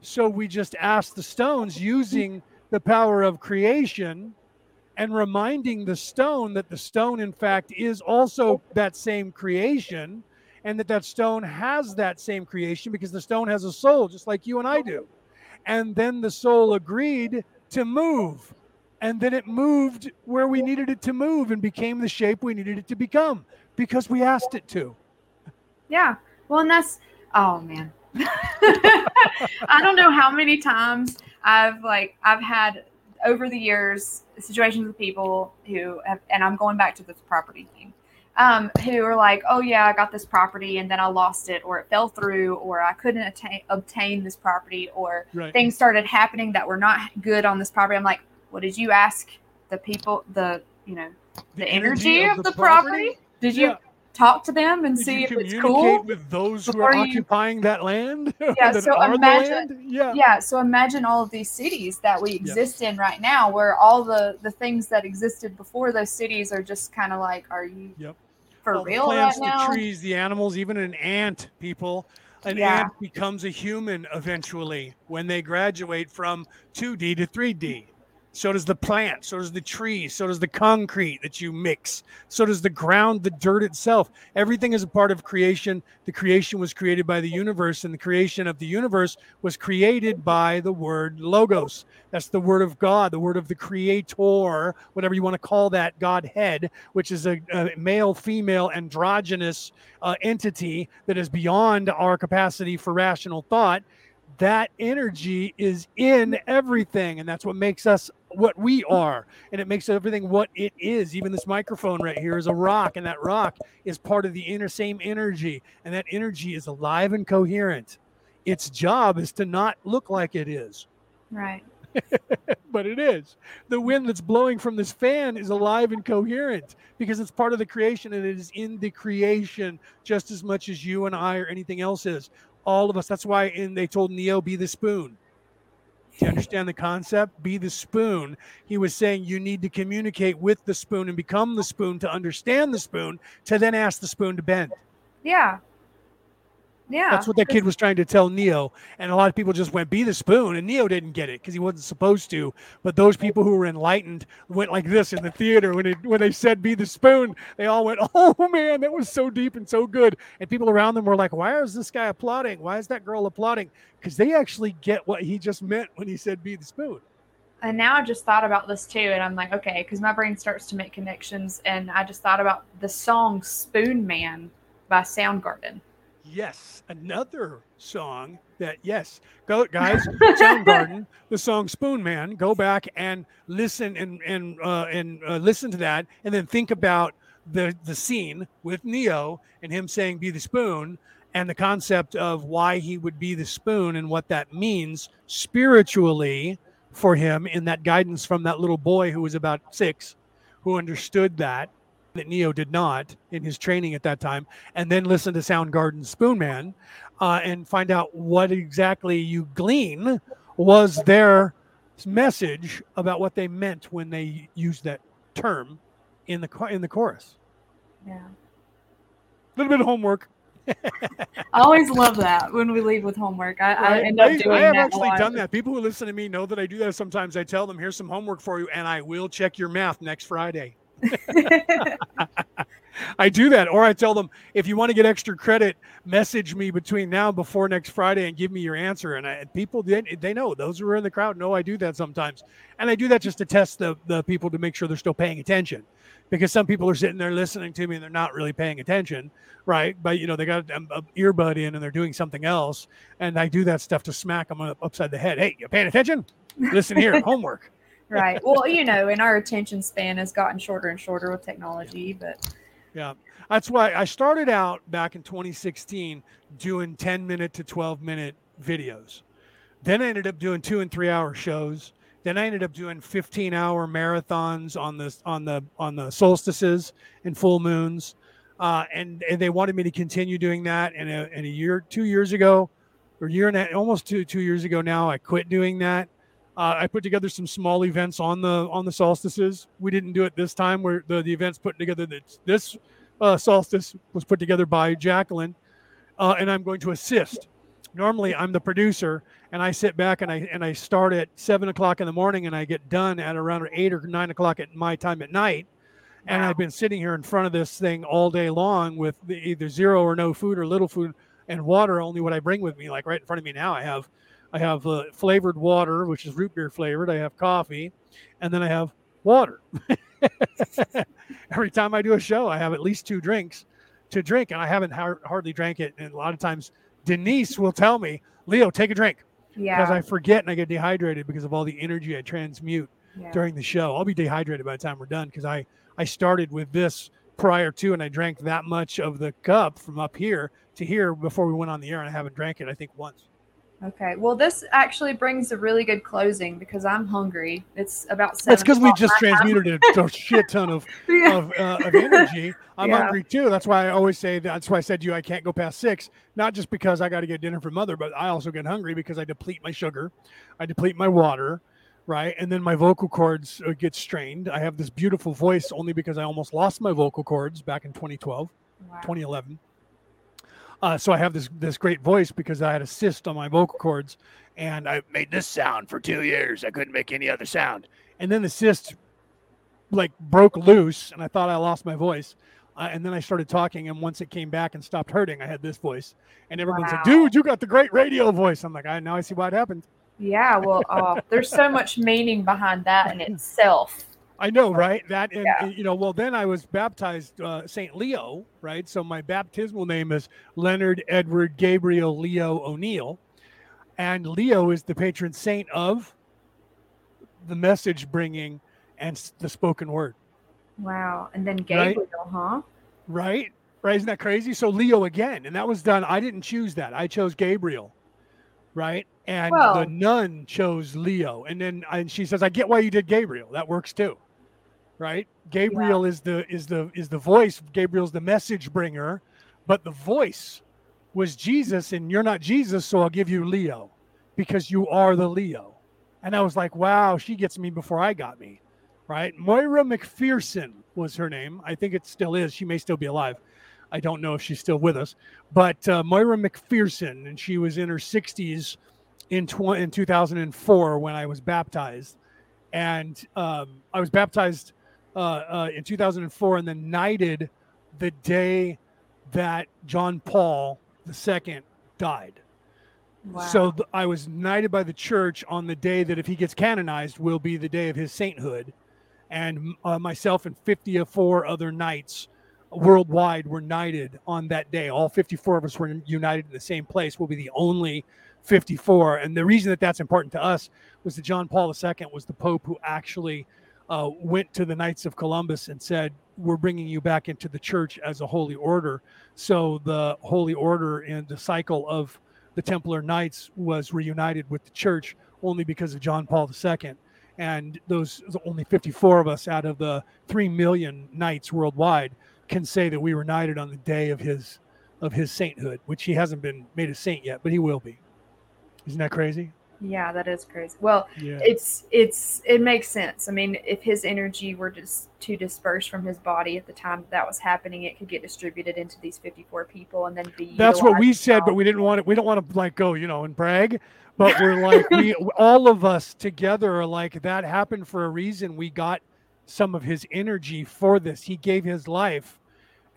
[SPEAKER 1] So we just asked the stones mm-hmm. using the power of creation and reminding the stone that the stone, in fact, is also that same creation and that that stone has that same creation because the stone has a soul, just like you and I do. And then the soul agreed to move. And then it moved where we needed it to move and became the shape we needed it to become because we asked it to.
[SPEAKER 2] Yeah. Well, and that's, oh man. I don't know how many times I've like I've had over the years situations with people who have, and I'm going back to this property thing, um, who are like, oh yeah, I got this property and then I lost it, or it fell through, or I couldn't attain, obtain this property, or right. things started happening that were not good on this property. I'm like, what did you ask the people, the you know, the, the energy, energy, of, the, the property? property? Did you? Talk to them and Did see if it's cool
[SPEAKER 1] with those who are you, occupying that land?
[SPEAKER 2] Yeah so imagine yeah. yeah so imagine all of these cities that we exist in right now where all the the things that existed before those cities are just kind of like are you
[SPEAKER 1] yep.
[SPEAKER 2] for
[SPEAKER 1] all
[SPEAKER 2] real
[SPEAKER 1] the plants,
[SPEAKER 2] right now?
[SPEAKER 1] the trees the animals even an ant people. An yeah. ant becomes a human eventually when they graduate from 2d to 3d so does the plant. So does the tree. So does the concrete that you mix. So does the ground, the dirt itself. Everything is a part of creation. The creation was created by the universe, and the creation of the universe was created by the word logos. That's the word of God, the word of the creator, whatever you want to call that Godhead, which is a, a male, female, androgynous uh, entity that is beyond our capacity for rational thought that energy is in everything and that's what makes us what we are and it makes everything what it is even this microphone right here is a rock and that rock is part of the inner same energy and that energy is alive and coherent its job is to not look like it is
[SPEAKER 2] right
[SPEAKER 1] but it is. The wind that's blowing from this fan is alive and coherent because it's part of the creation and it is in the creation just as much as you and I or anything else is. All of us. That's why in they told Neo be the spoon. Do you understand the concept? Be the spoon. He was saying you need to communicate with the spoon and become the spoon to understand the spoon to then ask the spoon to bend.
[SPEAKER 2] Yeah. Yeah.
[SPEAKER 1] That's what that kid was trying to tell Neo. And a lot of people just went, be the spoon. And Neo didn't get it because he wasn't supposed to. But those people who were enlightened went like this in the theater when, it, when they said, be the spoon. They all went, oh man, that was so deep and so good. And people around them were like, why is this guy applauding? Why is that girl applauding? Because they actually get what he just meant when he said, be the spoon.
[SPEAKER 2] And now I just thought about this too. And I'm like, okay, because my brain starts to make connections. And I just thought about the song Spoon Man by Soundgarden.
[SPEAKER 1] Yes, another song that yes, go guys, Soundgarden, the song Spoon Man. Go back and listen and and uh, and uh, listen to that, and then think about the the scene with Neo and him saying "Be the spoon." And the concept of why he would be the spoon and what that means spiritually for him in that guidance from that little boy who was about six, who understood that that Neo did not in his training at that time, and then listen to Soundgarden Spoonman uh, and find out what exactly you glean was their message about what they meant when they used that term in the in the chorus.
[SPEAKER 2] Yeah.
[SPEAKER 1] A little bit of homework.
[SPEAKER 2] I always love that when we leave with homework. I, right. I end up doing I
[SPEAKER 1] have actually done that. People who listen to me know that I do that sometimes. I tell them, here's some homework for you, and I will check your math next Friday. I do that, or I tell them if you want to get extra credit, message me between now and before next Friday and give me your answer. And I, people they, they know those who are in the crowd know I do that sometimes, and I do that just to test the the people to make sure they're still paying attention, because some people are sitting there listening to me and they're not really paying attention, right? But you know they got an earbud in and they're doing something else, and I do that stuff to smack them upside the head. Hey, you paying attention? Listen here, homework
[SPEAKER 2] right. Well, you know, and our attention span has gotten shorter and shorter with technology, but
[SPEAKER 1] yeah. That's why I started out back in 2016 doing 10 minute to 12 minute videos. Then I ended up doing 2 and 3 hour shows. Then I ended up doing 15 hour marathons on the on the on the solstices and full moons. Uh, and, and they wanted me to continue doing that. And a, and a year, two years ago, or year and a, almost two two years ago now, I quit doing that uh, I put together some small events on the on the solstices. We didn't do it this time. Where the, the events put together this this uh, solstice was put together by Jacqueline, uh, and I'm going to assist. Normally, I'm the producer, and I sit back and I and I start at seven o'clock in the morning, and I get done at around eight or nine o'clock at my time at night. And wow. I've been sitting here in front of this thing all day long with either zero or no food or little food and water. Only what I bring with me, like right in front of me now, I have I have uh, flavored water, which is root beer flavored. I have coffee, and then I have water. Every time I do a show, I have at least two drinks to drink, and I haven't har- hardly drank it. And a lot of times, Denise will tell me, "Leo, take a drink,"
[SPEAKER 2] yeah.
[SPEAKER 1] because I forget and I get dehydrated because of all the energy I transmute yeah. during the show. I'll be dehydrated by the time we're done because I I started with this prior to, and I drank that much of the cup from up here to here before we went on the air, and I haven't drank it I think once.
[SPEAKER 2] Okay. Well, this actually brings a really good closing because I'm hungry. It's about
[SPEAKER 1] seven. That's because we just transmuted a, shit ton of yeah. of, uh, of, energy. I'm yeah. hungry too. That's why I always say that's why I said to you I can't go past six. Not just because I got to get dinner for mother, but I also get hungry because I deplete my sugar, I deplete my water, right, and then my vocal cords uh, get strained. I have this beautiful voice only because I almost lost my vocal cords back in 2012, wow. 2011. Uh, so I have this this great voice because I had a cyst on my vocal cords, and I made this sound for two years. I couldn't make any other sound, and then the cyst like broke loose, and I thought I lost my voice. Uh, and then I started talking, and once it came back and stopped hurting, I had this voice, and everyone wow. said, "Dude, you got the great radio voice." I'm like, "I now I see why it happened."
[SPEAKER 2] Yeah, well, uh, there's so much meaning behind that in itself.
[SPEAKER 1] I know, right? That and yeah. you know, well, then I was baptized uh, Saint Leo, right? So my baptismal name is Leonard Edward Gabriel Leo O'Neill, and Leo is the patron saint of the message bringing and the spoken word.
[SPEAKER 2] Wow! And then Gabriel, right? huh?
[SPEAKER 1] Right, right. Isn't that crazy? So Leo again, and that was done. I didn't choose that. I chose Gabriel right? And well, the nun chose Leo, and then and she says, "I get why you did Gabriel. That works too." Right? Gabriel yeah. is the is the is the voice. Gabriel's the message bringer, but the voice was Jesus, and you're not Jesus, so I'll give you Leo because you are the Leo. And I was like, wow, she gets me before I got me. Right? Moira McPherson was her name. I think it still is. She may still be alive. I don't know if she's still with us, but uh, Moira McPherson, and she was in her 60s in, tw- in 2004 when I was baptized. And um, I was baptized uh, uh, in 2004 and then knighted the day that John Paul II died. Wow. So th- I was knighted by the church on the day that if he gets canonized will be the day of his sainthood. And uh, myself and 54 other knights worldwide were knighted on that day. All 54 of us were united in the same place. We'll be the only 54. And the reason that that's important to us was that John Paul II was the Pope who actually uh, went to the Knights of Columbus and said, We're bringing you back into the church as a holy order. So the holy order and the cycle of the Templar Knights was reunited with the church only because of John Paul II. And those only 54 of us out of the 3 million knights worldwide can say that we were knighted on the day of his of his sainthood, which he hasn't been made a saint yet, but he will be. Isn't that crazy?
[SPEAKER 2] Yeah, that is crazy. Well, yeah. it's it's it makes sense. I mean, if his energy were just to disperse from his body at the time that, that was happening, it could get distributed into these 54 people and then be
[SPEAKER 1] That's what we said, but we didn't want it we don't want to like go, you know, and brag, but we're like we all of us together are like that happened for a reason. We got some of his energy for this. He gave his life.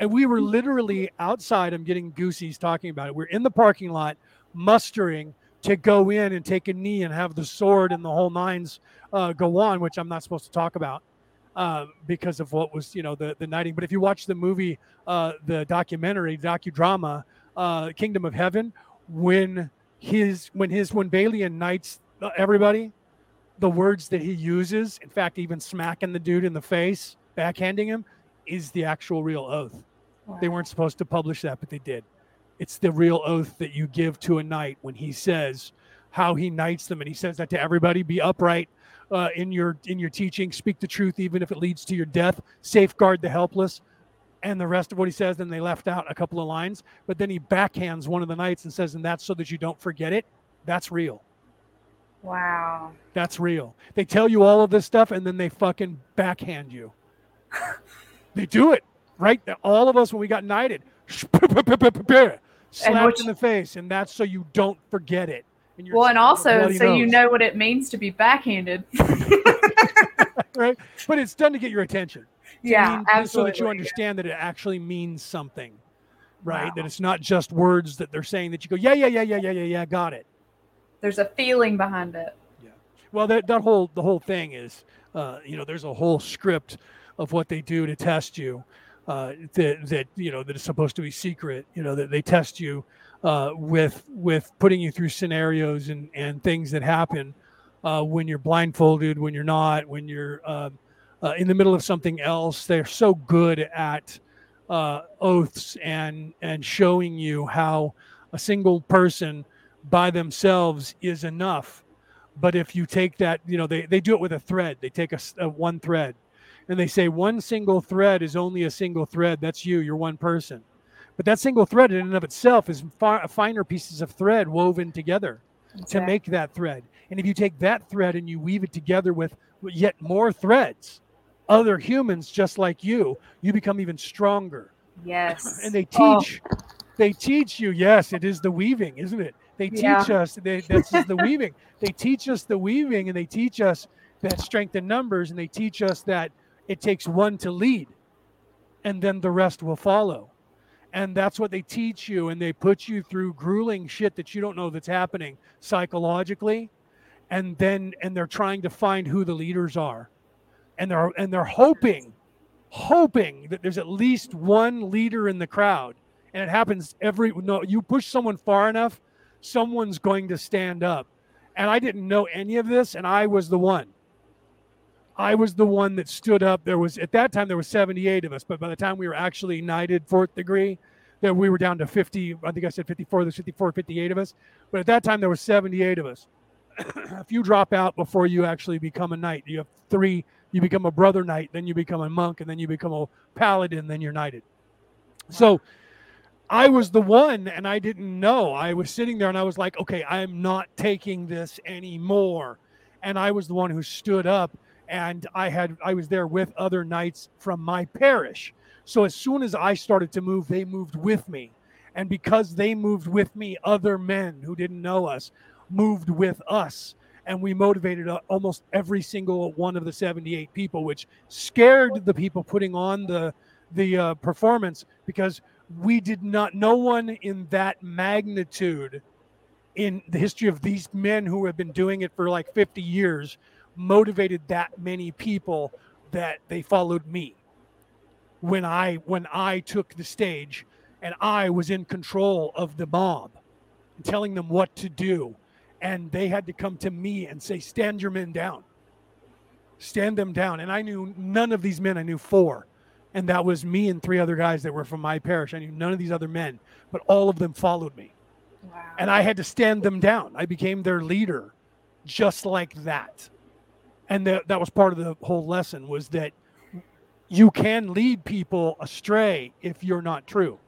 [SPEAKER 1] And we were mm-hmm. literally outside. I'm getting goosies talking about it. We're in the parking lot mustering to go in and take a knee and have the sword and the whole nines uh, go on, which I'm not supposed to talk about uh, because of what was, you know, the the knighting. But if you watch the movie, uh, the documentary, docudrama, uh, Kingdom of Heaven, when his when his when Balian knights uh, everybody, the words that he uses, in fact, even smacking the dude in the face, backhanding him, is the actual real oath. Wow. They weren't supposed to publish that, but they did. It's the real oath that you give to a knight when he says how he knights them, and he says that to everybody: be upright uh, in your in your teaching, speak the truth, even if it leads to your death, safeguard the helpless, and the rest of what he says. Then they left out a couple of lines, but then he backhands one of the knights and says, "And that's so that you don't forget it." That's real.
[SPEAKER 2] Wow.
[SPEAKER 1] That's real. They tell you all of this stuff and then they fucking backhand you. they do it, right? All of us when we got knighted, slapped in the face, and that's so you don't forget it.
[SPEAKER 2] And well, and also so nose. you know what it means to be backhanded.
[SPEAKER 1] right? But it's done to get your attention.
[SPEAKER 2] Yeah, mean, absolutely.
[SPEAKER 1] So that you understand yeah. that it actually means something, right? Wow. That it's not just words that they're saying that you go, yeah, yeah, yeah, yeah, yeah, yeah, yeah, got it.
[SPEAKER 2] There's a feeling behind it.
[SPEAKER 1] Yeah. Well, that that whole the whole thing is, uh, you know, there's a whole script of what they do to test you uh, that that you know that is supposed to be secret. You know that they test you uh, with with putting you through scenarios and and things that happen uh, when you're blindfolded, when you're not, when you're um, uh, in the middle of something else. They're so good at uh, oaths and and showing you how a single person by themselves is enough. But if you take that, you know, they, they do it with a thread. They take a, a one thread and they say one single thread is only a single thread. That's you. You're one person. But that single thread in and of itself is far, finer pieces of thread woven together to make that thread. And if you take that thread and you weave it together with yet more threads, other humans just like you, you become even stronger.
[SPEAKER 2] Yes.
[SPEAKER 1] And they oh. teach, oh. they teach you. Yes, it is the weaving, isn't it? They teach yeah. us. They, that's the weaving. They teach us the weaving, and they teach us that strength in numbers, and they teach us that it takes one to lead, and then the rest will follow. And that's what they teach you, and they put you through grueling shit that you don't know that's happening psychologically, and then and they're trying to find who the leaders are, and they're and they're hoping, hoping that there's at least one leader in the crowd, and it happens every no. You push someone far enough, someone's going to stand up, and I didn't know any of this, and I was the one. I was the one that stood up. There was at that time there was 78 of us, but by the time we were actually knighted fourth degree, that we were down to 50. I think I said 54. There's 54, 58 of us. But at that time, there was 78 of us. if you drop out before you actually become a knight, you have three. You become a brother knight, then you become a monk, and then you become a paladin, then you're knighted. So I was the one, and I didn't know. I was sitting there, and I was like, okay, I'm not taking this anymore. And I was the one who stood up, and I had I was there with other knights from my parish so as soon as I started to move, they moved with me. And because they moved with me, other men who didn't know us moved with us. And we motivated uh, almost every single one of the 78 people, which scared the people putting on the the uh, performance because we did not. No one in that magnitude in the history of these men who have been doing it for like 50 years motivated that many people that they followed me when I when I took the stage and I was in control of the mob telling them what to do. And they had to come to me and say, Stand your men down. Stand them down. And I knew none of these men, I knew four. And that was me and three other guys that were from my parish. I knew none of these other men, but all of them followed me. Wow. And I had to stand them down. I became their leader just like that. And that, that was part of the whole lesson was that you can lead people astray if you're not true.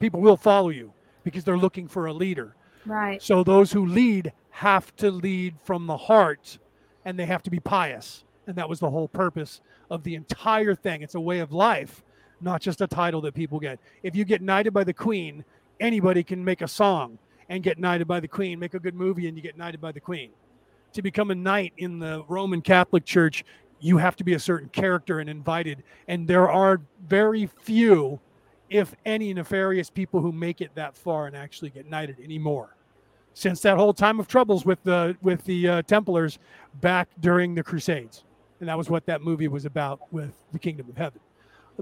[SPEAKER 1] People will follow you because they're looking for a leader.
[SPEAKER 2] Right.
[SPEAKER 1] So those who lead have to lead from the heart and they have to be pious. And that was the whole purpose of the entire thing. It's a way of life, not just a title that people get. If you get knighted by the queen, anybody can make a song and get knighted by the queen, make a good movie and you get knighted by the queen. To become a knight in the Roman Catholic Church, you have to be a certain character and invited. And there are very few, if any, nefarious people who make it that far and actually get knighted anymore. Since that whole time of troubles with the with the uh, Templars back during the Crusades, and that was what that movie was about with the Kingdom of Heaven,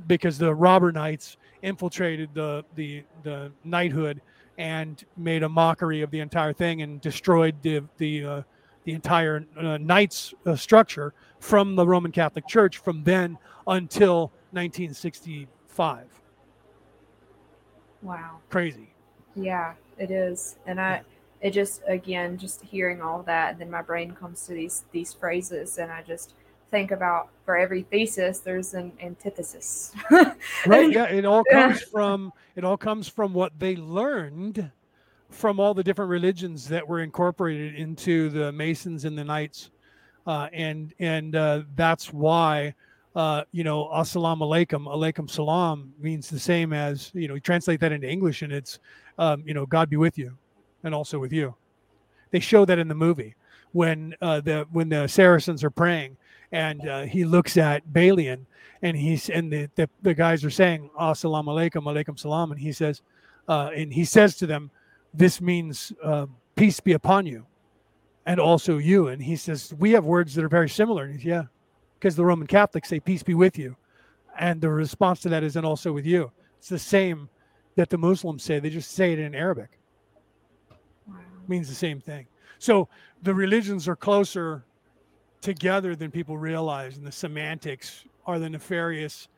[SPEAKER 1] because the robber knights infiltrated the the the knighthood and made a mockery of the entire thing and destroyed the the uh, the entire uh, knights uh, structure from the Roman Catholic Church from then until 1965.
[SPEAKER 2] Wow.
[SPEAKER 1] Crazy.
[SPEAKER 2] Yeah, it is. And I it just again just hearing all that and then my brain comes to these these phrases and I just think about for every thesis there's an antithesis.
[SPEAKER 1] right, yeah, it all comes from it all comes from what they learned from all the different religions that were incorporated into the Masons and the Knights. Uh, and and uh, that's why uh, you know assalamu alaikum alaikum salam means the same as you know you translate that into english and it's um, you know god be with you and also with you. They show that in the movie when uh, the when the saracens are praying and uh, he looks at balian and he's and the, the, the guys are saying assalamu alaikum alaikum salam and he says uh, and he says to them this means uh, peace be upon you and also you. And he says, We have words that are very similar. And he's, Yeah, because the Roman Catholics say, Peace be with you. And the response to that is, And also with you. It's the same that the Muslims say, they just say it in Arabic. Wow. Means the same thing. So the religions are closer together than people realize, and the semantics are the nefarious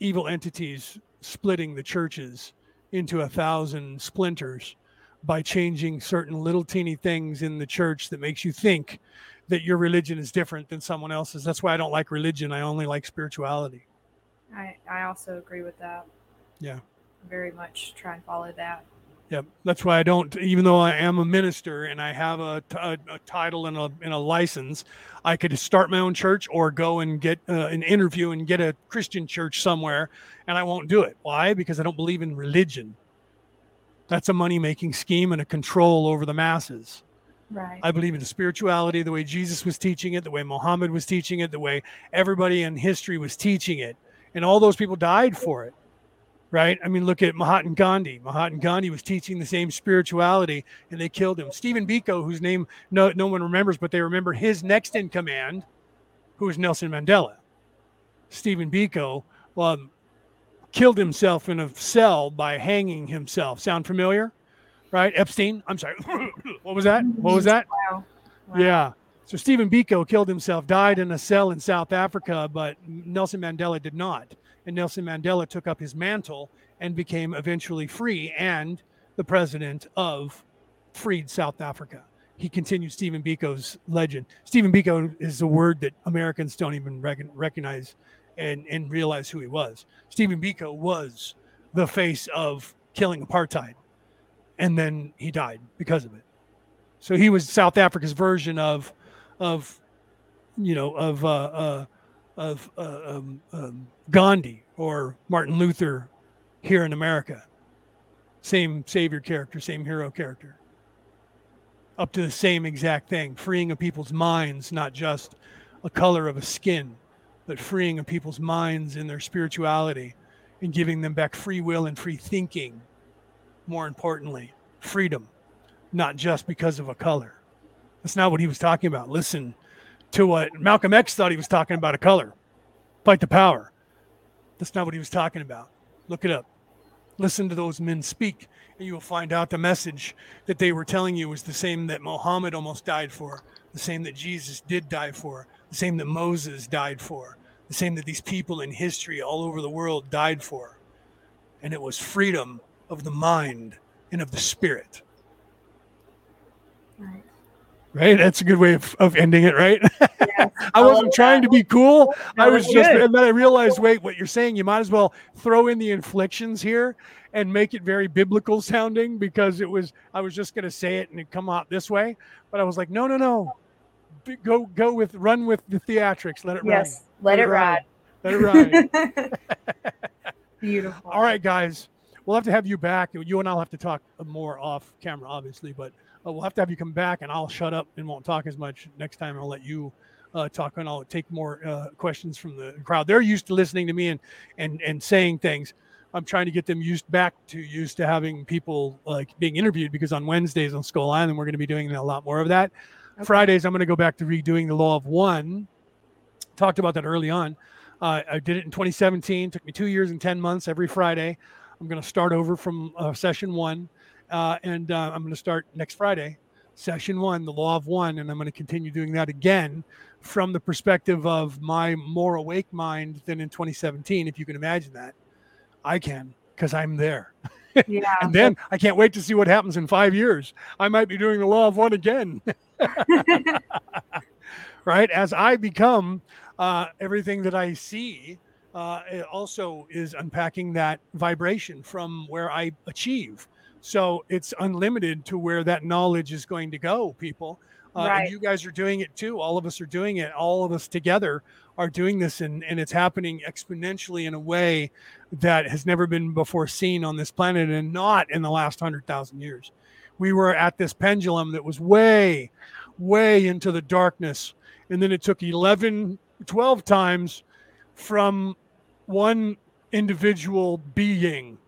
[SPEAKER 1] evil entities splitting the churches into a thousand splinters by changing certain little teeny things in the church that makes you think that your religion is different than someone else's. That's why I don't like religion. I only like spirituality.
[SPEAKER 2] I, I also agree with that.
[SPEAKER 1] Yeah.
[SPEAKER 2] Very much try and follow that.
[SPEAKER 1] Yeah, that's why I don't. Even though I am a minister and I have a, a, a title and a, and a license, I could start my own church or go and get uh, an interview and get a Christian church somewhere, and I won't do it. Why? Because I don't believe in religion. That's a money making scheme and a control over the masses.
[SPEAKER 2] Right.
[SPEAKER 1] I believe in spirituality the way Jesus was teaching it, the way Muhammad was teaching it, the way everybody in history was teaching it. And all those people died for it. Right? I mean, look at Mahatma Gandhi. Mahatma Gandhi was teaching the same spirituality and they killed him. Stephen Biko, whose name no, no one remembers, but they remember his next in command, who was Nelson Mandela. Stephen Biko um, killed himself in a cell by hanging himself. Sound familiar? Right? Epstein. I'm sorry. what was that? What was that? Wow. wow. Yeah. So Stephen Biko killed himself, died in a cell in South Africa, but Nelson Mandela did not. and Nelson Mandela took up his mantle and became eventually free and the president of freed South Africa. He continued Stephen Biko's legend. Stephen Biko is a word that Americans don't even recognize and, and realize who he was. Stephen Biko was the face of killing apartheid, and then he died because of it. So he was South Africa's version of, of, you know, of uh, uh, of uh, um, um, Gandhi or Martin Luther here in America. Same savior character, same hero character. Up to the same exact thing, freeing of people's minds, not just a color of a skin, but freeing of people's minds and their spirituality and giving them back free will and free thinking. More importantly, freedom, not just because of a color. That's not what he was talking about. Listen to what Malcolm X thought he was talking about a color. Fight the power. That's not what he was talking about. Look it up. Listen to those men speak, and you will find out the message that they were telling you was the same that Muhammad almost died for, the same that Jesus did die for, the same that Moses died for, the same that these people in history all over the world died for. And it was freedom of the mind and of the spirit. Right. Right? That's a good way of, of ending it, right? Yes, I wasn't trying to be cool. I was just, good. and then I realized, wait, what you're saying, you might as well throw in the inflictions here and make it very biblical sounding because it was, I was just going to say it and it come out this way. But I was like, no, no, no go go with run with the theatrics. Let it yes,
[SPEAKER 2] run. Let, let it ride.
[SPEAKER 1] ride. Let it
[SPEAKER 2] ride. Beautiful.
[SPEAKER 1] All right, guys. We'll have to have you back. You and I'll have to talk more off camera, obviously, but uh, we'll have to have you come back, and I'll shut up and won't talk as much next time. I'll let you uh, talk, and I'll take more uh, questions from the crowd. They're used to listening to me and and and saying things. I'm trying to get them used back to used to having people like being interviewed because on Wednesdays on Skull Island we're going to be doing a lot more of that. Okay. Fridays, I'm going to go back to redoing the law of one. Talked about that early on. Uh, I did it in 2017. Took me two years and 10 months every Friday. I'm going to start over from uh, session one. Uh, and uh, I'm going to start next Friday, session one, the law of one. And I'm going to continue doing that again from the perspective of my more awake mind than in 2017, if you can imagine that. I can because I'm there. Yeah. and then I can't wait to see what happens in five years. I might be doing the law of one again. right? As I become uh, everything that I see, uh, it also is unpacking that vibration from where I achieve. So it's unlimited to where that knowledge is going to go, people. Uh, right. And you guys are doing it too. All of us are doing it. All of us together are doing this, and, and it's happening exponentially in a way that has never been before seen on this planet and not in the last 100,000 years. We were at this pendulum that was way, way into the darkness. And then it took 11, 12 times from one individual being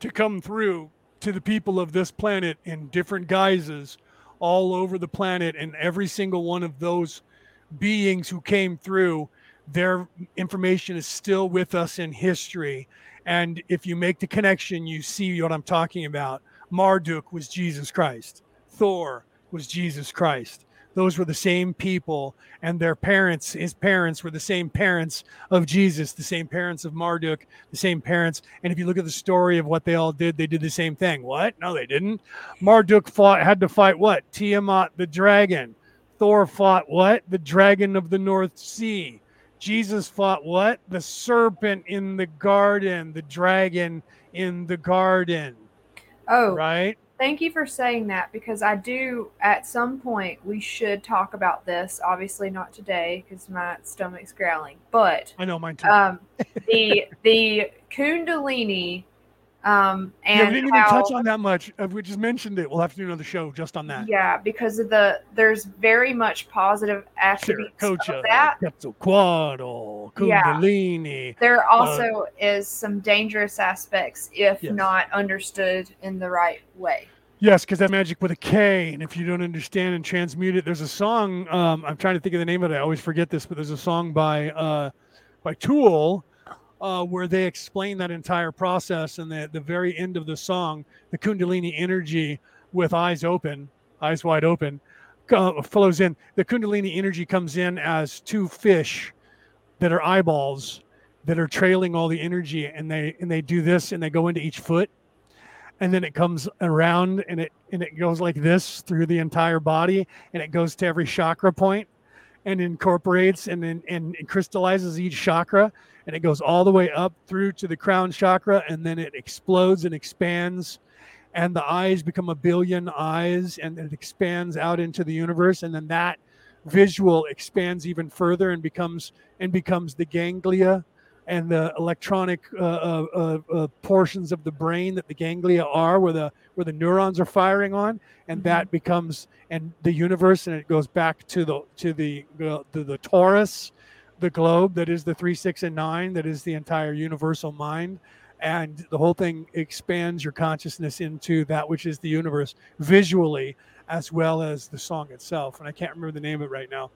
[SPEAKER 1] to come through to the people of this planet in different guises all over the planet. And every single one of those beings who came through, their information is still with us in history. And if you make the connection, you see what I'm talking about. Marduk was Jesus Christ. Thor was Jesus Christ. Those were the same people, and their parents, his parents, were the same parents of Jesus, the same parents of Marduk, the same parents. And if you look at the story of what they all did, they did the same thing. What? No, they didn't. Marduk fought, had to fight what? Tiamat the dragon. Thor fought what? The dragon of the North Sea. Jesus fought what? The serpent in the garden, the dragon in the garden.
[SPEAKER 2] Oh,
[SPEAKER 1] right.
[SPEAKER 2] Thank you for saying that because I do, at some point, we should talk about this. Obviously, not today because my stomach's growling, but
[SPEAKER 1] I know mine too.
[SPEAKER 2] Um, the the Kundalini um, and yeah,
[SPEAKER 1] we didn't how, even touch on that much. Uh, we just mentioned it. We'll have to do another show just on that.
[SPEAKER 2] Yeah, because of the there's very much positive attributes Coach, of that.
[SPEAKER 1] Quetzalcoatl, Kundalini.
[SPEAKER 2] Yeah. There uh, also uh, is some dangerous aspects if yes. not understood in the right way.
[SPEAKER 1] Yes, because that magic with a K, and if you don't understand and transmute it, there's a song. Um, I'm trying to think of the name of it. I always forget this, but there's a song by uh, by Tool uh, where they explain that entire process and the, the very end of the song, the Kundalini energy with eyes open, eyes wide open, uh, flows in. The Kundalini energy comes in as two fish that are eyeballs, that are trailing all the energy and they and they do this and they go into each foot and then it comes around and it and it goes like this through the entire body and it goes to every chakra point and incorporates and and, and crystallizes each chakra and it goes all the way up through to the crown chakra and then it explodes and expands and the eyes become a billion eyes and it expands out into the universe and then that visual expands even further and becomes and becomes the ganglia and the electronic uh, uh, uh, uh, portions of the brain that the ganglia are, where the where the neurons are firing on, and mm-hmm. that becomes and the universe, and it goes back to the to the the, the torus, the globe that is the three, six, and nine, that is the entire universal mind, and the whole thing expands your consciousness into that which is the universe visually as well as the song itself. And I can't remember the name of it right now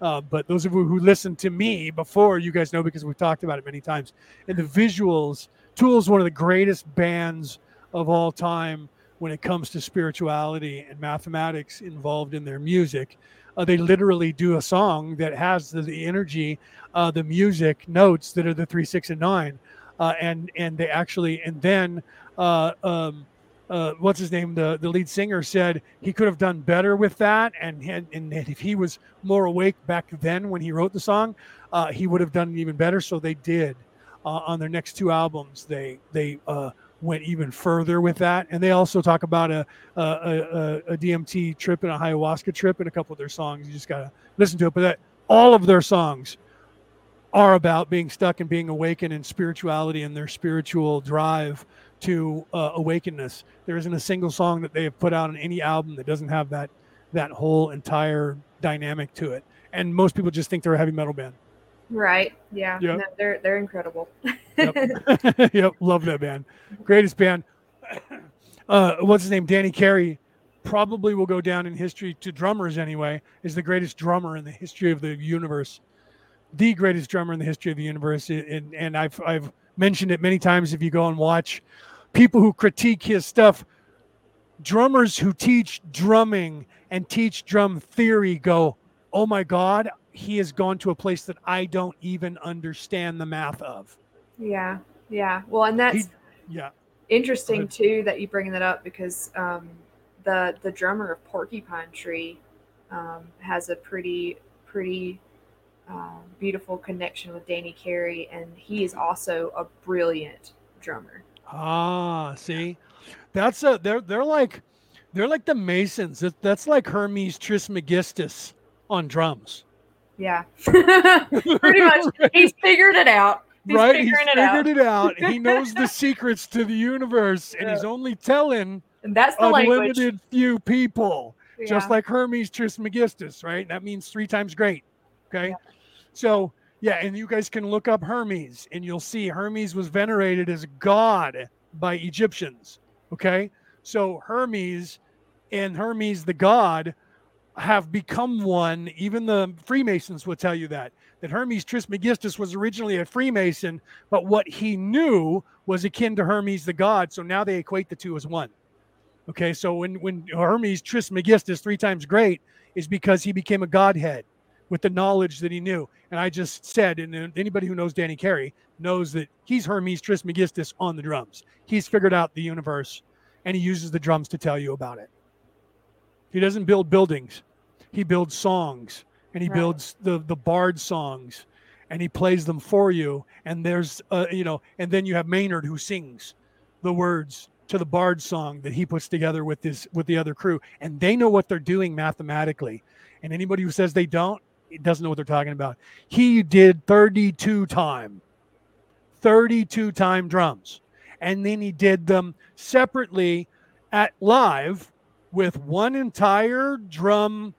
[SPEAKER 1] uh, but those of you who listened to me before, you guys know because we've talked about it many times. And the visuals, Tool is one of the greatest bands of all time when it comes to spirituality and mathematics involved in their music. Uh, they literally do a song that has the, the energy, uh, the music notes that are the three, six, and nine, uh, and and they actually and then uh, um, uh, what's his name, the, the lead singer said he could have done better with that. And, and, and if he was more awake back then when he wrote the song, uh, he would have done even better. So they did on their next two albums. They, they uh, went even further with that. And they also talk about a, a, a, a DMT trip and a ayahuasca trip in a couple of their songs. You just got to listen to it. But that, all of their songs are about being stuck and being awakened in spirituality and their spiritual drive to uh, awakenness. There isn't a single song that they have put out on any album that doesn't have that that whole entire dynamic to it. And most people just think they're a heavy metal band.
[SPEAKER 2] Right. Yeah. Yep. No, they're they're incredible.
[SPEAKER 1] yep. yep. Love that band. Greatest band. Uh, what's his name? Danny Carey probably will go down in history to drummers anyway. Is the greatest drummer in the history of the universe. The greatest drummer in the history of the universe. And and I've I've mentioned it many times. If you go and watch people who critique his stuff, drummers who teach drumming and teach drum theory go, oh my God, he has gone to a place that I don't even understand the math of.
[SPEAKER 2] Yeah. Yeah. Well, and that's he,
[SPEAKER 1] yeah
[SPEAKER 2] interesting too that you bring that up because um, the the drummer of Porcupine Tree um, has a pretty pretty um, beautiful connection with Danny Carey, and he is also a brilliant drummer.
[SPEAKER 1] Ah, see, that's a they're they're like they're like the Masons. That's like Hermes Trismegistus on drums.
[SPEAKER 2] Yeah, pretty much. He's figured it out. He's
[SPEAKER 1] right, he's figured it out. it out. he knows the secrets to the universe, and he's only telling
[SPEAKER 2] and that's the language.
[SPEAKER 1] limited few people. Yeah. Just like Hermes Trismegistus, right? That means three times great. Okay. Yeah. So yeah, and you guys can look up Hermes and you'll see Hermes was venerated as god by Egyptians. Okay. So Hermes and Hermes the god have become one. Even the Freemasons will tell you that. That Hermes Trismegistus was originally a Freemason, but what he knew was akin to Hermes the god. So now they equate the two as one. Okay, so when when Hermes Trismegistus, three times great, is because he became a godhead with the knowledge that he knew. And I just said, and anybody who knows Danny Carey knows that he's Hermes Trismegistus on the drums. He's figured out the universe and he uses the drums to tell you about it. He doesn't build buildings, he builds songs and he right. builds the, the bard songs and he plays them for you. And there's, uh, you know, and then you have Maynard who sings the words to the bard song that he puts together with this with the other crew and they know what they're doing mathematically and anybody who says they don't doesn't know what they're talking about. He did 32 time, 32 time drums. And then he did them separately at live with one entire drum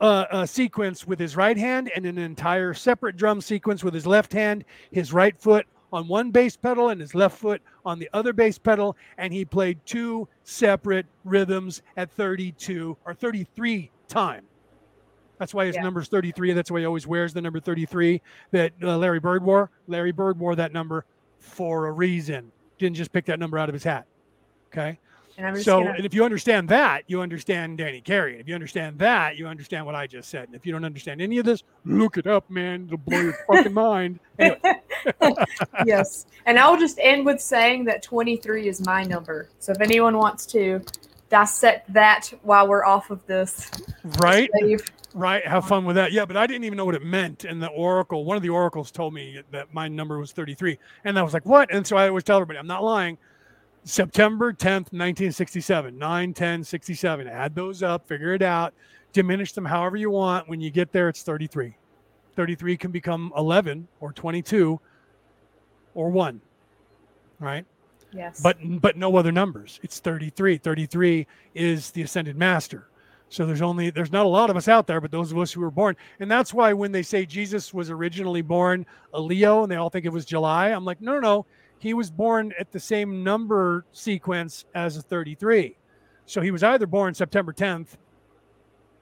[SPEAKER 1] uh, uh, sequence with his right hand and an entire separate drum sequence with his left hand, his right foot on one bass pedal and his left foot on the other bass pedal. And he played two separate rhythms at 32 or 33 time. That's why his yeah. number's 33. That's why he always wears the number 33 that uh, Larry Bird wore. Larry Bird wore that number for a reason. Didn't just pick that number out of his hat. Okay. So, gonna... and if you understand that, you understand Danny Carey. If you understand that, you understand what I just said. And if you don't understand any of this, look it up, man. It'll blow your fucking mind.
[SPEAKER 2] Yes. And I'll just end with saying that 23 is my number. So if anyone wants to dissect that while we're off of this,
[SPEAKER 1] right? Right. Have fun with that. Yeah, but I didn't even know what it meant. And the oracle, one of the oracles told me that my number was 33. And I was like, what? And so I always tell everybody, I'm not lying. September 10th, 1967, 9 10 67. Add those up, figure it out, diminish them however you want. When you get there, it's 33. 33 can become 11 or 22 or 1, right?
[SPEAKER 2] Yes.
[SPEAKER 1] But but no other numbers. It's 33. 33 is the ascended master. So there's only there's not a lot of us out there, but those of us who were born, and that's why when they say Jesus was originally born a Leo, and they all think it was July, I'm like, no, no, no, he was born at the same number sequence as a 33. So he was either born September 10th,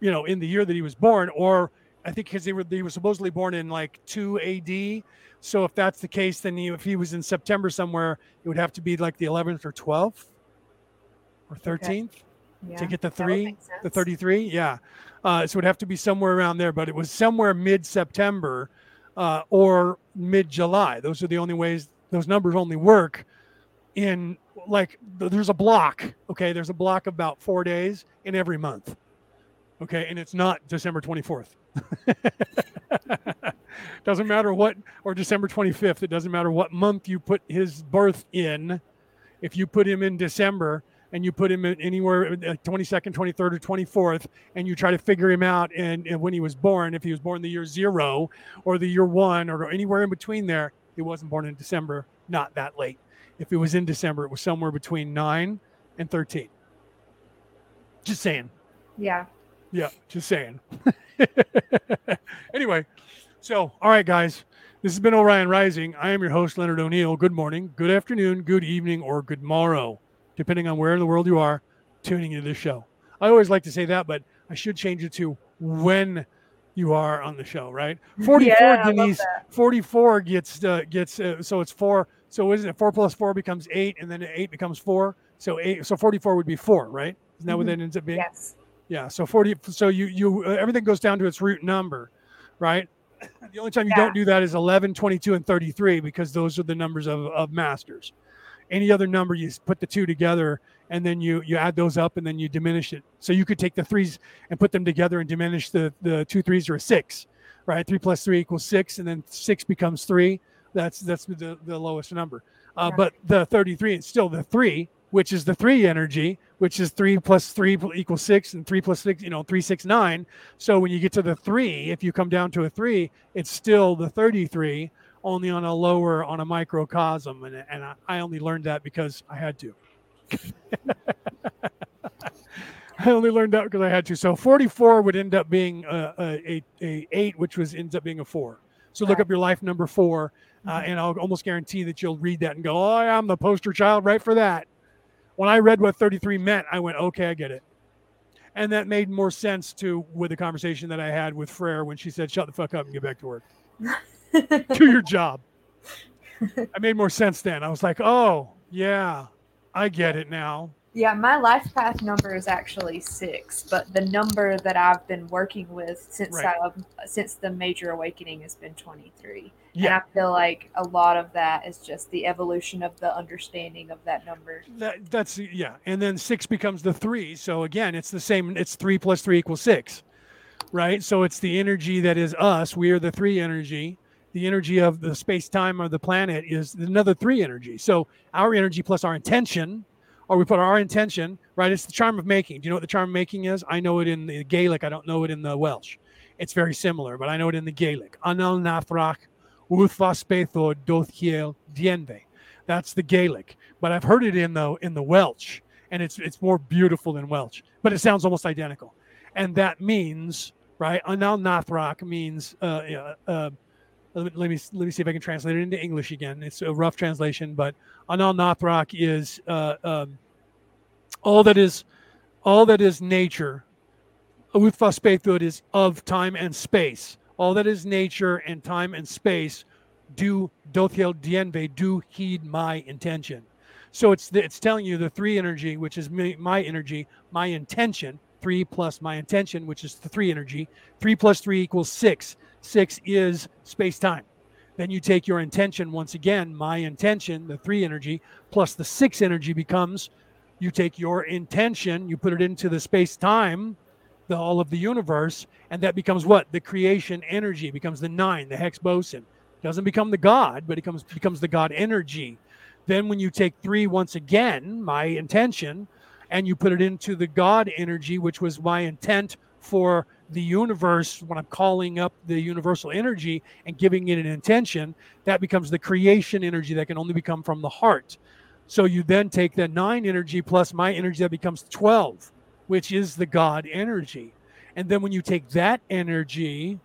[SPEAKER 1] you know, in the year that he was born, or I think because he, were, he was supposedly born in like 2 AD. So if that's the case, then he, if he was in September somewhere, it would have to be like the 11th or 12th or 13th. Okay yeah, to get the three, the 33. Yeah. Uh, so it would have to be somewhere around there, but it was somewhere mid September uh, or mid July. Those are the only ways those numbers only work in like there's a block. Okay. There's a block of about four days in every month. Okay. And it's not December 24th. doesn't matter what, or December 25th. It doesn't matter what month you put his birth in. If you put him in December, and you put him in anywhere 22nd, 23rd, or 24th, and you try to figure him out and, and, when he was born, if he was born the year zero or the year one or anywhere in between there, he wasn't born in December, not that late. If it was in December, it was somewhere between 9 and 13. Just saying.
[SPEAKER 2] Yeah.
[SPEAKER 1] Yeah, just saying. anyway, so, all right, guys. This has been Orion Rising. I am your host, Leonard O'Neill. Good morning, good afternoon, good evening, or good morrow depending on where in the world you are tuning into this show. I always like to say that, but I should change it to when you are on the show, right? 44 yeah, Denise 44 gets uh, gets uh, so it's 4 so isn't it 4 plus 4 becomes 8 and then 8 becomes 4. So 8 so 44 would be 4, right? Isn't that mm-hmm. what that ends up being?
[SPEAKER 2] Yes.
[SPEAKER 1] Yeah, so 40 so you you uh, everything goes down to its root number, right? The only time you yeah. don't do that is 11, 22 and 33 because those are the numbers of of masters any other number you put the two together and then you you add those up and then you diminish it. So you could take the threes and put them together and diminish the the two threes or a six right? Three plus three equals six and then six becomes three. That's that's the, the lowest number. Uh, but the 33 is still the three which is the three energy which is three plus three equals six and three plus six you know three six nine. So when you get to the three if you come down to a three it's still the 33 only on a lower on a microcosm. And, and I, I only learned that because i had to i only learned that because i had to. So 44 would end up being a, a, a, eight which was ends up being a four. So look up your life number four uh, mm-hmm. and i'll almost guarantee that you'll read that and go oh i'm the poster child right for that. When i read what 33 meant i went okay i get it. And that made more sense to with the conversation that i had with frere when she said shut the fuck up and get back to work. Do your job. I made more sense then. I was like, oh, yeah, I get it now.
[SPEAKER 2] Yeah, my life path number is actually six, but the number that I've been working with since right. I, since the major awakening has been twenty three. Yeah. And I feel like a lot of that is just the evolution of the understanding of that number.
[SPEAKER 1] That, that's yeah, and then six becomes the three. So again, it's the same. It's three plus three equals six, right? So it's the energy that is us. We are the three energy the energy of the space time of the planet is another three energy. So our energy plus our intention, or we put our intention, right? It's the charm of making. Do you know what the charm of making is? I know it in the Gaelic. I don't know it in the Welsh. It's very similar, but I know it in the Gaelic. Anal nathrach dienve. That's the Gaelic. But I've heard it in the in the Welsh, and it's it's more beautiful than Welsh, but it sounds almost identical. And that means, right? Anal nathrach means uh, uh, let me let me see if I can translate it into English again. It's a rough translation, but Anal Nathrak is uh, um, all that is all that is nature. Utfaspethud is of time and space. All that is nature and time and space do dothel dienve do heed my intention. So it's it's telling you the three energy, which is my energy, my intention, three plus my intention, which is the three energy. Three plus three equals six. Six is space time. Then you take your intention once again, my intention, the three energy, plus the six energy becomes you take your intention, you put it into the space time, the all of the universe, and that becomes what? The creation energy becomes the nine, the Higgs boson. Doesn't become the God, but it becomes becomes the God energy. Then when you take three once again, my intention, and you put it into the God energy, which was my intent for the universe when I'm calling up the universal energy and giving it an intention, that becomes the creation energy that can only become from the heart. So you then take the nine energy plus my energy that becomes 12, which is the God energy. And then when you take that energy,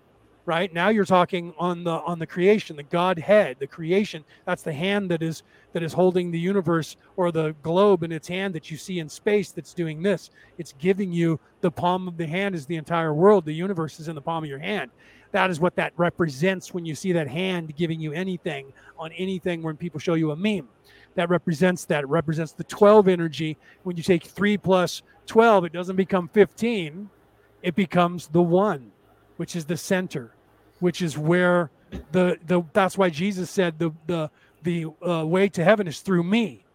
[SPEAKER 1] right? Now you're talking on the on the creation the godhead the creation. That's the hand that is that is holding the universe or the globe in its hand that you see in space that's doing this. It's giving you the palm of the hand is the entire world. The universe is in the palm of your hand. That is what that represents when you see that hand giving you anything on anything when people show you a meme. That represents that. It represents the 12 energy. When you take 3 plus 12, it doesn't become 15, it becomes the 1, which is the center, which is where the the that's why Jesus said the the the uh, way to heaven is through me.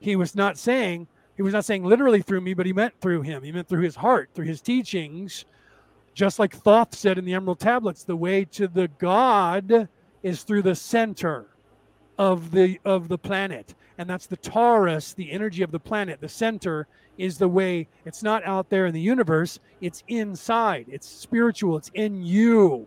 [SPEAKER 1] He was not saying he was not saying literally through me, but he meant through him. He meant through his heart, through his teachings. Just like Thoth said in the Emerald Tablets, the way to the God is through the center of the of the planet and that's the torus, the energy of the planet. The center is the way. It's not out there in the universe. It's inside. It's spiritual. It's in you.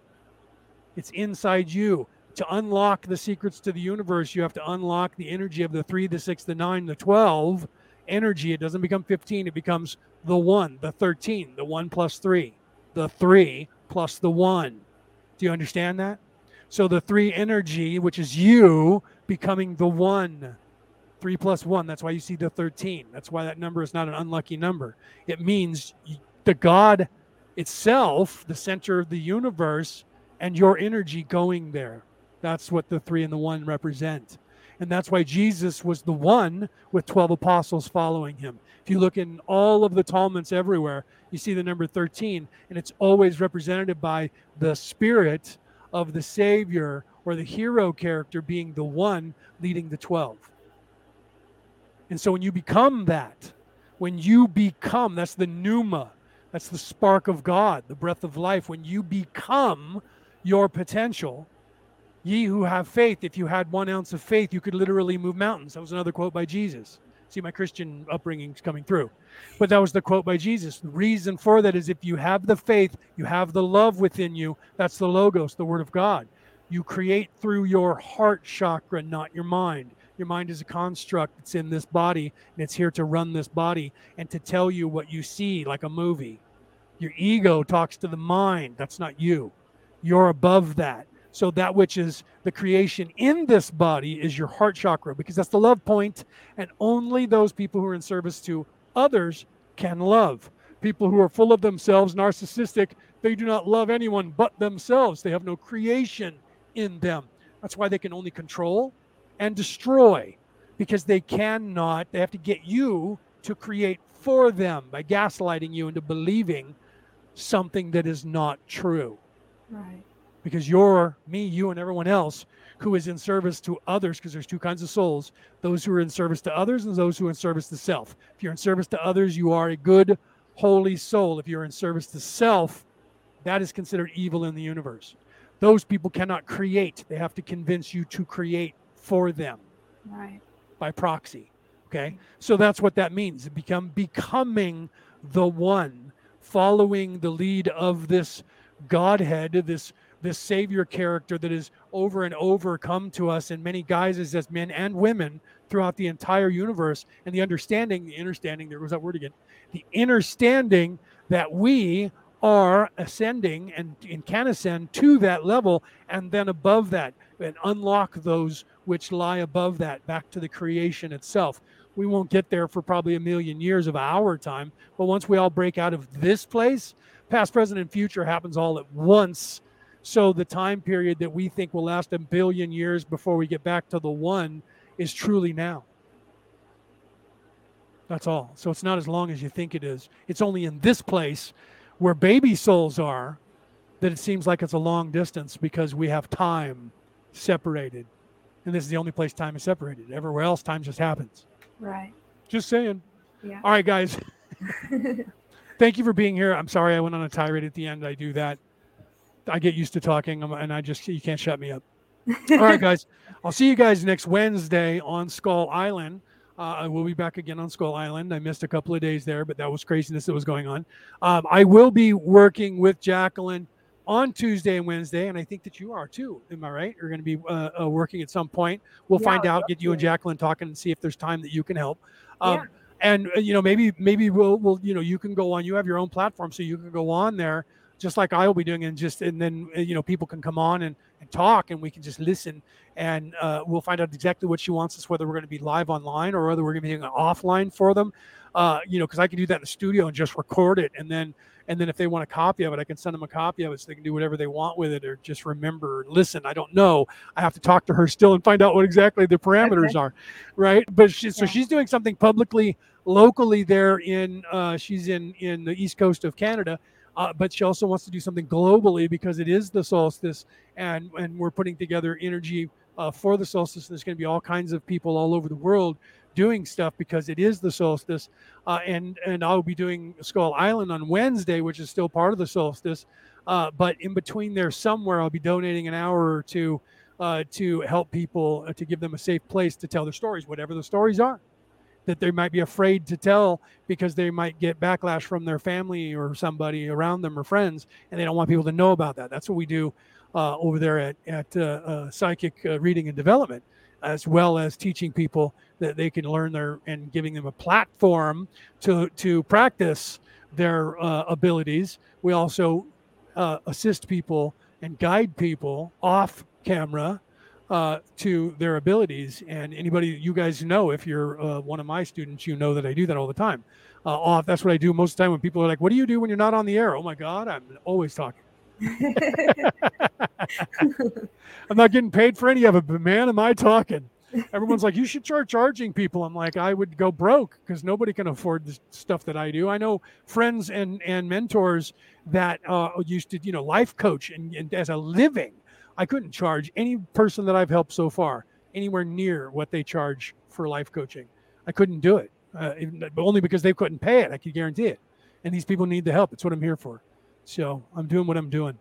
[SPEAKER 1] It's inside you. To unlock the secrets to the universe you have to unlock the energy of the 3 the 6 the 9 the 12 energy. It doesn't become 15 it becomes the 1 the 13 the 1 plus 3 the 3 plus the 1 do you understand that? So the 3 energy which is you becoming the one. Three plus one. That's why you see the 13. That's why that number is not an unlucky number. It means the God itself, the center of the universe, and your energy going there. That's what the three and the one represent. And that's why Jesus was the one with 12 apostles following him. If you look in all of the Talmuds everywhere, you see the number 13, and it's always represented by the spirit of the Savior or the hero character being the one leading the 12. And so when you become that, when you become, that's the pneuma, that's the spark of God, the breath of life. When you become your potential, ye who have faith, if you had one ounce of faith, you could literally move mountains. That was another quote by Jesus. See, my Christian upbringing is coming through. But that was the quote by Jesus. The reason for that is if you have the faith, you have the love within you. That's the Logos, the Word of God. You create through your heart chakra, not your mind. Your mind is a construct. It's in this body, and it's here to run this body and to tell you what you see, like a movie. Your ego talks to the mind. That's not you. You're above that. So that which is the creation in this body is your heart chakra because that's the love point, and only those people who are in service to others can love. People who are full of themselves, narcissistic, they do not love anyone but themselves. They have no creation in them. That's why they can only control and destroy because they cannot, they have to get you to create for them by gaslighting you into believing something that is not true.
[SPEAKER 2] Right.
[SPEAKER 1] Because you're me, you, and everyone else who is in service to others, because there's two kinds of souls those who are in service to others and those who are in service to self. If you're in service to others, you are a good, holy soul. If you're in service to self, that is considered evil in the universe those people cannot create. They have to convince you to create for them.
[SPEAKER 2] Right.
[SPEAKER 1] By proxy. Okay. So that's what that means. Become becoming the one, following the lead of this Godhead, this this savior character that is over and over come to us in many guises as men and women throughout the entire universe and the understanding the understanding there was that word again the understanding that we are ascending and, and can ascend to that level and then above that and unlock those which lie above that back to the creation itself. We won't get there for probably a million years of our time, but once we all break out of this place, past, present, and future happens all at once. So the time period that we think will last a billion years before we get back to the one is truly now. That's all. So it's not as long as you think it is. It's only in this place where baby souls are that it seems like it's a long distance because we have time separated. And this is the only place time is separated. Everywhere else, time just happens.
[SPEAKER 2] Right.
[SPEAKER 1] Just saying. Yeah. All right, guys. Thank you for being here. I'm sorry I went on a tirade at the end. I do that. I get used to talking and I just, you can't shut me up. All right, guys. I'll see you guys next Wednesday on Skull Island. Uh, I will be back again on Skull Island. I missed a couple of days there, but that was craziness that was going on. Um, I will be working with Jacqueline on Tuesday and Wednesday, and I think that you are too. Am I right? You're going to be uh, uh, working at some point. We'll yeah, find out, get you and Jacqueline talking, and see if there's time that you can help. Um, yeah. And uh, you know, maybe maybe we'll, we'll you know you can go on. You have your own platform, so you can go on there just like I will be doing, and just and then uh, you know people can come on and, and talk, and we can just listen, and uh, we'll find out exactly what she wants us, whether we're going to be live online or whether we're going to be doing offline for them. Uh, you know, because I can do that in the studio and just record it, and then and then if they want a copy of it, I can send them a copy of it so they can do whatever they want with it or just remember, listen. I don't know. I have to talk to her still and find out what exactly the parameters okay. are, right? But she, so she's doing something publicly, locally there in uh, she's in in the east coast of Canada. Uh, but she also wants to do something globally because it is the solstice, and and we're putting together energy uh, for the solstice. And there's going to be all kinds of people all over the world doing stuff because it is the solstice. Uh, and and I'll be doing Skull Island on Wednesday, which is still part of the solstice. Uh, but in between there, somewhere, I'll be donating an hour or two uh, to help people uh, to give them a safe place to tell their stories, whatever the stories are that they might be afraid to tell because they might get backlash from their family or somebody around them or friends, and they don't want people to know about that. That's what we do uh, over there at, at uh, Psychic Reading and Development as well as teaching people that they can learn their and giving them a platform to to practice their uh, abilities. We also uh, assist people and guide people off camera uh, to their abilities. And anybody you guys know, if you're uh, one of my students, you know that I do that all the time. Uh, off. That's what I do most of the time when people are like, "What do you do when you're not on the air?" Oh my God, I'm always talking. I'm not getting paid for any of it, but man, am I talking. Everyone's like, you should start charging people. I'm like, I would go broke because nobody can afford the stuff that I do. I know friends and and mentors that uh, used to, you know, life coach and, and as a living. I couldn't charge any person that I've helped so far anywhere near what they charge for life coaching. I couldn't do it, uh, even, only because they couldn't pay it. I could guarantee it. And these people need the help. It's what I'm here for. So I'm doing what I'm doing,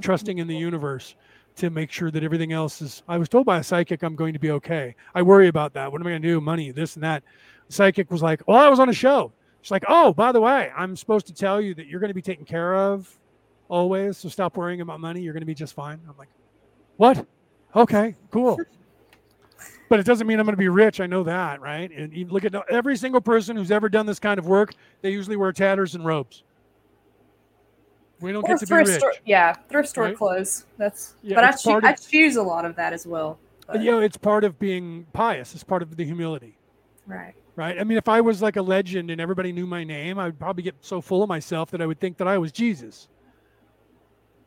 [SPEAKER 1] trusting in the universe to make sure that everything else is. I was told by a psychic I'm going to be okay. I worry about that. What am I going to do? Money, this and that. The psychic was like, "Well, I was on a show." She's like, "Oh, by the way, I'm supposed to tell you that you're going to be taken care of always. So stop worrying about money. You're going to be just fine." I'm like, "What? Okay, cool." but it doesn't mean I'm going to be rich. I know that, right? And you look at every single person who's ever done this kind of work. They usually wear tatters and robes. We don't or get to be rich.
[SPEAKER 2] Store, yeah, thrift store right? clothes. That's yeah, but I, cho- of, I choose a lot of that as well.
[SPEAKER 1] But. You know, it's part of being pious. It's part of the humility.
[SPEAKER 2] Right.
[SPEAKER 1] Right. I mean, if I was like a legend and everybody knew my name, I would probably get so full of myself that I would think that I was Jesus.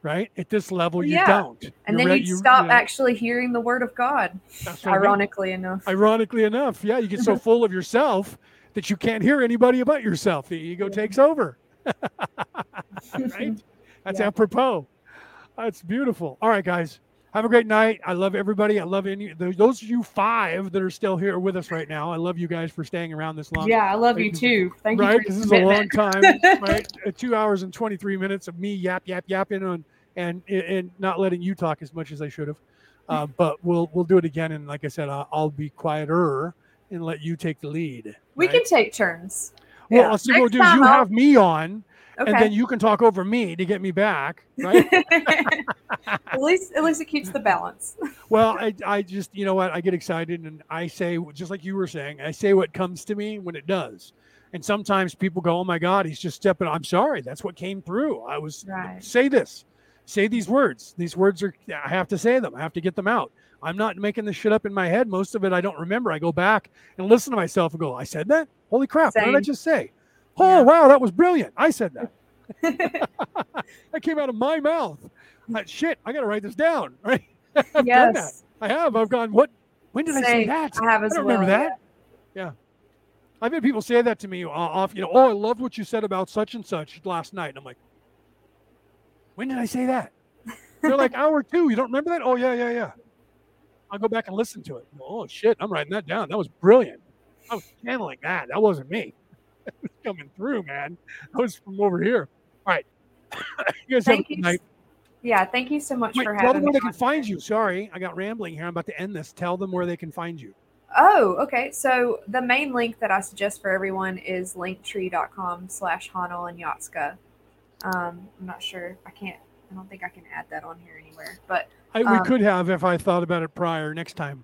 [SPEAKER 1] Right. At this level, you don't.
[SPEAKER 2] And You're then you'd you, stop you know, actually hearing the word of God. ironically I mean. enough.
[SPEAKER 1] Ironically enough. Yeah. You get so full of yourself that you can't hear anybody about yourself. The ego yeah. takes over. Right? That's yeah. apropos. That's beautiful. All right, guys. Have a great night. I love everybody. I love any those of you five that are still here with us right now. I love you guys for staying around this long.
[SPEAKER 2] Yeah, I love you too. Thank
[SPEAKER 1] right?
[SPEAKER 2] you.
[SPEAKER 1] this is a long time, right? Uh, two hours and twenty three minutes of me yap yap yapping on and and not letting you talk as much as I should have. Uh, but we'll we'll do it again. And like I said, I'll, I'll be quieter and let you take the lead.
[SPEAKER 2] We right? can take turns.
[SPEAKER 1] Well, so we'll do is you have me on Okay. And then you can talk over me to get me back, right?
[SPEAKER 2] at least, at least it keeps the balance.
[SPEAKER 1] well, I, I just, you know what? I get excited and I say, just like you were saying, I say what comes to me when it does. And sometimes people go, "Oh my God, he's just stepping." I'm sorry, that's what came through. I was right. say this, say these words. These words are. I have to say them. I have to get them out. I'm not making this shit up in my head. Most of it I don't remember. I go back and listen to myself and go, "I said that? Holy crap! Same. What did I just say?" Oh, yeah. wow, that was brilliant. I said that. that came out of my mouth. Like, shit, I got to write this down. Right? I've yes. done that. I have. I've gone, what? When did Same. I say that?
[SPEAKER 2] I have as
[SPEAKER 1] I don't
[SPEAKER 2] well.
[SPEAKER 1] remember that. Yeah. I've had people say that to me uh, off, you know, oh, I loved what you said about such and such last night. And I'm like, when did I say that? They're like, hour two. You don't remember that? Oh, yeah, yeah, yeah. I'll go back and listen to it. Oh, shit. I'm writing that down. That was brilliant. I was channeling that. That wasn't me. It was coming through, man. I was from over here. All right.
[SPEAKER 2] you guys thank have a night. Yeah, thank you so much Wait, for
[SPEAKER 1] having me. Tell them where they can find you. Sorry, I got rambling here. I'm about to end this. Tell them where they can find you.
[SPEAKER 2] Oh, okay. So the main link that I suggest for everyone is linktree.com slash Hajnal Anyacska. Um, I'm not sure. I can't, I don't think I can add that on here anywhere, but.
[SPEAKER 1] I, um, we could have if I thought about it prior next time.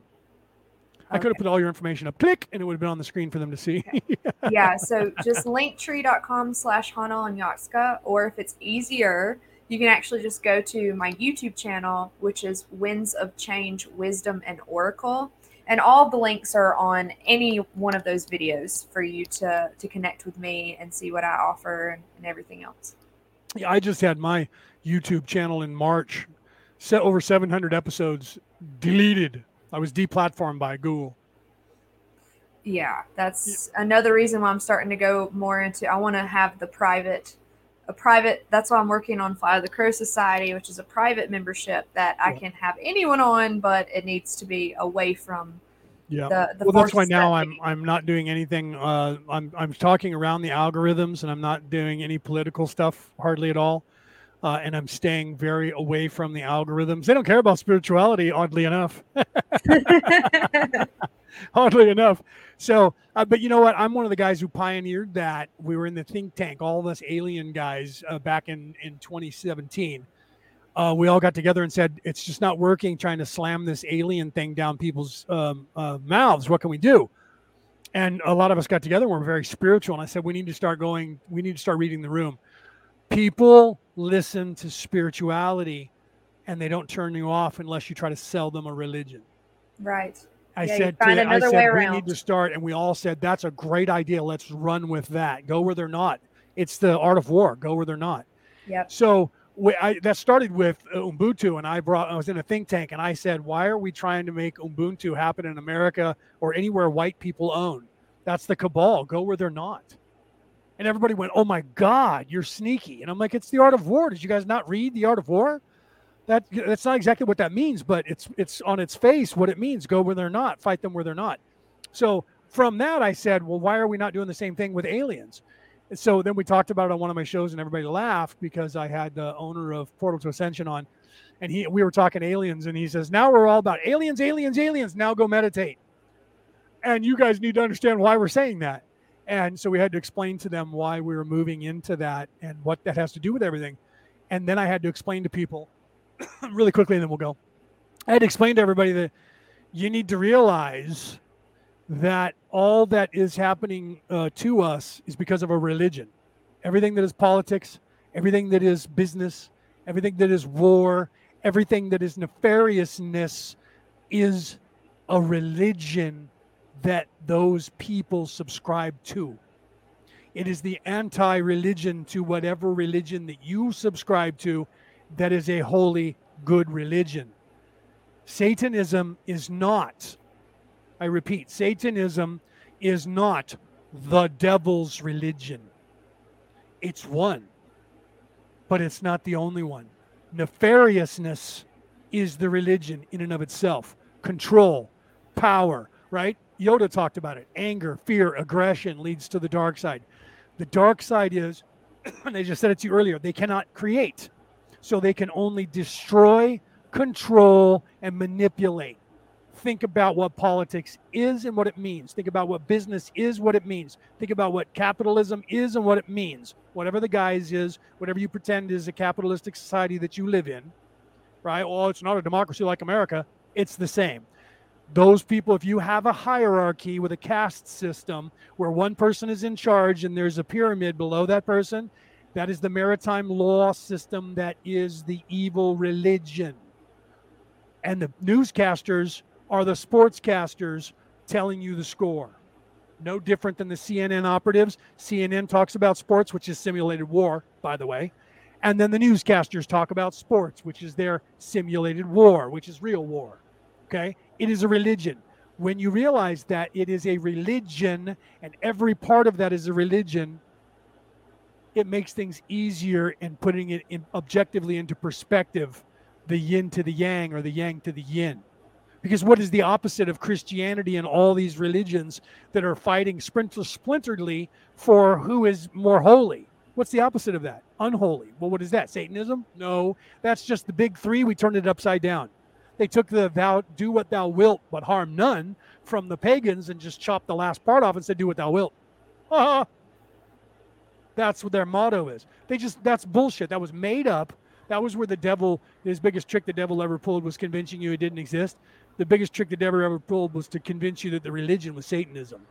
[SPEAKER 1] I could have put all your information up, click, and it would have been on the screen for them to see.
[SPEAKER 2] yeah, so just linktree.com slash Hajnal Anyacska, or if it's easier, you can actually just go to my YouTube channel, which is Winds of Change, Wisdom, and Oracle and all the links are on any one of those videos for you to to connect with me and see what I offer and, and everything else.
[SPEAKER 1] Yeah, I just had my YouTube channel in March, set over 700 episodes deleted. I was deplatformed by Google.
[SPEAKER 2] Yeah, that's yeah. another reason why I'm starting to go more into. I want to have the private a private that's why i'm working on fly the crow society which is a private membership that i can have anyone on but it needs to be away from
[SPEAKER 1] yeah the, the well that's why now i'm i'm not doing anything uh i'm i'm talking around the algorithms and i'm not doing any political stuff hardly at all uh, and i'm staying very away from the algorithms they don't care about spirituality oddly enough oddly enough so, uh, but you know what? I'm one of the guys who pioneered that. We were in the think tank, all of us alien guys uh, back in, in 2017. Uh, we all got together and said, it's just not working trying to slam this alien thing down people's um, uh, mouths. What can we do? And a lot of us got together and we're very spiritual. And I said, we need to start going, we need to start reading the room. People listen to spirituality and they don't turn you off unless you try to sell them a religion.
[SPEAKER 2] Right.
[SPEAKER 1] I yeah, said, to, I said we need to start, and we all said that's a great idea. Let's run with that. Go where they're not. It's the art of war. Go where they're not.
[SPEAKER 2] Yep.
[SPEAKER 1] So we, I, that started with uh, Ubuntu, and I brought. I was in a think tank, and I said, why are we trying to make Ubuntu happen in America or anywhere white people own? That's the cabal. Go where they're not. And everybody went, "Oh my God, you're sneaky!" And I'm like, "It's the art of war. Did you guys not read the art of war?" that that's not exactly what that means, but it's it's on its face what it means. Go where they're not, fight them where they're not. So from that, I said, well, why are we not doing the same thing with aliens? And so then we talked about it on one of my shows, and everybody laughed because I had the owner of Portal to Ascension on, and he we were talking aliens, and he says, now we're all about aliens, aliens, aliens. Now go meditate. And you guys need to understand why we're saying that. And so we had to explain to them why we were moving into that and what that has to do with everything. And then I had to explain to people really quickly, and then we'll go. I had to explain to everybody that you need to realize that all that is happening uh, to us is because of a religion. Everything that is politics, everything that is business, everything that is war, everything that is nefariousness is a religion that those people subscribe to. It is the anti religion to whatever religion that you subscribe to that is a holy, good religion. Satanism is not, I repeat, Satanism is not the devil's religion. It's one, but it's not the only one. Nefariousness is the religion in and of itself. Control, power, right? Yoda talked about it. Anger, fear, aggression leads to the dark side. The dark side is, and I just said it to you earlier, they cannot create so they can only destroy, control, and manipulate. Think about what politics is and what it means. Think about what business is, what it means. Think about what capitalism is and what it means. Whatever the guise is, whatever you pretend is a capitalistic society that you live in, right? Well, it's not a democracy like America. It's the same. Those people, if you have a hierarchy with a caste system where one person is in charge and there's a pyramid below that person, that is the maritime law system that is the evil religion. And the newscasters are the sportscasters telling you the score. No different than the CNN operatives. CNN talks about sports, which is simulated war, by the way. And then the newscasters talk about sports, which is their simulated war, which is real war. Okay? It is a religion. when you realize that it is a religion and every part of that is a religion, it makes things easier in putting it in objectively into perspective the yin to the yang or the yang to the yin. Because what is the opposite of Christianity and all these religions that are fighting splinteredly for who is more holy? What's the opposite of that? Unholy. Well, what is that? Satanism? No, that's just the big three. We turned it upside down. They took the thou do what thou wilt, but harm none from the pagans and just chopped the last part off and said, do what thou wilt. That's what their motto is. They just, that's bullshit. That was made up. That was where the devil, his biggest trick the devil ever pulled was convincing you it didn't exist the biggest trick the devil ever pulled was to convince you that the religion was Satanism,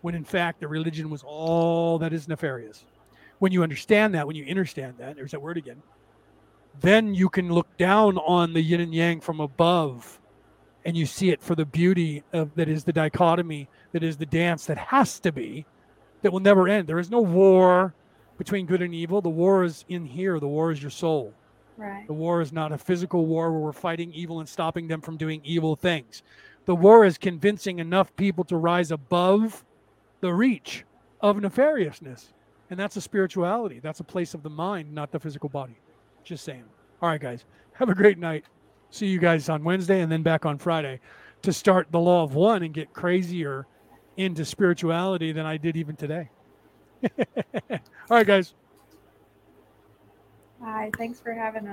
[SPEAKER 1] when in fact the religion was all that is nefarious. When you understand that, when you understand that, there's that word again, then you can look down on the yin and yang from above and you see it for the beauty of that is the dichotomy, that is the dance that has to be, that will never end. There is no war between good and evil. The war is in here, the war is your soul.
[SPEAKER 2] Right.
[SPEAKER 1] The war is not a physical war where we're fighting evil and stopping them from doing evil things. The war is convincing enough people to rise above the reach of nefariousness. And that's a spirituality. That's a place of the mind, not the physical body. Just saying. All right, guys. Have a great night. See you guys on Wednesday and then back on Friday to start the law of one and get crazier into spirituality than I did even today. All right, guys.
[SPEAKER 2] Hi, thanks for having us.